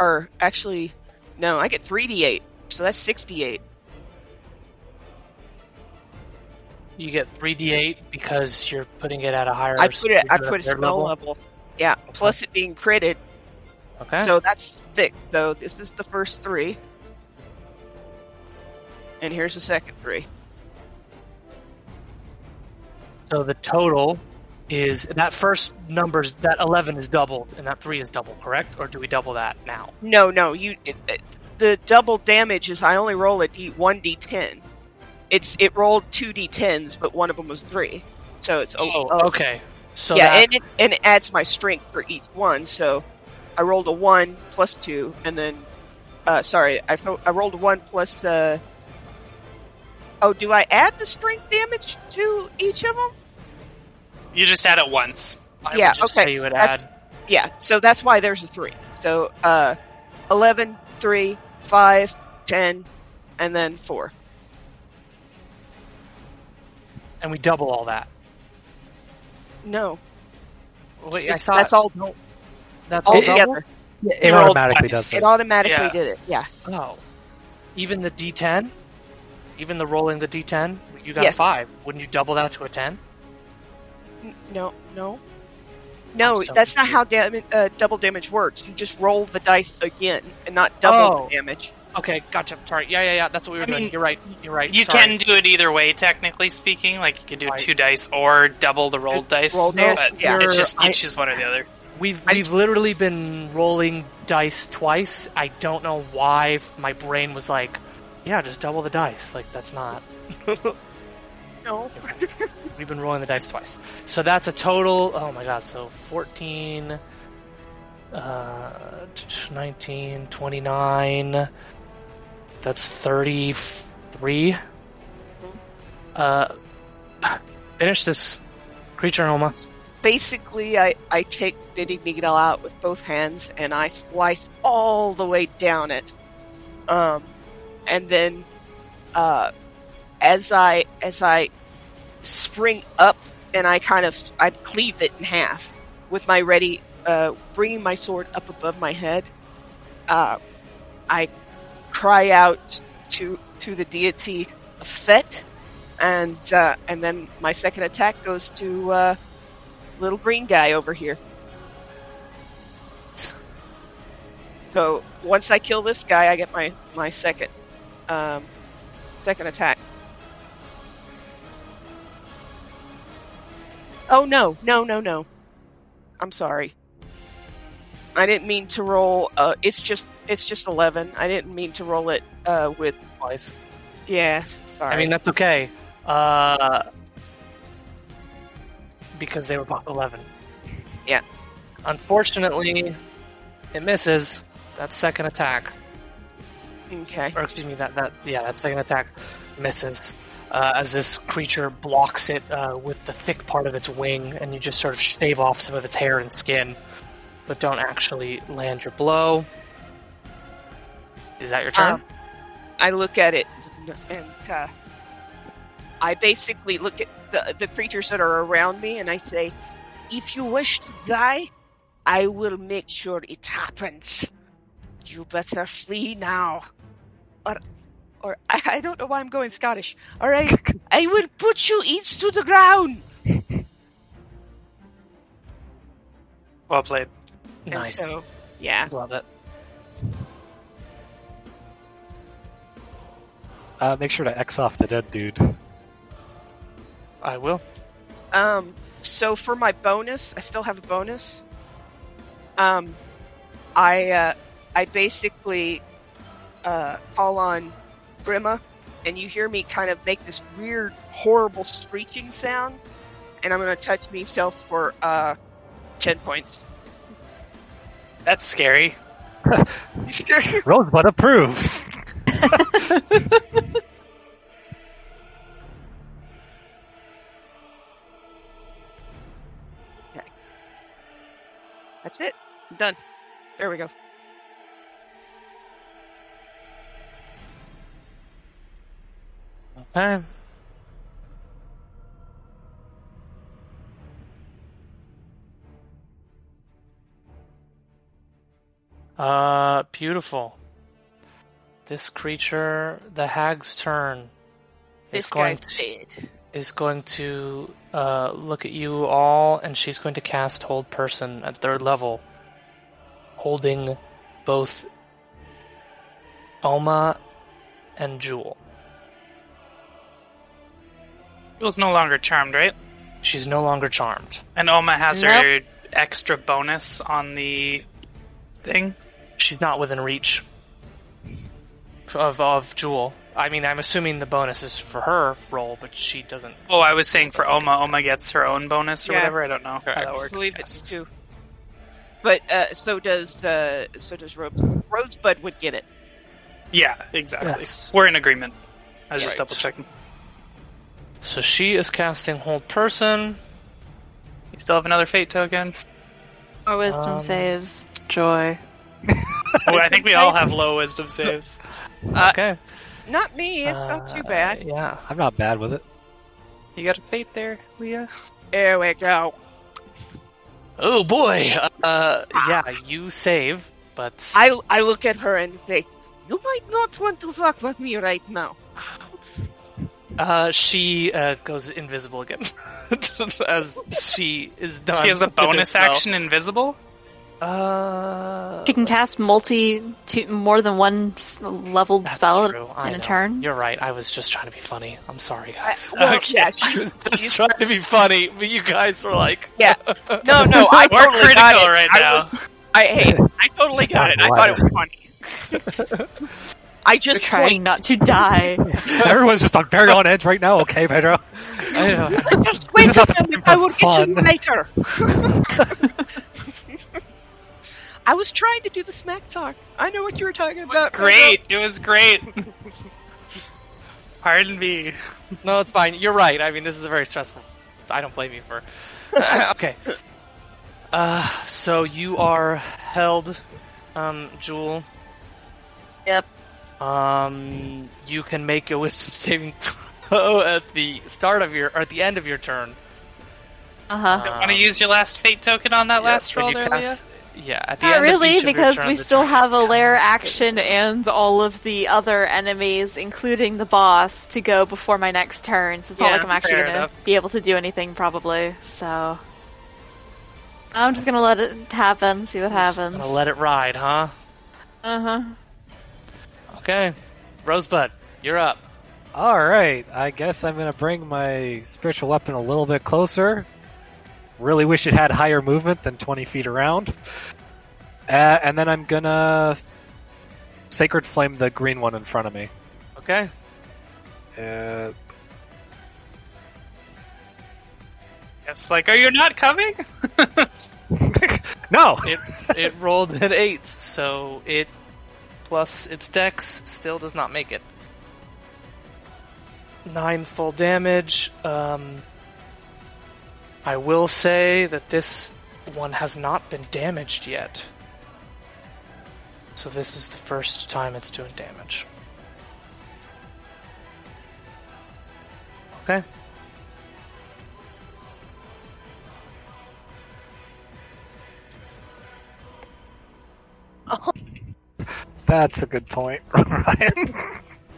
Or actually, no, I get 3d8. So that's 68. You get three d8 because you're putting it at a higher. I put it. I at put a spell level. Yeah, plus it being critted. Okay. So that's thick. So this is the first three. And here's the second three. So the total is that first numbers that eleven is doubled and that three is double, correct? Or do we double that now? No, no, you. It, it, the double damage is I only roll a d one d10. It's it rolled two d10s, but one of them was three. So it's Oh, oh, okay. So yeah, that, and it and it adds my strength for each one. So I rolled a one plus two, and then uh, sorry, I I rolled a one plus. Uh, oh, do I add the strength damage to each of them? You just add it once. I yeah, would just okay, say you would that's- add. Yeah, so that's why there's a three. So uh, 11, 3, 5, 10, and then 4. And we double all that. No, Wait, I it's- thought that's all that's all all double? together. It rolled automatically twice. does It it. automatically Yeah. did it. Yeah. Oh, even the D10, even the rolling the D10, you got Yes. a five. Wouldn't you double that to a ten? N- No, no. No, I'm so that's not how dam- uh, double damage works. You just roll the dice again and not double Oh. the damage. Okay, gotcha. Sorry. Yeah, yeah, yeah. That's what we were I doing. mean, You're right. You're right. You Sorry. can do it either way, technically speaking. Like you could do Right. two dice or double the rolled dice. roll No, dice, but yeah. it's just you I- choose one or the other. We've I we've just- literally been rolling dice twice. I don't know why my brain was like, yeah, just double the dice. Like that's not. No. We've been rolling the dice twice. So that's a total. Oh my god. So 14, uh, 19, 29. That's 33. Uh, finish this creature, Oma. Basically, I, I take Knitting Needle out with both hands and I slice all the way down it. Um, and then, uh, as I, as I spring up and I kind of, I cleave it in half with my ready, uh, bringing my sword up above my head. Uh, I cry out to, to the deity Fet and, uh, and then my second attack goes to, uh, little green guy over here. So once I kill this guy, I get my my second um, second attack. Oh no, no, no, no! I'm sorry. I didn't mean to roll. Uh, it's just it's just eleven. I didn't mean to roll it uh, with. Twice. Yeah, sorry. I mean, that's okay. Uh, because they were both 11. Yeah. Unfortunately, it misses that second attack. okay. Or, excuse me, that, that yeah, that second attack misses. Uh, as this creature blocks it uh, with the thick part of its wing, and you just sort of shave off some of its hair and skin, but don't actually land your blow. Is that your turn? Um, I look at it and uh, I basically look at the the creatures that are around me and I say, "If you wish to die, I will make sure it happens. You better flee now, or or I, I don't know why I'm going Scottish. All right, I will put you each to the ground." Well played. And nice. so, yeah. Love it. Uh, make sure to X off the dead dude. I will. Um. so for my bonus, I still have a bonus. Um, I uh, I basically uh, call on Grima, and you hear me kind of make this weird, horrible screeching sound, and I'm gonna touch myself for uh, ten points. That's scary. Rosebud approves. That's it. I'm done. There we go. Okay. Uh, beautiful. This creature, the hag's turn, This is going to, dead. is going to uh, look at you all, and she's going to cast Hold Person at third level, holding both Oma and Jewel. Jewel's no longer charmed, right? She's no longer charmed. And Oma has Nope. her extra bonus on the thing. She's not within reach of of Jewel. I mean, I'm assuming the bonus is for her role, but she doesn't. Oh, I was saying for Oma, Oma gets her own bonus or Yeah. whatever. I don't know how that Correct. I works. believe it's two. But uh, so does uh, so does Rose. Rosebud would get it. Yeah, exactly. Yes. We're in agreement. I was just double checking. So she is casting Hold Person. You still have another fate token? Or wisdom Um, saves. Joy. Oh, I think we all have low wisdom saves. Uh, Okay, Not me. It's not too Uh, bad. Yeah. I'm not bad with it. You got a fate there, Leah? There we go. Oh boy. Uh, yeah, you save, but I I look at her and say, "You might not want to fuck with me right now." uh, she uh, goes invisible again as she is done. She has a bonus action invisible? Uh, She can cast multi, two, more than one leveled spell true, in a know. turn. You're right. I was just trying to be funny. I'm sorry, guys. Well, Okay. yeah, I she's, was just she's- trying to be funny, but you guys were like, yeah. No, no, I We're totally got it. right I now. was, I hey, I totally She's got not it. I thought it was funny. I You're just trying point. not to die. Everyone's just on very on edge right now. Okay, Pedro. I know. Just wait a minute. I will for get you later. I was trying to do the smack talk. I know what you were talking about. It was about. great. It was great. Pardon me. No, it's fine. You're right. I mean, this is a very stressful. I don't blame you for. okay. Uh, so you are held, um, Jewel. Yep. Um, you can make a wisdom saving throw at the start of your or at the end of your turn. Uh huh. Um, Want to use your last fate token on that last when roll you there, cast- Yeah, at the Not end really, of because we still it's- have a lair action and all of the other enemies, including the boss, to go before my next turn. So it's not like I'm actually gonna be able to do anything, probably. So I'm just gonna let it happen, see what Just happens. Gonna let it ride, huh? Uh huh. Okay, Rosebud, you're up. All right, I guess I'm gonna bring my spiritual weapon a little bit closer. Really wish it had higher movement than 20 feet around. Uh, and then I'm gonna sacred flame the green one in front of me. Okay, Uh, It's like, are you not coming? no, it it rolled an eight, so it plus its dex still does not make it. Nine full damage. Um, I will say that this one has not been damaged yet. So this is the first time it's doing damage. Okay. that's a good point, Ryan.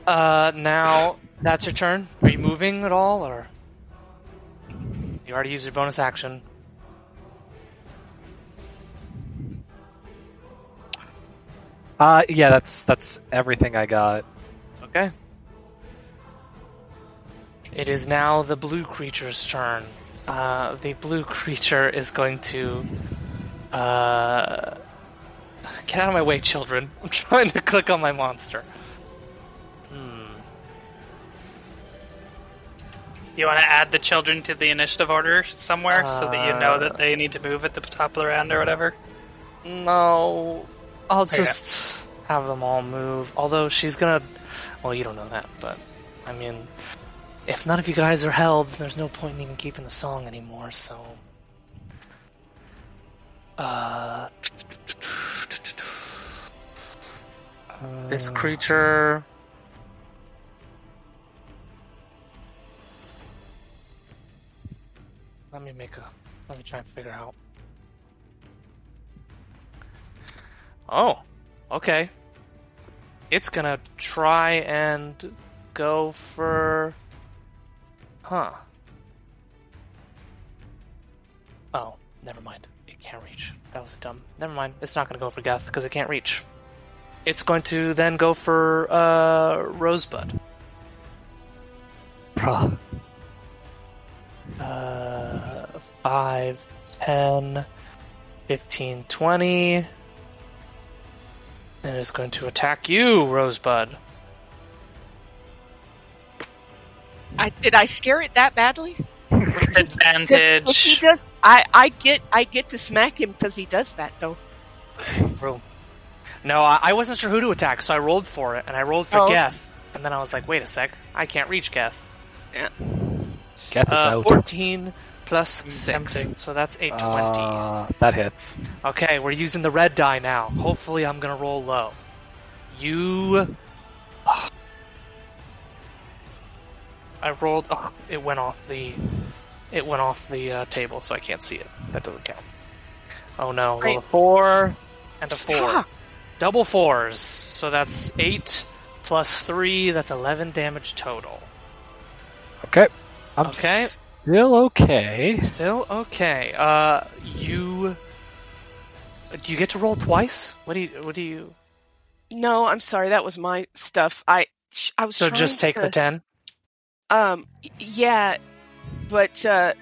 Uh, now that's your turn. Are you moving at all, or you already used your bonus action? Uh, yeah, that's that's everything I got. Okay. It is now the blue creature's turn. Uh, the blue creature is going to. Uh, get out of my way, children. I'm trying to click on my monster. Hmm. You want to add the children to the initiative order somewhere so that you know that they need to move at the top of the round or whatever? No. I'll just have them all move. Although she's gonna. Well, you don't know that, but. I mean. If none of you guys are held, there's no point in even keeping the song anymore, so. Uh. This creature. Let me make a. Let me try and figure out. Oh, okay. It's gonna try and go for. Huh. Oh, never mind. It can't reach. That was a dumb. Never mind. It's not gonna go for Geth because it can't reach. It's going to then go for uh, Rosebud. Bruh. Uh, 5, 10, 15, 20. And it's going to attack you, Rosebud. I did I scare it that badly? With 'Cause if he does, I I get I get to smack him because he does that though. Roll. No, I, I wasn't sure who to attack, so I rolled for it, and I rolled for Oh. Geth. And then I was like, wait a sec, I can't reach Geth. Get this Uh, out. 14 plus 6, tempting. so that's a 20. Uh, that hits. Okay, we're using the red die now. Hopefully, I'm gonna roll low. You. I rolled. Oh, it went off the. It went off the uh, table, so I can't see it. That doesn't count. Oh no! Roll I- a four and a four. Stop. Double fours. So that's eight plus three. That's eleven damage total. Okay. I'm Okay. Still okay. Still okay. Uh, you. Do you get to roll twice? What do you? What do you? No, I'm sorry, that was my stuff. I I was So trying just take to, the ten. Um, yeah, but uh,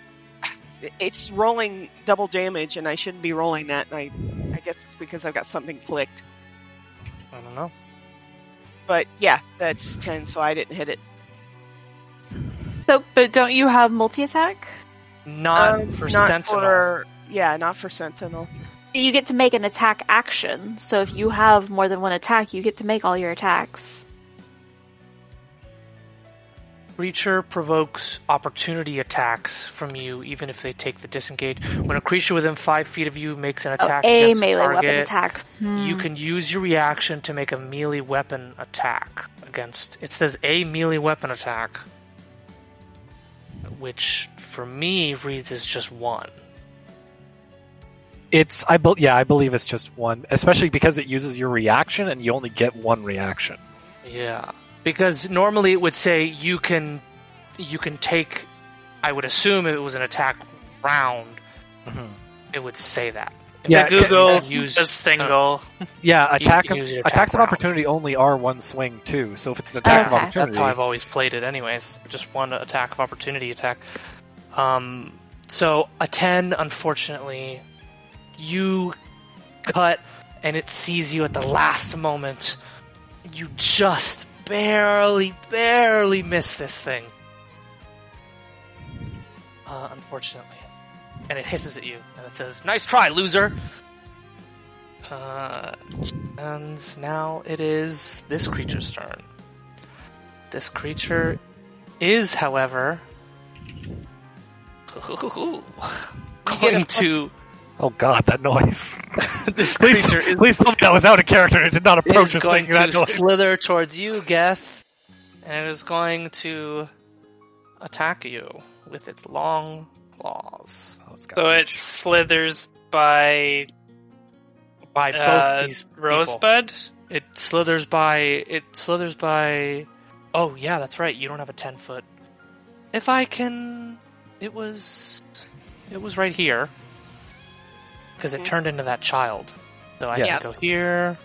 it's rolling double damage, and I shouldn't be rolling that. And I, I guess it's because I've got something clicked. I don't know. But yeah, that's ten, so I didn't hit it. So, but don't you have multi attack? Not Um, for not Sentinel. for- yeah, not for Sentinel. You get to make an attack action. So if you have more than one attack, you get to make all your attacks. Creature provokes opportunity attacks from you, even if they take the disengage. When a creature within five feet of you makes an Oh, attack a against melee target, weapon attack. Hmm. you can use your reaction to make a melee weapon attack against. It says a melee weapon attack, which for me reads as just one. It's I bel yeah I believe it's just one, especially because it uses your reaction and you only get one reaction. Yeah, because normally it would say you can you can take. I would assume if it was an attack round, mm-hmm. it would say that. Yeah, Instead, Google can use- a single. Yeah, attack can of, use your attacks attack of opportunity only are one swing too. So if it's an attack of opportunity, That's how I've always played it, anyways. Just one attack of opportunity attack. Um, so a ten, unfortunately, you cut and it sees you at the last moment. You just barely, barely miss this thing. Uh, unfortunately, and it hisses at you and it says, "Nice try, loser." Uh, and now it is this creature's turn. This creature is, however, going to. oh god, that noise! This please, creature is, please tell me that was out of character. It did not approach is us going to slither towards you, Geth, and it is going to attack you with its long claws. It's got So it slithers by By both uh, these people. Rosebud. It slithers by. It slithers by. Oh yeah, that's right. You don't have a ten foot. If I can, it was. It was right here. Because it Mhm. turned into that child. So I Yeah. can go here.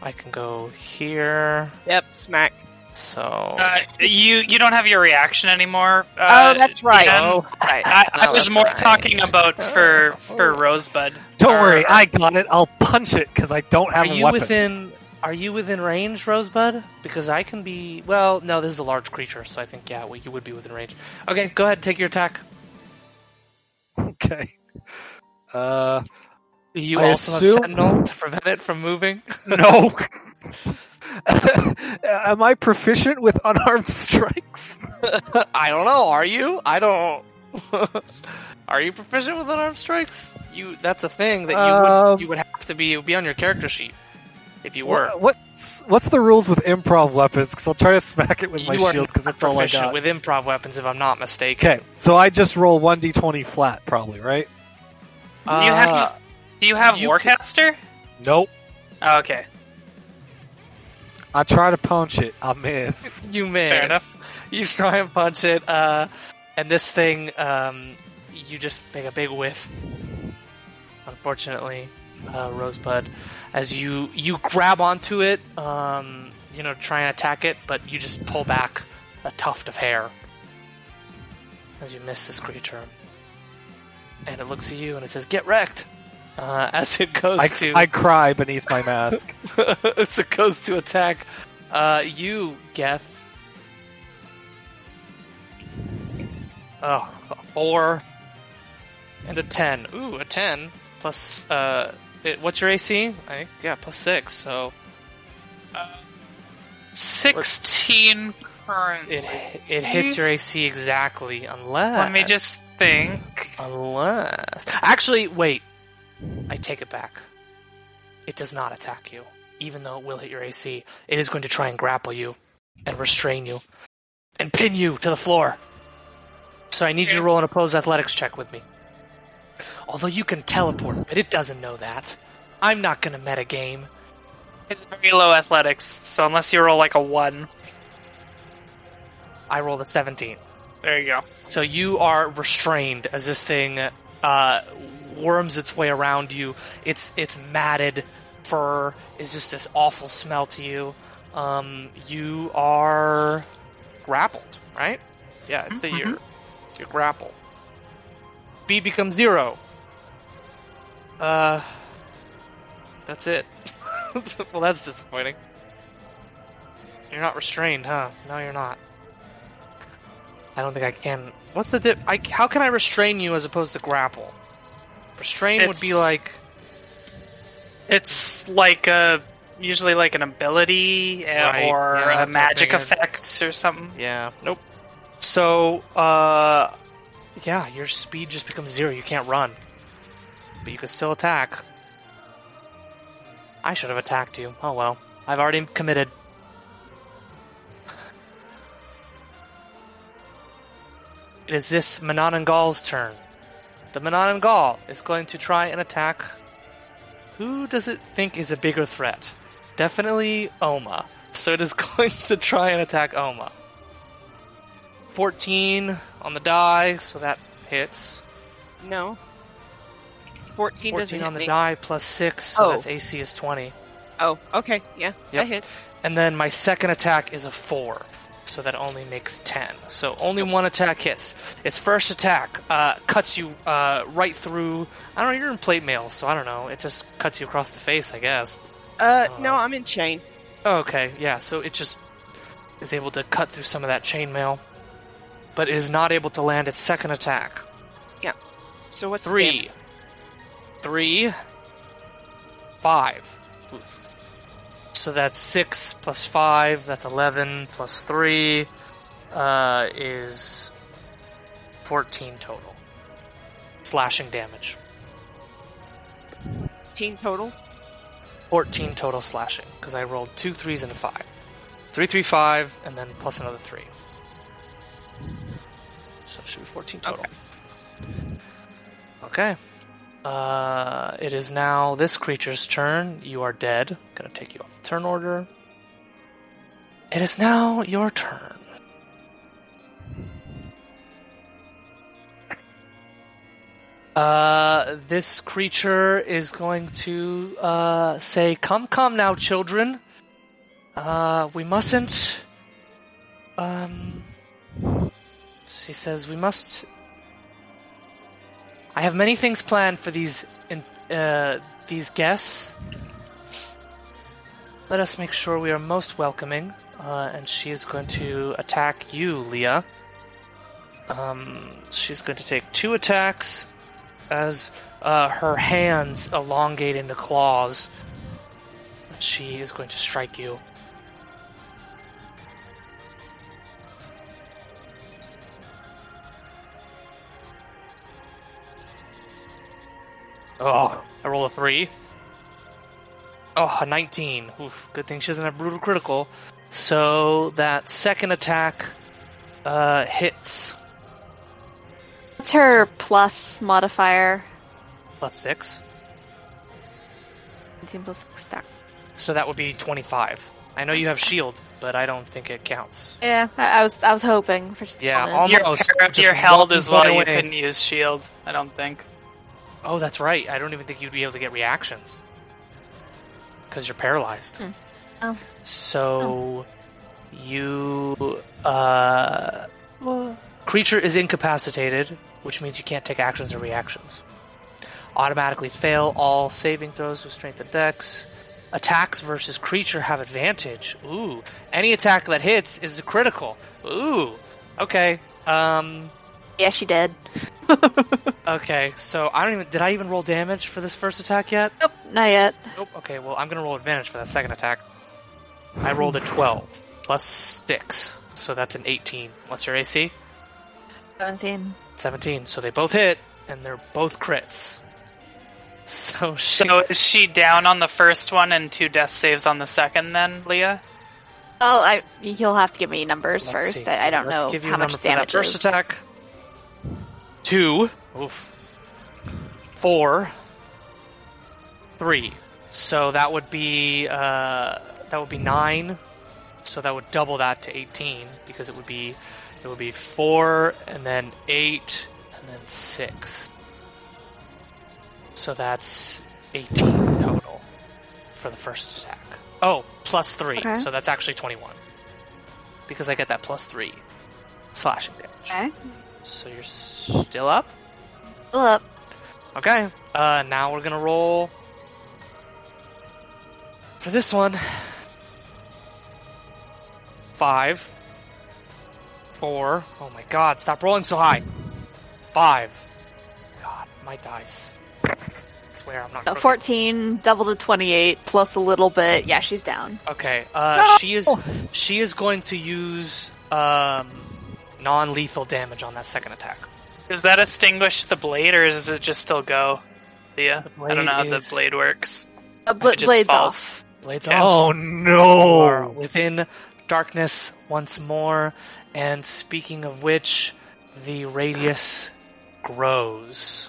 I can go here. Yep, smack. So Uh, you you don't have your reaction anymore. oh, Uh, that's right. Oh. right. I, I Oh, was more right. talking about for for Rosebud. Don't Or- worry, I got it. I'll punch it because I don't are have a you weapon. within? Are you within range, Rosebud? Because I can be. Well, no, this is a large creature, so I think yeah, well, you would be within range. Okay, go ahead, take your attack. Okay. Uh, You I also assume- have Sentinel to prevent it from moving. no. Am I proficient with unarmed strikes? I don't know. Are you? I don't. are you proficient with unarmed strikes? You. That's a thing that you Um, would you would have to be it would be on your character sheet if you were. What, what's what's the rules with improv weapons? Because I'll try to smack it with my you are shield because that's all I proficient got. with improv weapons, if I'm not mistaken. Okay, so I just roll one d20 flat, probably, right? Do you have Uh, Do you have you Warcaster? Nope. Oh, okay. I try to punch it, I miss. You miss. Fair enough. You try and punch it, uh, and this thing, um, you just make a big whiff. Unfortunately, uh, Rosebud, as you you grab onto it, um, you know, try and attack it, but you just pull back a tuft of hair as you miss this creature, and it looks at you and it says, "Get wrecked." Uh, as it goes I, to I cry beneath my mask. as it goes to attack uh, you, Geth. Oh, a four and a ten. Ooh, a ten plus. Uh, it, what's your AC? I think yeah, plus six. So uh, Sixteen current. it it hits your AC exactly, unless. Let me just think. Unless. Actually, wait. I take it back. It does not attack you, even though it will hit your AC. It is going to try and grapple you and restrain you and pin you to the floor. So I need you to roll an opposed athletics check with me. Although you can teleport, but it doesn't know that. I'm not going to meta game. It's very low athletics, so unless you roll like a one, I rolled a 17. there you go. So you are restrained as this thing uh, worms its way around you. Its its matted fur is just this awful smell to you. Um, you are grappled, right? Yeah, it's a you're you're grappled. Speed becomes zero. Uh, that's it. well, that's disappointing. You're not restrained, huh? No, you're not. I don't think I can. What's the dip? I, how can I restrain you as opposed to grapple? Restrain would be like It's like a usually like an ability uh, Right, or yeah, a magic effect or something. yeah, nope. So, uh, yeah, your speed just becomes zero. You can't run, but you can still attack. I should have attacked you. Oh well, I've already committed. It is this Manananggal's turn. The Manananggal is going to try and attack. Who does it think is a bigger threat? Definitely Oma. So it is going to try and attack Oma. 14 on the die, so that hits. No. 14, 14 on the me. die plus 6, so Oh. that's AC is 20. Oh, okay. Yeah, Yep. that hits. And then my second attack is a 4, so that only makes 10. So only one attack hits. Its first attack uh, cuts you uh, right through. I don't know, you're in plate mail, so I don't know. It just cuts you across the face, I guess. Uh, no, I'm in chain. Oh, okay, yeah, so it just is able to cut through some of that chainmail, but it is not able to land its second attack. Yeah. So what's Three. Three. Five. So that's six plus five, that's eleven plus three uh, is fourteen total. Slashing damage. 15 total? Fourteen total slashing, because I rolled two threes and a five. Three, three, five, and then plus another three. So it should be fourteen total. Okay. Uh, it is now this creature's turn. You are dead. Gonna take you off the turn order. It is now your turn. Uh, this creature is going to uh, say, "Come, come now, children. Uh, we mustn't um, she says we must. I have many things planned for these uh, these guests. Let us make sure we are most welcoming, uh, and she is going to attack you, Leah. Um, she's going to take two attacks as uh, her hands elongate into claws. She is going to strike you. Oh, I roll a three. Oh, a 19. Oof, good thing she doesn't have brutal critical. So that second attack uh, hits What's her plus modifier? plus six. 19 plus 6 stack. So that would be 25. I know you have shield, but I don't think it counts. Yeah, I, I was I was hoping for just Yeah, moment. You're, Almost. you're, held one as well. point You couldn't use shield. I don't think. Oh, that's right. I don't even think you'd be able to get reactions because you're paralyzed. Hmm. Oh. So you uh, creature is incapacitated, which means you can't take actions or reactions. Automatically fail all saving throws with strength and dex. Attacks versus creature have advantage. Ooh, any attack that hits is a critical. Ooh, okay. Um, Yeah, she did. Okay, so I don't even did I even roll damage for this first attack yet? Nope, not yet. Nope. Okay, well I'm gonna roll advantage for that second attack. I rolled a twelve plus six, so that's an eighteen. What's your AC? 17. Seventeen. So they both hit, and they're both crits. So she, So is she down on the first one and two death saves on the second? Then Leah. Oh, I you'll have to give me numbers Let's first. see. I, I don't Let's know give you how much for that damage first is. attack. Two. Oof. Four. Three. So that would be uh, that would be nine. So that would double that to eighteen because it would be it would be four and then eight and then six. So that's eighteen total for the first attack. Oh, plus three. Okay. So that's actually twenty-one because I get that plus three slashing damage. Okay. So you're still up. Still up. Okay. Uh, now we're gonna roll for this one. Five. Four. Oh my god, stop rolling so high. Five. God, my dice. I swear I'm not Uh. 14, double to 28, plus a little bit. Yeah, she's down. Okay. Uh, she is she is going to use um, non-lethal damage on that second attack. Does that extinguish the blade, or does it just still go? Leah, I don't know how the blade works. Uh, bl- just blades falls. off. Blades Okay. off. Oh no! within darkness once more, and speaking of which, the radius grows.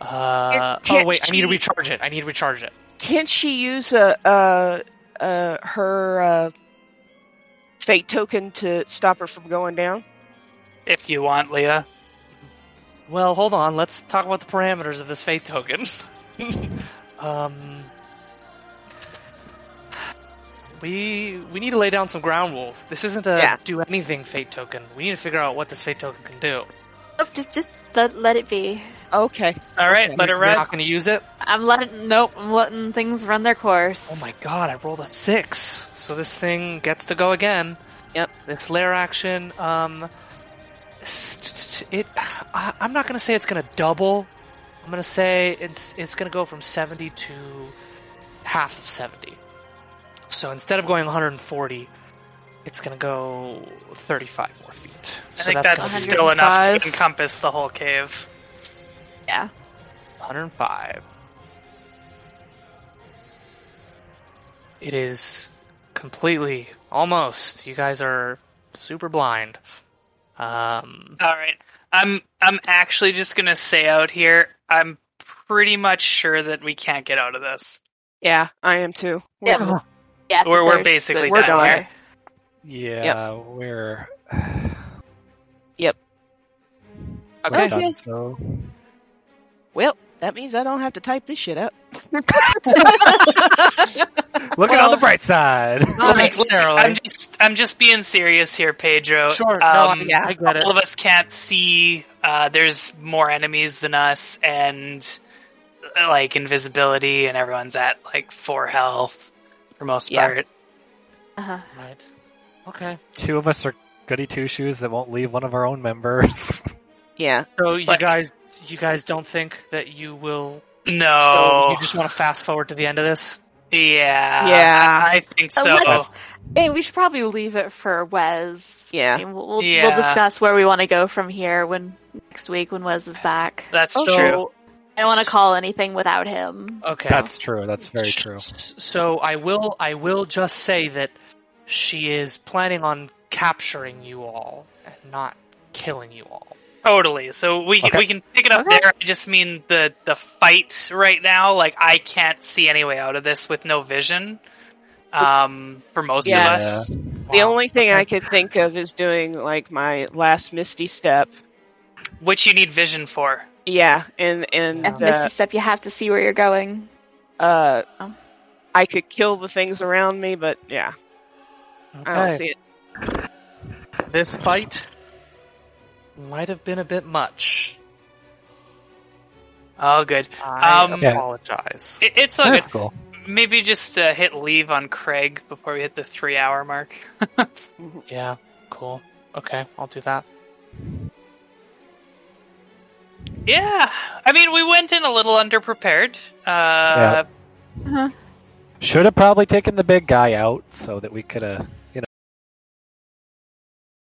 Uh, oh wait, I need to recharge it. I need to recharge it. Can't she use a uh, uh, her uh, fate token to stop her from going down? If you want, Leah. Well, hold on. Let's talk about the parameters of this fate token. um, we we need to lay down some ground rules. This isn't a Yeah. do anything fate token. We need to figure out what this fate token can do. Oh, just, just let, let it be. Okay. All right, Okay. let it run. We're not going to use it. I'm letting, nope, I'm letting things run their course. Oh my god, I rolled a six. So this thing gets to go again. Yep. This lair action, um, it. I, I'm not gonna say it's gonna double. I'm gonna say it's it's gonna go from 70 to half of 70. So instead of going 140, it's gonna go 35 more feet. I so think that's, that's, still enough to encompass the whole cave. Yeah. 105. It is completely, almost. You guys are super blind. Um, All right, I'm I'm actually just gonna say out here, I'm pretty much sure that we can't get out of this. Yeah, I am too. We're- Yeah. Yeah, We're- we're basically We're done. way. Yeah, we're Yep. we're okay. done, so Well, that means I don't have to type this shit up. look at on the bright side. Not necessarily. I'm just I'm just being serious here, Pedro. Sure, Um, I- yeah, I get it. All of us can't see. Uh, there's more enemies than us, and uh, like invisibility, and everyone's at like four health for most Yeah. part. Uh-huh. Right. Okay. Two of us are goody two shoes that won't leave one of our own members. Yeah. So you But- guys, you guys don't think that you will? No, So you just want to fast forward to the end of this? yeah, Yeah. I, I think Uh, so. let's- Hey, we should probably leave it for Wes. Yeah. I mean, we'll, we'll, Yeah. we'll discuss where we want to go from here when next week when Wes is back. That's So- true. I don't want to call anything without him. Okay. That's true. That's very true. So I will I will just say that she is planning on capturing you all and not killing you all. Totally. So we Okay. we can pick it up Okay. there. I just mean the the fight right now. Like I can't see any way out of this with no vision. Um, for most Yeah. of us. The Wow. only thing I could think of is doing like my last Misty step. which you need vision for. Yeah, and and At uh, Misty Step, you have to see where you're going. uh, Oh. I could kill the things around me, but yeah, I don't see it. This fight might have been a bit much. Oh, good. I Um, apologize. It, it's all That's good. cool. Maybe just uh, hit leave on Craig before we hit the three hour mark. Yeah, cool. Okay, I'll do that. yeah, I mean we went in a little underprepared. Uh, Should have probably taken the big guy out so that we could have